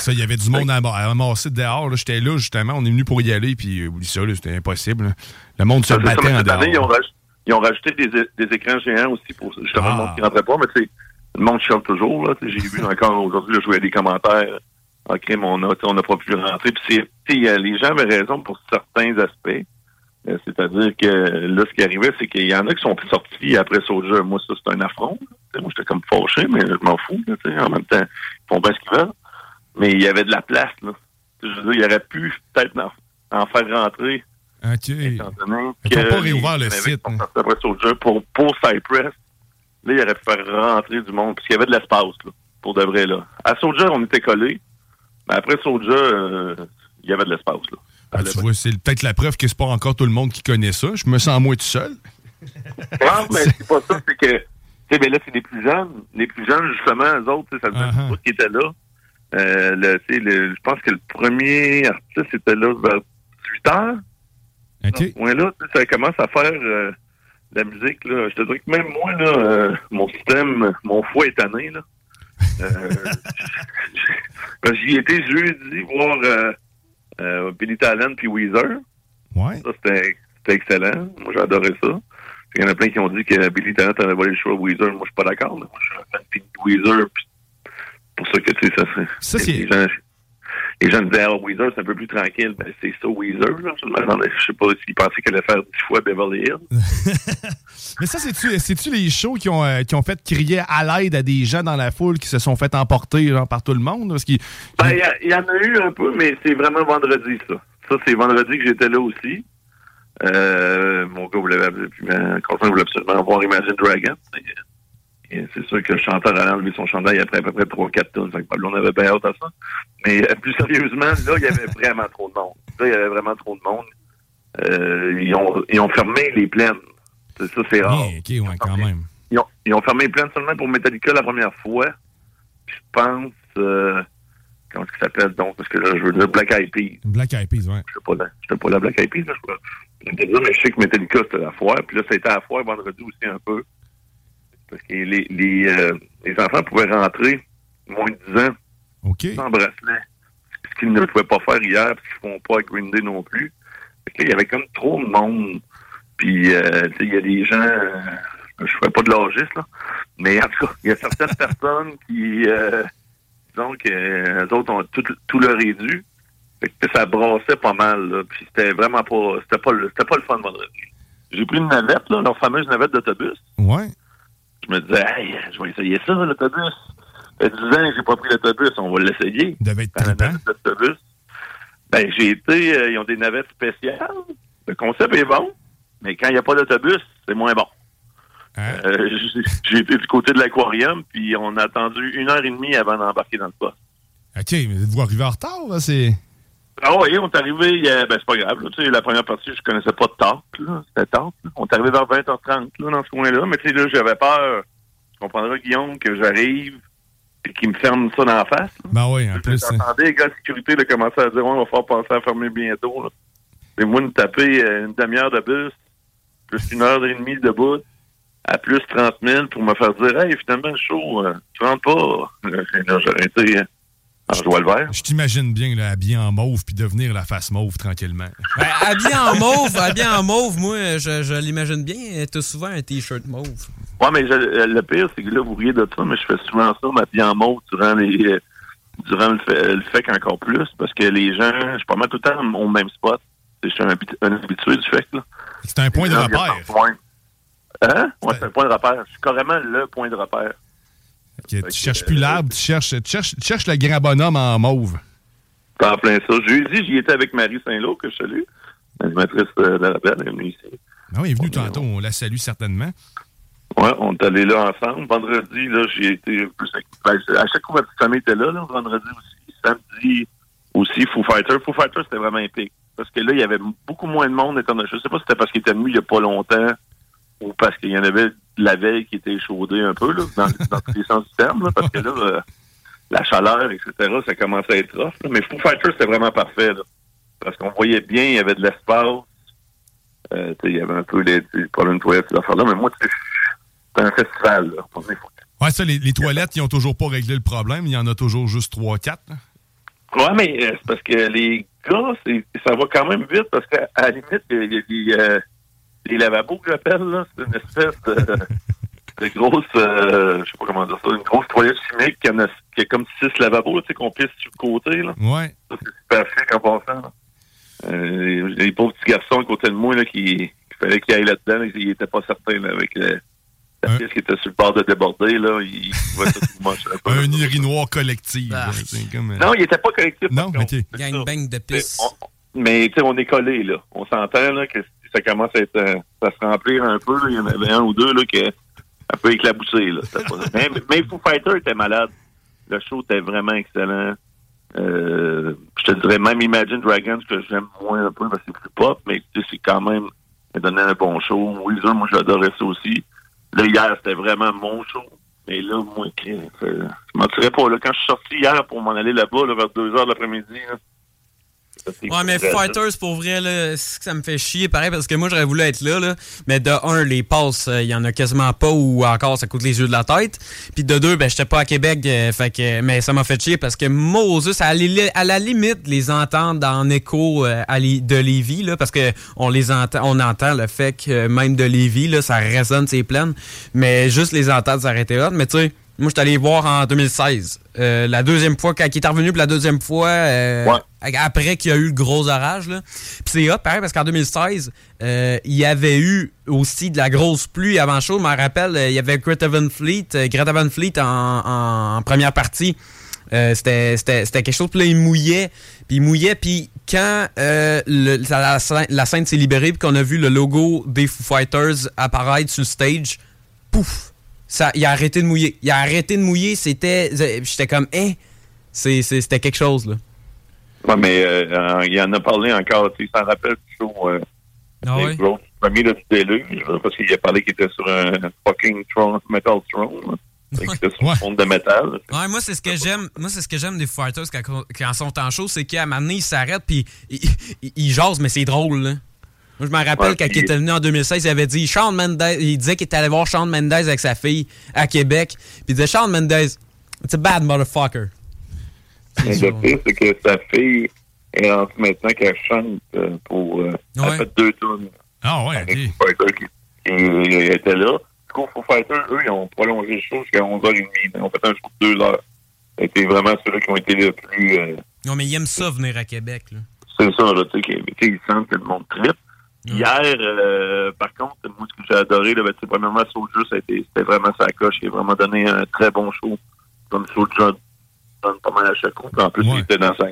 Ça, il y avait du monde à, à ramasser dehors. J'étais là, justement. On est venu pour y aller, puis euh, oublie ça, c'était impossible. là. Le monde se ça, battait en cette dehors. année, ils ont, raj- ils ont rajouté des, des écrans géants aussi pour justement Ah. le monde qui rentrait pas, mais tu sais, le monde chiale toujours. J'ai vu encore aujourd'hui, je voyais des commentaires. OK, mais on n'a pas pu rentrer. Puis euh, les gens avaient raison pour certains aspects. Euh, C'est-à-dire que là, ce qui arrivait, c'est qu'il y en a qui sont sortis après Soldier. Moi, ça, c'est un affront. Moi, j'étais comme fâché, mais je m'en fous. là. En même temps, ils font bien ce qu'ils veulent. Mais il y avait de la place. Là. Je veux dire, il aurait pu peut-être en, en faire rentrer OK. étant donné Ils n'ont pas réouvert le site. Soldier pour, pour Cypress. Là, il aurait pu faire rentrer du monde, parce qu'il y avait de l'espace, là, pour de vrai, là. À Soldier, on était collés, mais après Soldier, euh, il y avait de l'espace, là. Ah, tu vois, c'est peut-être la preuve que c'est pas encore tout le monde qui connaît ça. Je me sens moi tout seul. Non, mais c'est pas ça, c'est que, tu sais, mais là, c'est les plus jeunes. Les plus jeunes, justement, eux autres, tu sais, ça faisait un bout qui étaient là. Euh, le, je pense que le premier artiste était là vers 18 heures. OK. Ouais, là, ça commence à faire euh, la musique, là. Je te dirais que même moi, là, euh, mon système, mon foie est tanné, là. J'y étais jeudi voir Billy Talent puis Weezer. Ouais. Ça, c'était c'était excellent. Moi, j'ai adoré ça. Il y en a plein qui ont dit que Billy Talent avait volé le choix à Weezer. Moi, je suis pas d'accord. là. Moi, je suis un fan de Weezer. puis pour ça que, tu sais, ça, Ça, c'est- Les gens, gens disaient, ah, Weezer, c'est un peu plus tranquille. Ben, c'est ça, Weezer. Là. Je me je sais pas s'ils pensaient qu'elle allait faire dix fois Beverly Hills. Mais ça, c'est-tu c'est-tu les shows qui ont, euh, qui ont fait crier à l'aide à des gens dans la foule qui se sont fait emporter genre, par tout le monde? Parce qu'ils- Ben, il y y, en a eu un peu, mais c'est vraiment vendredi, ça. Ça, c'est vendredi que j'étais là aussi. Euh, mon gars voulait, voulait absolument voir Imagine Dragon. C'est sûr que le chanteur a enlevé son chandail après à peu près 3-4 tonnes. Fait que Pablo, on avait bien hâte à ça. Mais euh, plus sérieusement, là, il y avait vraiment trop de monde. Là, il y avait vraiment trop de monde. Euh, ils, ont, ils ont fermé les plaines. C'est ça, c'est rare. OK, ouais, quand même. Ils ont, ils ont fermé les plaines seulement pour Metallica la première fois. Puis je pense... euh, comment est-ce qu'il s'appelle donc? Parce que là, je veux dire Black Eyed Peas. Black Eyed Peas, ouais. Je sais pas je sais pas la Black Eyed Peas, là, je te dire, mais je sais que Metallica, c'était la foire. Puis là, c'était à la foire vendredi aussi un peu. Parce que les, les, euh, les enfants pouvaient rentrer moins de 10 ans sans bracelet. Ce qu'ils ne pouvaient pas faire hier, parce qu'ils ne font pas à Green Day non plus. Il y avait comme trop de monde. Puis, euh, il y a des gens, euh, je ferais pas de logiste, là, mais en tout cas, il y a certaines personnes qui, euh, disons que eux autres ont tout, tout leur. Fait que ça brassait pas mal, là. Puis c'était vraiment pas, c'était pas, le- c'était pas le fun vendredi. J'ai pris une navette, là, leur fameuse navette d'autobus. Ouais. Je me disais, hey, je vais essayer ça, l'autobus. Ça fait 10 ans que j'ai pas pris l'autobus, on va l'essayer. Devait être. Ben, j'ai été, euh, ils ont des navettes spéciales. Le concept est bon, mais quand il n'y a pas d'autobus, c'est moins bon. Euh, j'ai- j'ai été du côté de l'aquarium, puis on a attendu une heure et demie avant d'embarquer dans le poste. OK, mais vous arrivez en retard, là, c'est... Ah oui, on est arrivé, ben c'est pas grave. là. Tu sais, la première partie, je connaissais pas de là. C'était là. On est arrivé vers 20h30 là, dans ce coin-là. Mais tu sais, là, j'avais peur. Tu comprendras, Guillaume, que j'arrive et qu'il me ferme ça dans la face. là. Ben oui, en plus... J'entendais les gars de sécurité de commencer à dire Ouais, on va falloir penser à fermer bientôt. là. C'est moi me taper euh, une demi-heure de bus, plus une heure et demie de bout, à plus 30 000 pour me faire dire Hey, finalement, chaud, euh, tu rentres pas. Là, j'ai arrêté euh, en joie le vert? Je t'imagine bien, là, habillé en mauve, puis devenir la face mauve tranquillement. Ben, habillé en mauve, habillé en mauve, moi, je, je l'imagine bien. T'as souvent un t-shirt mauve. Ouais, mais je- euh, le pire, c'est que là, vous riez de ça, mais je fais souvent ça, m'habiller en mauve durant les euh, durant le fait, le fait qu'encore plus, parce que les gens, je suis pas mal tout le temps au même spot. Je suis un, habitu- un habitué du fait, là. C'est un point de repère. Hein? Ouais, c'est un point de repère. Je suis carrément le point de repère. Ok, tu cherches plus l'arbre, tu cherches, tu, cherches, tu cherches le grand bonhomme en mauve. En plein ça. Jeudi, j'y étais avec Marie Saint-Lô, que je salue, l'animatrice euh, de la belle, elle est venue ici. Ah oui, il est venu tantôt, on la salue certainement. Ouais, on est allés là ensemble. Vendredi, là, j'ai été plus. ben, à chaque fois, ma petite famille était là, là. Vendredi aussi. Samedi aussi, Foo Fighter. Foo Fighter, c'était vraiment épique. Parce que là, il y avait beaucoup moins de monde. étant Je sais pas si c'était parce qu'il était venu il y a pas longtemps ou parce qu'il y en avait de la veille qui était échaudé un peu, là, dans, dans tous les sens du terme, là, parce que là, euh, la chaleur, etc., ça commençait à être rough. là. Mais Foo Fighter, c'était vraiment parfait, là. Parce qu'on voyait bien, il y avait de l'espace. Euh, il y avait un peu les, tu sais, pas une toilette, ces affaires-là. Mais moi, c'est un festival, là. Ouais, ça, les, les toilettes, ils ont toujours pas réglé le problème. Il y en a toujours juste 3-4. Ouais, mais euh, c'est parce que les gars, ça va quand même vite parce qu'à la limite, il y a des, les lavabos que j'appelle, là, c'est une espèce de, de grosse, euh, je sais pas comment dire ça, une grosse toilette chimique qui, en a, qui a comme six lavabos, tu sais, qu'on pisse sur le côté, là. Ouais. Ça, c'est super chic en passant, là. Euh, les, les pauvres petits garçons à côté de moi, là, qui, qui fallait qu'ils aillent là-dedans, ils n'étaient pas certains, là, avec le- la piste qui était sur le bord de déborder, là, ils trouvaient ça tout moche. un urinoir collectif. comme, euh, Non, il était pas collectif. Non, ok. Gangbang de pisse. Mais tu sais, on est collé là. On s'entend là que ça commence à être euh, à se remplir un peu. Il y en avait un ou deux là qui un peu éclaboussé là. Mais, mais Foo Fighter était malade. Le show était vraiment excellent. Euh, je te dirais même Imagine Dragons que j'aime moins un peu parce que c'est plus pop, mais tu sais, c'est quand même ça donnait un bon show. Weezer, moi j'adorais ça aussi. Là hier c'était vraiment mon show. Mais là, moi, euh, je mentirais pas. Là, quand je suis sorti hier pour m'en aller là-bas, là, vers 2 heures de l'après-midi, Ouais, mais Fighters, pour vrai, là, ça me fait chier, pareil, parce que moi, j'aurais voulu être là, là. Mais de un, les passes, euh, il y en a quasiment pas, ou encore, ça coûte les yeux de la tête. Puis de deux, ben, j'étais pas à Québec, euh, fait que, mais ça m'a fait chier parce que Moses, à, à la limite, les entendre en écho euh, à de Lévis, là, parce que on les entend, on entend le fait que euh, même de Lévis, là, ça résonne, c'est plein. Mais juste les entendre s'arrêter là. Mais tu sais, moi, je suis allé voir en 2016. Euh, la deuxième fois, quand il est revenu pour la deuxième fois, euh, après qu'il y a eu le gros orage. Là. Puis c'est hot, pareil, parce qu'en 2016, euh, il y avait eu aussi de la grosse pluie avant chaud. Je me rappelle, il y avait Greta Van Fleet, Greta Van Fleet en, en- en première partie. C'était, quelque chose, puis là, il mouillait, puis il mouillait, puis quand le- la scène s'est libérée, puis qu'on a vu le logo des Foo Fighters apparaître sur le stage, pouf! Ça, il a arrêté de mouiller. Il a arrêté de mouiller, c'était... J'étais comme, hein? C'est- c'était quelque chose, là. Ouais, mais euh, il en a parlé encore. Tu sais, s'en rappelle du show euh, Ah ouais? Grohl, premier là, du déluge, parce qu'il a parlé qu'il était sur un fucking throne, metal throne. était sur un fond de métal. Ouais, moi c'est ce que j'aime. Moi c'est ce que j'aime des Foo Fighters quand, quand sont en show, c'est qu'à un moment donné, ils s'arrêtent puis ils, ils- ils jasent, mais c'est drôle. Là. Moi je me rappelle Ouais, quand puis- il était venu en 2016, il avait dit Shawn Mendes, il disait qu'il était allé voir Shawn Mendes avec sa fille à Québec, puis il disait Shawn Mendes, it's a bad motherfucker. Mais le pire, c'est que sa fille, Et en maintenant qu'elle chante euh, pour... Euh, Elle a fait deux tonnes. Ah ouais, Avec Foo Fighter qui, qui était là. Du coup, Foo Fighter, eux, ils ont prolongé le show jusqu'à 11h30. Ils ont fait un show de 2 heures. C'était vraiment ceux-là qui ont été le plus... euh, Non, mais ils aiment ça venir à Québec. Là. c'est ça, là, tu sais, ils sentent que le monde Hier, euh, par contre, moi, ce que j'ai adoré, là, ben, sais, premièrement, Soulja, a c'était vraiment sa coche. Il a vraiment donné un très bon show. Comme Soulja donne pas mal à chaque coup. En plus, il était dans, sa-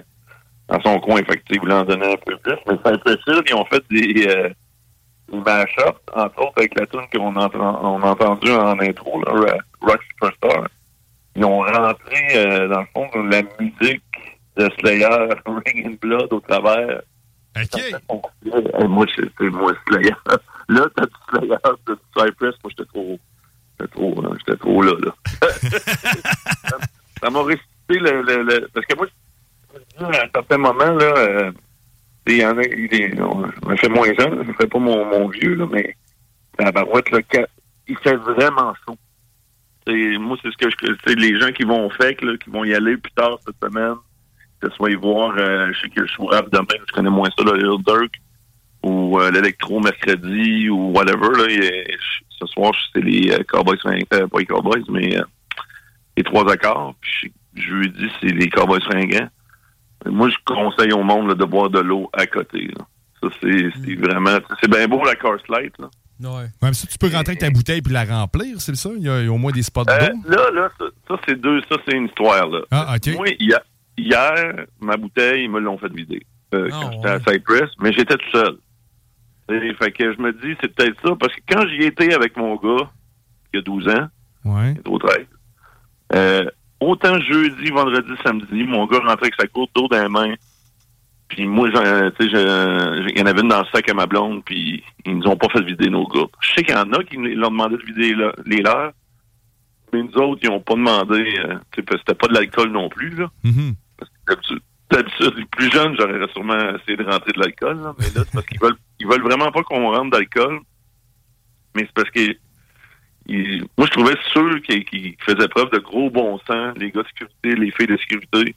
dans son coin, sais, il voulait en donner un peu plus. Mais c'est impressionnant. Ils ont fait des, euh, des mash-ups, entre autres, avec la tune qu'on entend, on a entendu en intro, là, Rock Superstar. Ils ont rentré, euh, dans le fond, la musique de Slayer, Ring and Blood, au travers. Euh, moi, c'est moi Slayer. Là, t'as du Slayer, t'as du Cypress. Moi, j'étais trop, j'étais trop, hein, j'étais trop là, là. Ça- m'a récité le, le, le- parce que moi, à un certain moment, là, euh, il y en a, il est, fais moins jeune, je me fais pas mon, vieux, là, mais la barouette, là, il fait vraiment chaud. Moi, c'est ce que je, c'est les gens qui vont au FEC, là, qui vont y aller plus tard cette semaine, que ce soit y voir, euh, je sais que je suis rap demain, je connais moins ça, le Lil Durk, ou euh, l'électro mercredi, ou whatever, là, et, ce soir, c'est les euh, Cowboys, euh, pas les Cowboys, mais euh, les trois accords, puis je- jeudi, c'est les Cowboys fringants. Moi, je conseille au monde là, de boire de l'eau à côté. là. Ça, c'est c'est vraiment... C'est bien beau, la Car Light, là. Ouais. Mais ça, tu peux rentrer avec ta bouteille puis la remplir, c'est ça? Il y, a, il y a au moins des spots Euh, d'eau? là, là, ça, ça, c'est deux, ça, c'est une histoire, là. Ah, OK. Moi, hier, hier, ma bouteille, ils me l'ont fait vider. euh, Ah, quand j'étais à Cypress, mais j'étais tout seul. Et, fait que je me dis, c'est peut-être ça, parce que quand j'y étais avec mon gars, il y a 12 ans, Ouais. il est au 13, euh, autant jeudi, vendredi, samedi, mon gars rentrait avec sa courte d'eau dans les mains, puis moi, il y en avait une dans le sac à ma blonde, puis ils nous ont pas fait vider nos gars. Je sais qu'il y en a qui leur demandé de vider le- les leurs, mais nous autres, ils ont pas demandé, euh, parce que c'était pas de l'alcool non plus, là. Mm-hmm. D'habitude, plus jeunes, j'aurais sûrement essayé de rentrer de l'alcool, là, mais là, c'est parce qu'ils veulent, ils veulent vraiment pas qu'on rentre d'alcool, mais c'est parce que moi, je trouvais ceux qui, qui faisaient preuve de gros bon sens, les gars de sécurité, les filles de sécurité,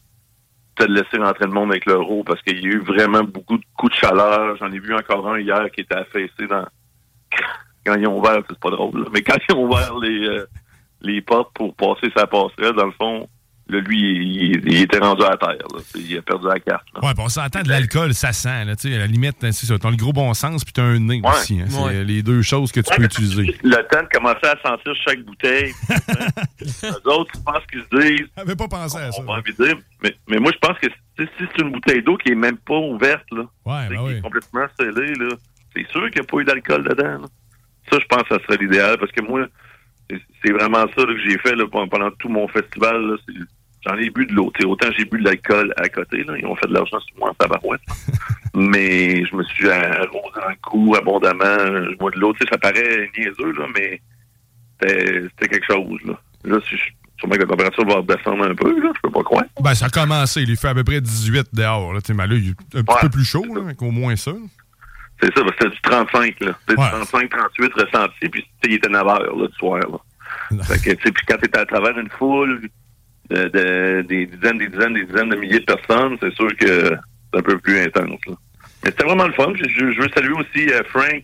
c'était de laisser rentrer le monde avec leur eau parce qu'il y a eu vraiment beaucoup de coups de chaleur. J'en ai vu encore un hier qui était affaissé dans quand ils ont ouvert, c'est pas drôle, là, mais quand ils ont ouvert les, euh, les portes pour passer sa passerelle, dans le fond, là, lui, il, il était rendu à terre. là. Il a perdu la carte. là. Ouais, puis on s'entend de l'alcool, ça sent. Là, tu sais, à la limite, c'est ça. T'as le gros bon sens puis t'as un nez Ouais. aussi. hein. C'est Ouais. les deux choses que tu peux utiliser. Le temps de commencer à sentir chaque bouteille. Les autres, je pense qu'ils se disent. J'avais pas pensé à ça. On va en vider. Mais, mais moi, je pense que si c'est une bouteille d'eau qui est même pas ouverte, là, ben qui est oui. complètement scellée, là, c'est sûr qu'il n'y a pas eu d'alcool dedans. là. Ça, je pense que ça serait l'idéal parce que moi, c'est- vraiment ça là, que j'ai fait là, pendant tout mon festival. là, J'en ai bu de l'eau. Autant j'ai bu de l'alcool à côté. Là, ils ont fait de l'argent sur moi en tabarouette. mais je me suis arrosé un coup abondamment. Je bois de l'eau. Ça paraît niaiseux, là, mais c'était quelque chose. Là, là si je- sûrement que la température va redescendre un peu. Là, je peux pas croire. Ben, ça a commencé. Il fait à peu près 18 dehors. Là, mais là, il est un petit peu plus chaud, là, au moins ça. C'est ça, parce que c'était du 35, là. C'était du 35, 38 ressenti, puis tu sais, il était 9 heures, là, du soir, là. Fait que, tu sais, puis quand t'es à travers une foule de, de- des dizaines, des dizaines, des dizaines de milliers de personnes, c'est sûr que c'est un peu plus intense, là. Mais c'était vraiment le fun. Je, veux saluer aussi euh, Frank,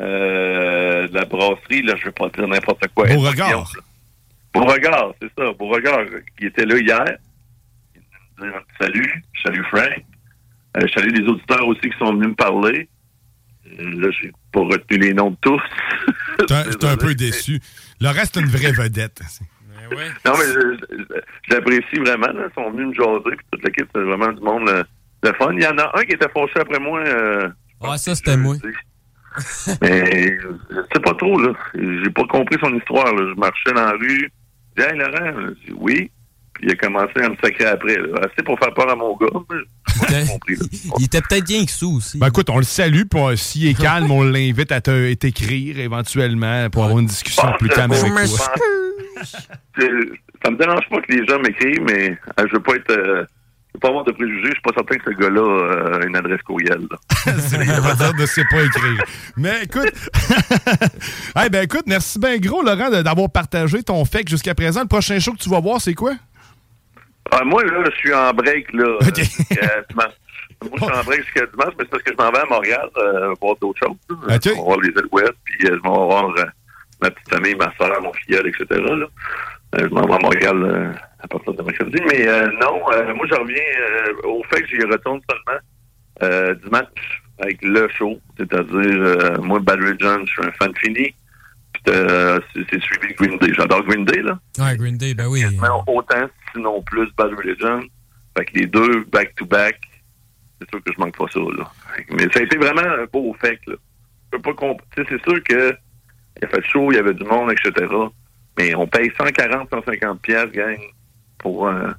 euh, de la brasserie, là, je vais pas dire n'importe quoi. Beauregard. Beauregard, c'est ça, Beauregard, qui était là hier. Il nous dit un petit salut. Salut Frank. Euh, je salue les auditeurs aussi qui sont venus me parler. Euh, Là, j'ai pas retenu les noms de tous. T'es un- un peu déçu. Le reste, une vraie vedette. Non, mais j'apprécie vraiment. Là. Ils sont venus me jaser. Puis toute l'équipe, c'est vraiment du monde euh, de fun. Il y en a un qui était fauché après moi. euh, Ah, ça, c'était moi. mais je sais pas trop. là. J'ai pas compris son histoire. Là. Je marchais dans la rue. Je dis, hey, Laurent, je dis, oui. Puis il a commencé à me sacrer après. Là. Assez pour faire peur à mon gars. mais compris. Il était peut-être bien que sous aussi. Ben écoute, on le salue, puis on- s'il est calme, on l'invite à te- t'écrire éventuellement pour avoir une discussion plus calme avec toi. C'est- Ça me dérange pas que les gens m'écrivent, mais euh, je veux pas être. euh, je veux pas avoir de préjugés. Je suis pas certain que ce gars-là euh, a une adresse courriel. veut dire de sait pas écrire. Mais écoute, hey, ben écoute, merci bien gros, Laurent, d'avoir partagé ton fait jusqu'à présent. Le prochain show que tu vas voir, c'est quoi? Ah, moi, là, je suis en break, là. Euh, dimanche. Moi, je suis en break jusqu'à dimanche, mais c'est parce que je m'en vais à Montréal euh, voir d'autres choses. là. OK. On va voir les Alouettes, puis euh, je vais voir euh, ma petite famille, ma soeur, mon filleul, etc. Là. Euh, je m'en vais à Montréal euh, à partir de mercredi. Mais euh, non, euh, moi, je reviens euh, au fait que j'y retourne seulement euh, dimanche avec le show. C'est-à-dire, euh, moi, Bad Religion, je suis un fan fini. Puis euh, c'est suivi de Green Day. J'adore Green Day, là. Ouais, Green Day, ben oui. Mais autant, sinon plus, Bad Religion. Fait que les deux, back-to-back, c'est sûr que je manque pas ça, là. Mais ça a été vraiment un beau fait, là. Je peux pas comp- c'est sûr que il a fait chaud, il y avait du monde, etc. Mais on paye 140, 150 pièces, gang, pour un...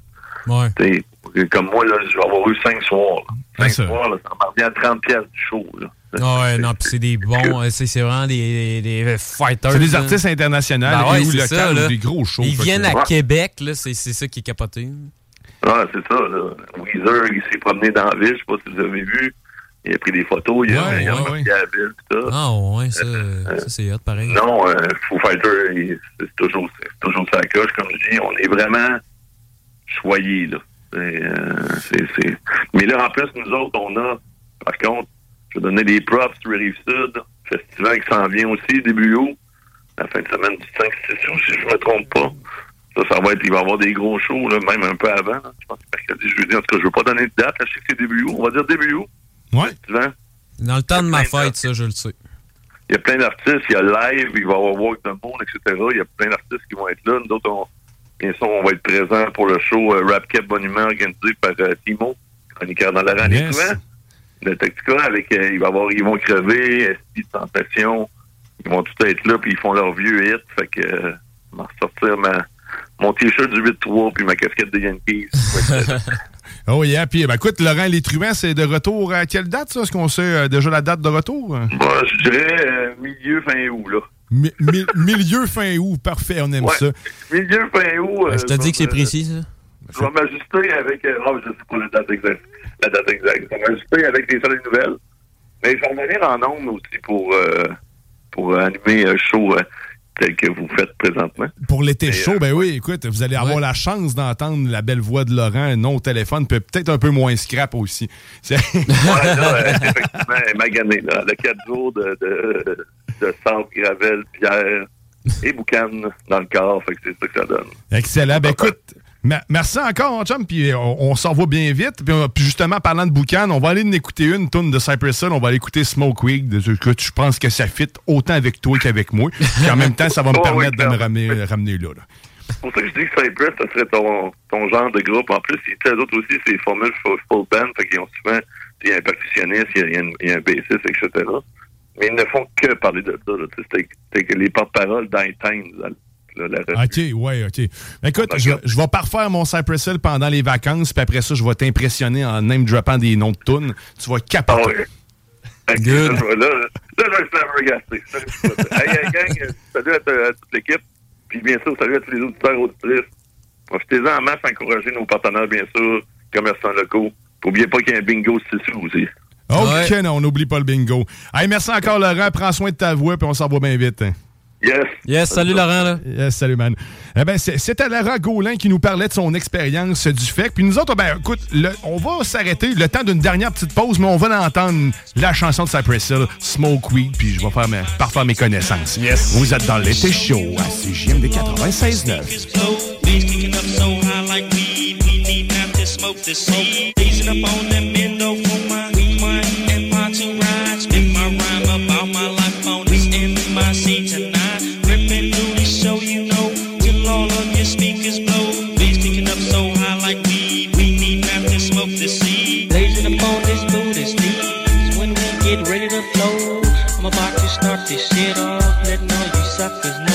Ouais. tu sais, Comme moi, là, je vais avoir eu 5 soirs. là. Cinq soirs, là, ça me revient à 30 pièces du show, là. Ah ouais, non, puis c'est des bons, euh, c'est c'est vraiment des, des, des fighters. C'est des artistes internationaux Ben ouais, et ou c'est locaux ça, là. ou des gros shows. Ils viennent à Ouais. Québec, là, c'est c'est ça qui est capoté. Ah, c'est ça, là. Weezer, il s'est promené dans la ville, je sais pas si vous avez vu. Il a pris des photos, il a, Ouais, il a ouais, remarqué la ville, pis ça. Ah ouais, ça, ça c'est hot pareil. Non, euh, Foo Fighter, il- c'est toujours, c'est toujours sa coche, comme je dis. On est vraiment choyés, là. Euh, c'est, c'est- Mais là, en plus, nous autres, on a, par contre, je vais donner des props sur Rive-Sud, festival qui s'en vient aussi, début août, la fin de semaine du 5-6 août, si je me trompe pas. Ça, ça va être, il va y avoir des gros shows, là, même un peu avant. là. Je pense que c'est mercredi, jeudi. En tout cas, je veux pas donner de date. là. Je sais que c'est début août. On va dire début août. Ouais. Festival. Dans le temps de ma fête, ça, je le sais. Il y a plein d'artistes, il y a live, il va y avoir Walk the Moon, etc. Il y a plein d'artistes qui vont être là. Nous autres, on, bien sûr, on va être présents pour le show euh, Rap Cap Boniment organisé par euh, Timo, chroniqueur dans la rallye Yes. Le Tactica, avec, euh, il va avoir, ils vont crever, Esti de Tentation. Ils vont tous être là, puis ils font leur vieux hit. Fait que, euh, je vais ressortir ma, mon t-shirt du 8-3 puis ma casquette des Yankees. Oh yeah, puis ben, écoute, Laurent Les Truands, c'est de retour à quelle date, ça? Est-ce qu'on sait euh, déjà la date de retour? Moi, je dirais euh, milieu fin août, là. Mi- mi- milieu fin août, parfait, on aime Ouais. ça. Milieu fin août. je te dis que c'est précis, ça. Je vais m'ajuster avec. Euh, oh, je sais pas la date exacte. La date exacte. Vais m'ajuster avec des nouvelles. Mais je vais revenir en ondes aussi pour, euh, pour animer un show euh, tel que vous faites présentement. Pour l'été chaud, ben oui, écoute, vous allez avoir la chance d'entendre la belle voix de Laurent, non au téléphone, peut- peut-être un peu moins scrap aussi. C'est- Ouais, là, euh, effectivement, maganée, là. A quatre jours de, de, de sable, gravel, pierre et boucan dans le corps. Fait que c'est ça que ça donne. Excellent. Ben écoute, merci encore, mon chum, puis on, on s'en va bien vite. Puis, on- puis justement, parlant de boucan, on va aller en écouter une tonne de Cypress Hill, on va aller écouter Smoke Week. de- que Je pense que ça fit autant avec toi qu'avec moi. Puis en même temps, ça va me Oh, oui, permettre de me ramener, ramener là. là. C'est pour ça que je dis que Cypress, ça serait ton, ton genre de groupe. En plus, ils- tu sais, eux autres aussi, c'est formule full, full band. Fait qu'ils ont souvent, il y a un percussionniste, il y a, il y a il y a un bassiste, etc. Mais ils ne font que parler de ça. C'était les porte-paroles là, là, la OK, ouais, OK. Ben, Écoute, je, je vais parfaire mon Cypress Hill pendant les vacances, puis après ça, je vais t'impressionner en name-droppant des noms de tunes. Tu vas capoter. Là, je vais- là, là, je vais hey, hey, gang, salut à, toute l'équipe. Puis bien sûr, salut à tous les auditeurs et auditrices. Profitez-en en masse, encourager nos partenaires, bien sûr, commerçants locaux. N'oubliez pas qu'il y a un bingo ce sous aussi. OK, non, on n'oublie pas le bingo. Hey, merci encore, Laurent. Prends soin de ta voix, puis on s'en va bien vite. hein. Yes. Yes, salut Laurent. Là. Yes, salut, man. Eh ben, c'est- c'était Laurent Gaulin qui nous parlait de son expérience du FEC. Puis nous autres, ben, écoute, le- on va s'arrêter le temps d'une dernière petite pause, mais on va l'entendre la chanson de Cypress Hill, Smoke Weed, puis je vais faire mes, parfaire mes connaissances. Yes. Vous êtes dans l'été chaud à CJMD 96.9. this shit off, letting all you suckers know.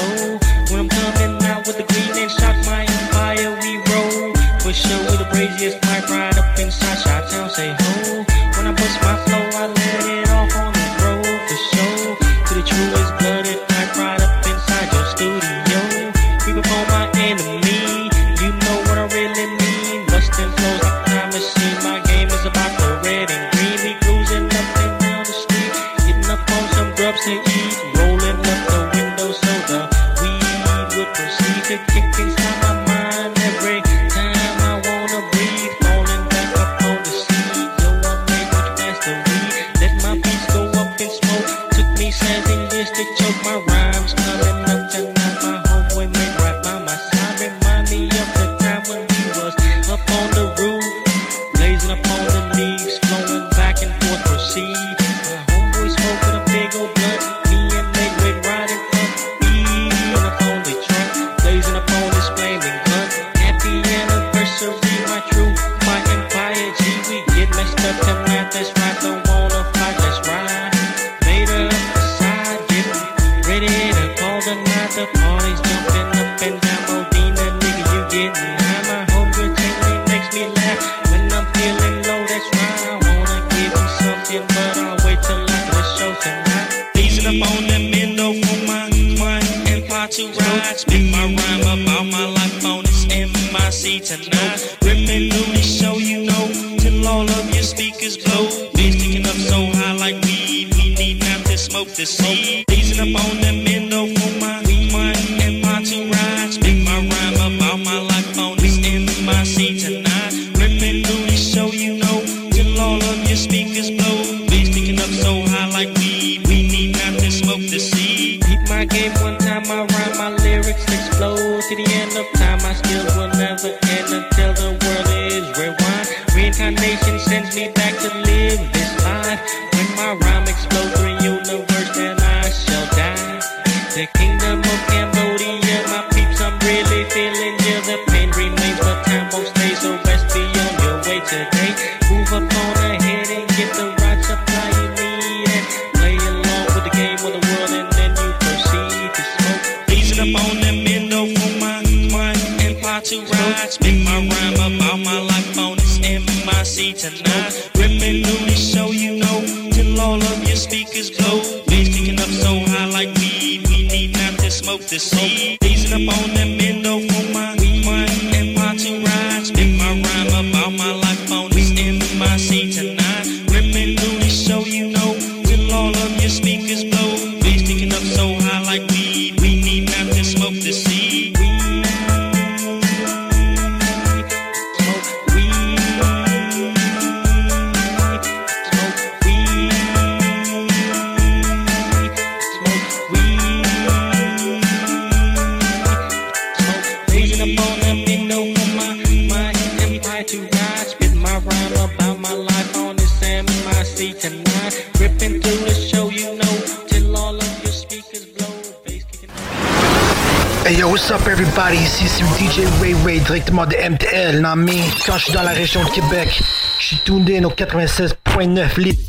Suis dans la région de Québec, je suis tuned in au 96.9 litres.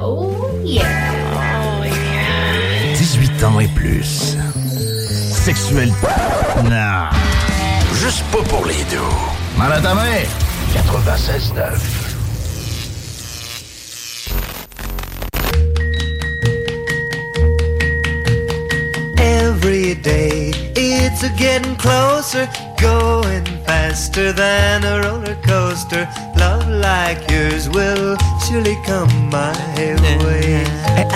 Oh yeah. 18 ans et plus. Sexuel. Non. Juste pas pour les deux. Mal à ta main. 96.9. Every day it's a getting closer, faster than a roller coaster. Love like yours will surely come my way.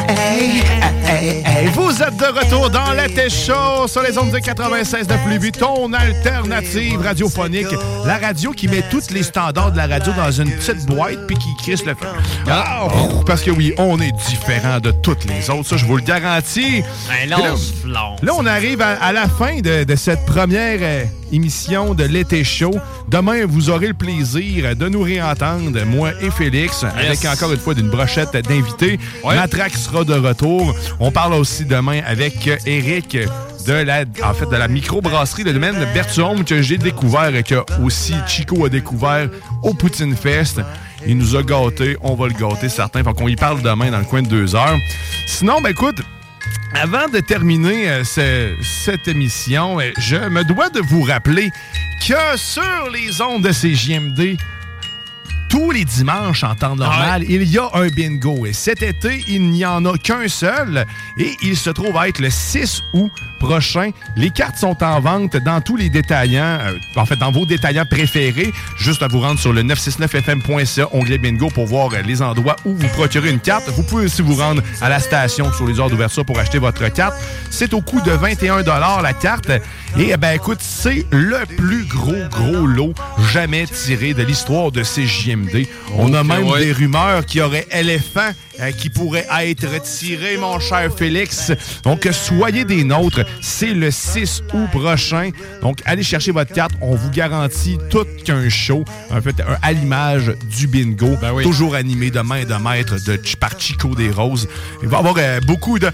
Hey, hey, hey, vous êtes de retour dans l'été chaud sur les ondes de 96 de Plubu, ton alternative radiophonique. La radio qui met tous les standards de la radio dans une petite boîte puis qui crisse le feu. Ah, parce que oui, on est différent de toutes les autres, ça je vous le garantis. Et là, on arrive à, à la fin de, de cette première euh, émission de l'été chaud. Demain, vous aurez le plaisir de nous réentendre, moi et Félix, avec encore une fois d'une brochette d'invités. Matraque sera de retour. On parle aussi demain avec Eric de la, en fait, de la microbrasserie, le domaine Berthiaume que j'ai découvert et que aussi Chico a découvert au Poutine Fest. Il nous a gâtés, on va le gâter certain. Fait qu'on y parle demain dans le coin de deux heures. Sinon, ben écoute, avant de terminer euh, ce- cette émission, euh, je me dois de vous rappeler que sur les ondes de CJMD, tous les dimanches en temps normal, il y a un bingo. Et cet été, il n'y en a qu'un seul. Et il se trouve à être le 6 août prochain. Les cartes sont en vente dans tous les détaillants, euh, en fait, dans vos détaillants préférés. Juste à vous rendre sur le 969fm.ca, onglet bingo, pour voir euh, les endroits où vous procurez une carte. Vous pouvez aussi vous rendre à la station sur les heures d'ouverture pour acheter votre carte. C'est au coût de 21 la carte. Et eh ben écoute, c'est le plus gros, gros lot jamais tiré de l'histoire de CJMD. On a même ouais. des rumeurs qu'il y aurait éléphant euh, qui pourrait être tiré, mon cher Félix. Donc, soyez des nôtres. C'est le 6 août prochain. Donc, allez chercher votre carte. On vous garantit tout qu'un show, en fait, un- à l'image du bingo, toujours animé de main de maître de, par Chico des Roses. Il va y avoir euh, beaucoup de...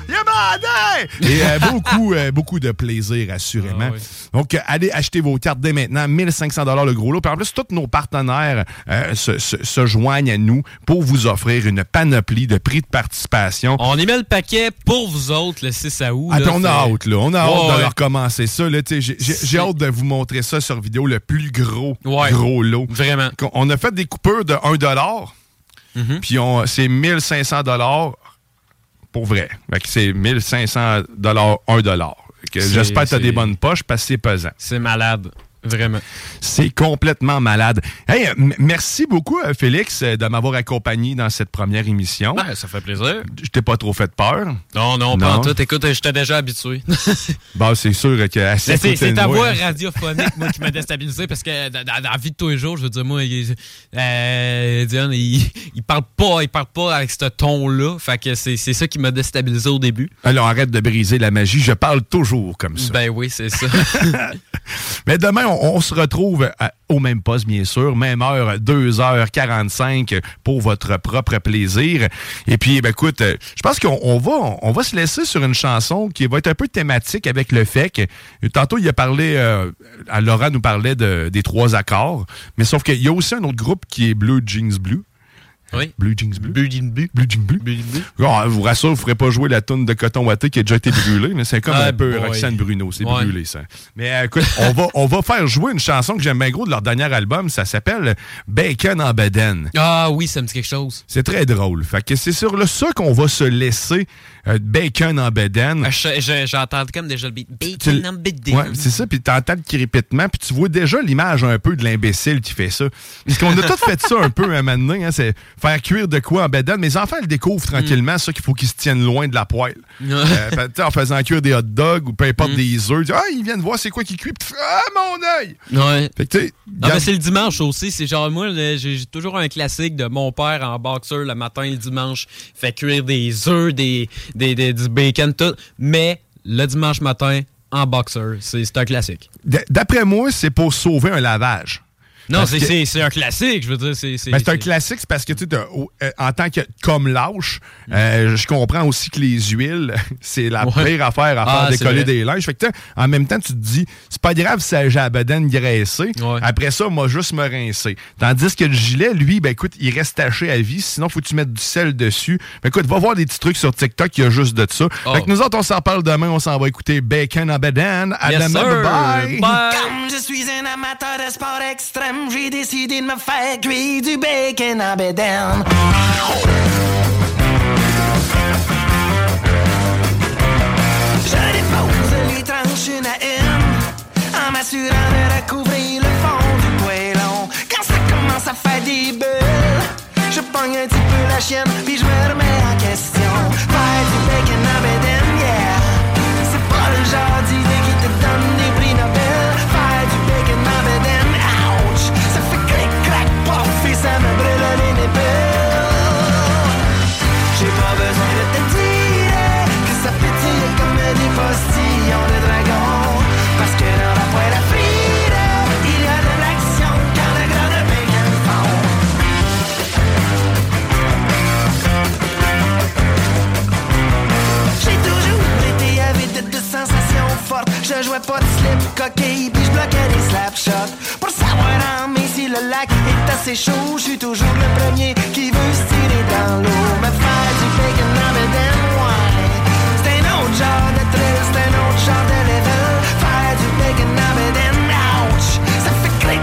Et euh, beaucoup, euh, beaucoup de plaisir, assurément. Donc, euh, allez acheter vos cartes dès maintenant. 1500 le gros lot. Puis en plus, tous nos partenaires euh, se, se- se joignent à nous pour vous offrir une panoplie de prix de participation. On y met le paquet pour vous autres le 6 août. Ah, puis on a hâte, là. On a hâte de ouais. leur commencer ça. J'ai hâte de vous montrer ça sur vidéo, le plus gros, Ouais. gros lot. Vraiment. On a fait des coupures de 1 Mhm. puis on- c'est 1500 pour vrai. Fait que c'est 1500 1 Que C'est- J'espère que tu as des bonnes poches parce que c'est pesant. C'est malade. Vraiment. C'est complètement malade. Hey, euh, merci beaucoup, euh, Félix, euh, de m'avoir accompagné dans cette première émission. Ben, ça fait plaisir. Je t'ai pas trop fait peur. Non, non, pas en tout. Écoute, j'étais déjà habitué. Bon, c'est sûr que C'est ta voix hein. radiophonique, moi, qui m'a déstabilisé parce que dans, la vie de tous les jours, je veux dire, moi, il, euh, Diane, il, il parle pas, il parle pas avec ce ton-là. Fait que c'est c'est ça qui m'a déstabilisé au début. Alors arrête de briser la magie, je parle toujours comme ça. Ben oui, c'est ça. Mais demain, on, se retrouve au même poste, bien sûr, même heure, 2h45 pour votre propre plaisir. Et puis, ben, écoute, je pense qu'on on va, se laisser sur une chanson qui va être un peu thématique avec le fait que tantôt, il a parlé, euh, Laura nous parlait de- des trois accords, mais sauf qu'il y a aussi un autre groupe qui est Blue Jeans Blue. Oui. Blue Jeans Blue. Blue Jeans Blue. Blue Jeans Blue. Ah, je vous rassure, vous ne ferez pas jouer la toune de Coton Watté qui a déjà été brûlée, mais c'est comme Ah, un peu boy. Roxane Bruno, c'est Ouais. brûlé ça. Mais euh, écoute, on va, on va faire jouer une chanson que j'aime bien gros de leur dernier album, ça s'appelle Bacon en Beden. Ah oui, ça me dit quelque chose. C'est très drôle. Fait que c'est sur le ça qu'on va se laisser euh, Bacon en Beden. Ah, je- je- J'entends comme déjà le beat. Bacon en bed. Ouais, c'est ça, puis t'entends le crépitement, puis tu vois déjà l'image un peu de l'imbécile qui fait ça. Parce qu'on a tous fait ça un peu un moment donné, hein, c'est faire cuire de quoi en bédane. Mes enfants le découvrent tranquillement, ça qu'il faut qu'ils se tiennent loin de la poêle. Euh, sais, en faisant cuire des hot dogs ou peu importe des œufs, ah, ils viennent voir c'est quoi qui cuit, fais, ah, mon œil! Ouais. Fait que, tu sais, Ah, ben, c'est le dimanche aussi. C'est genre, moi, j'ai toujours un classique de mon père en boxeur le matin et le dimanche. Fait cuire des œufs, des, des, du bacon, tout. Mais le dimanche matin, en boxeur, c'est un classique. d'après moi, c'est pour sauver un lavage. Non, c'est que- c'est- c'est un classique, je veux dire. C'est c'est- Ben, c'est un classique, c'est parce que tu sais, euh, en tant que comme lâche, euh, je comprends aussi que les huiles, c'est la Ouais. pire affaire à Ah, faire décoller des linges. Fait que tu sais, en même temps, tu te dis, c'est pas grave si j'ai la bedaine graissée. Après ça, moi, juste me rincer. Tandis que le gilet, lui, ben écoute, il reste taché à vie. Sinon, faut que tu mettes du sel dessus. Ben écoute, va voir des petits trucs sur TikTok, il y a juste de ça. Oh. Fait que nous autres, on s'en parle demain. On s'en va écouter Bacon en bedaine. À Yes, demain. sir. Bye. Bye. Comme je suis un amateur de sport extrême, j'ai décidé de me faire cuire du bacon en bédaine. Je dépose les tranches une à une, en m'assurant de recouvrir le fond du poêlon. Quand ça commence à faire des bulles, je pogne un petit peu la chienne, puis je me remets en question. Faire du bacon en bédaine, coquille, puis je bloquais des slap shots. Pour savoir en mai si le lac est assez chaud, je suis toujours le premier qui veut se tirer dans l'eau. Me faire du bacon bedaine, ouais. C'est un autre genre de thrill, c'est un autre genre de level. Faire du bacon en bedaine, ouch. Ça fait clic,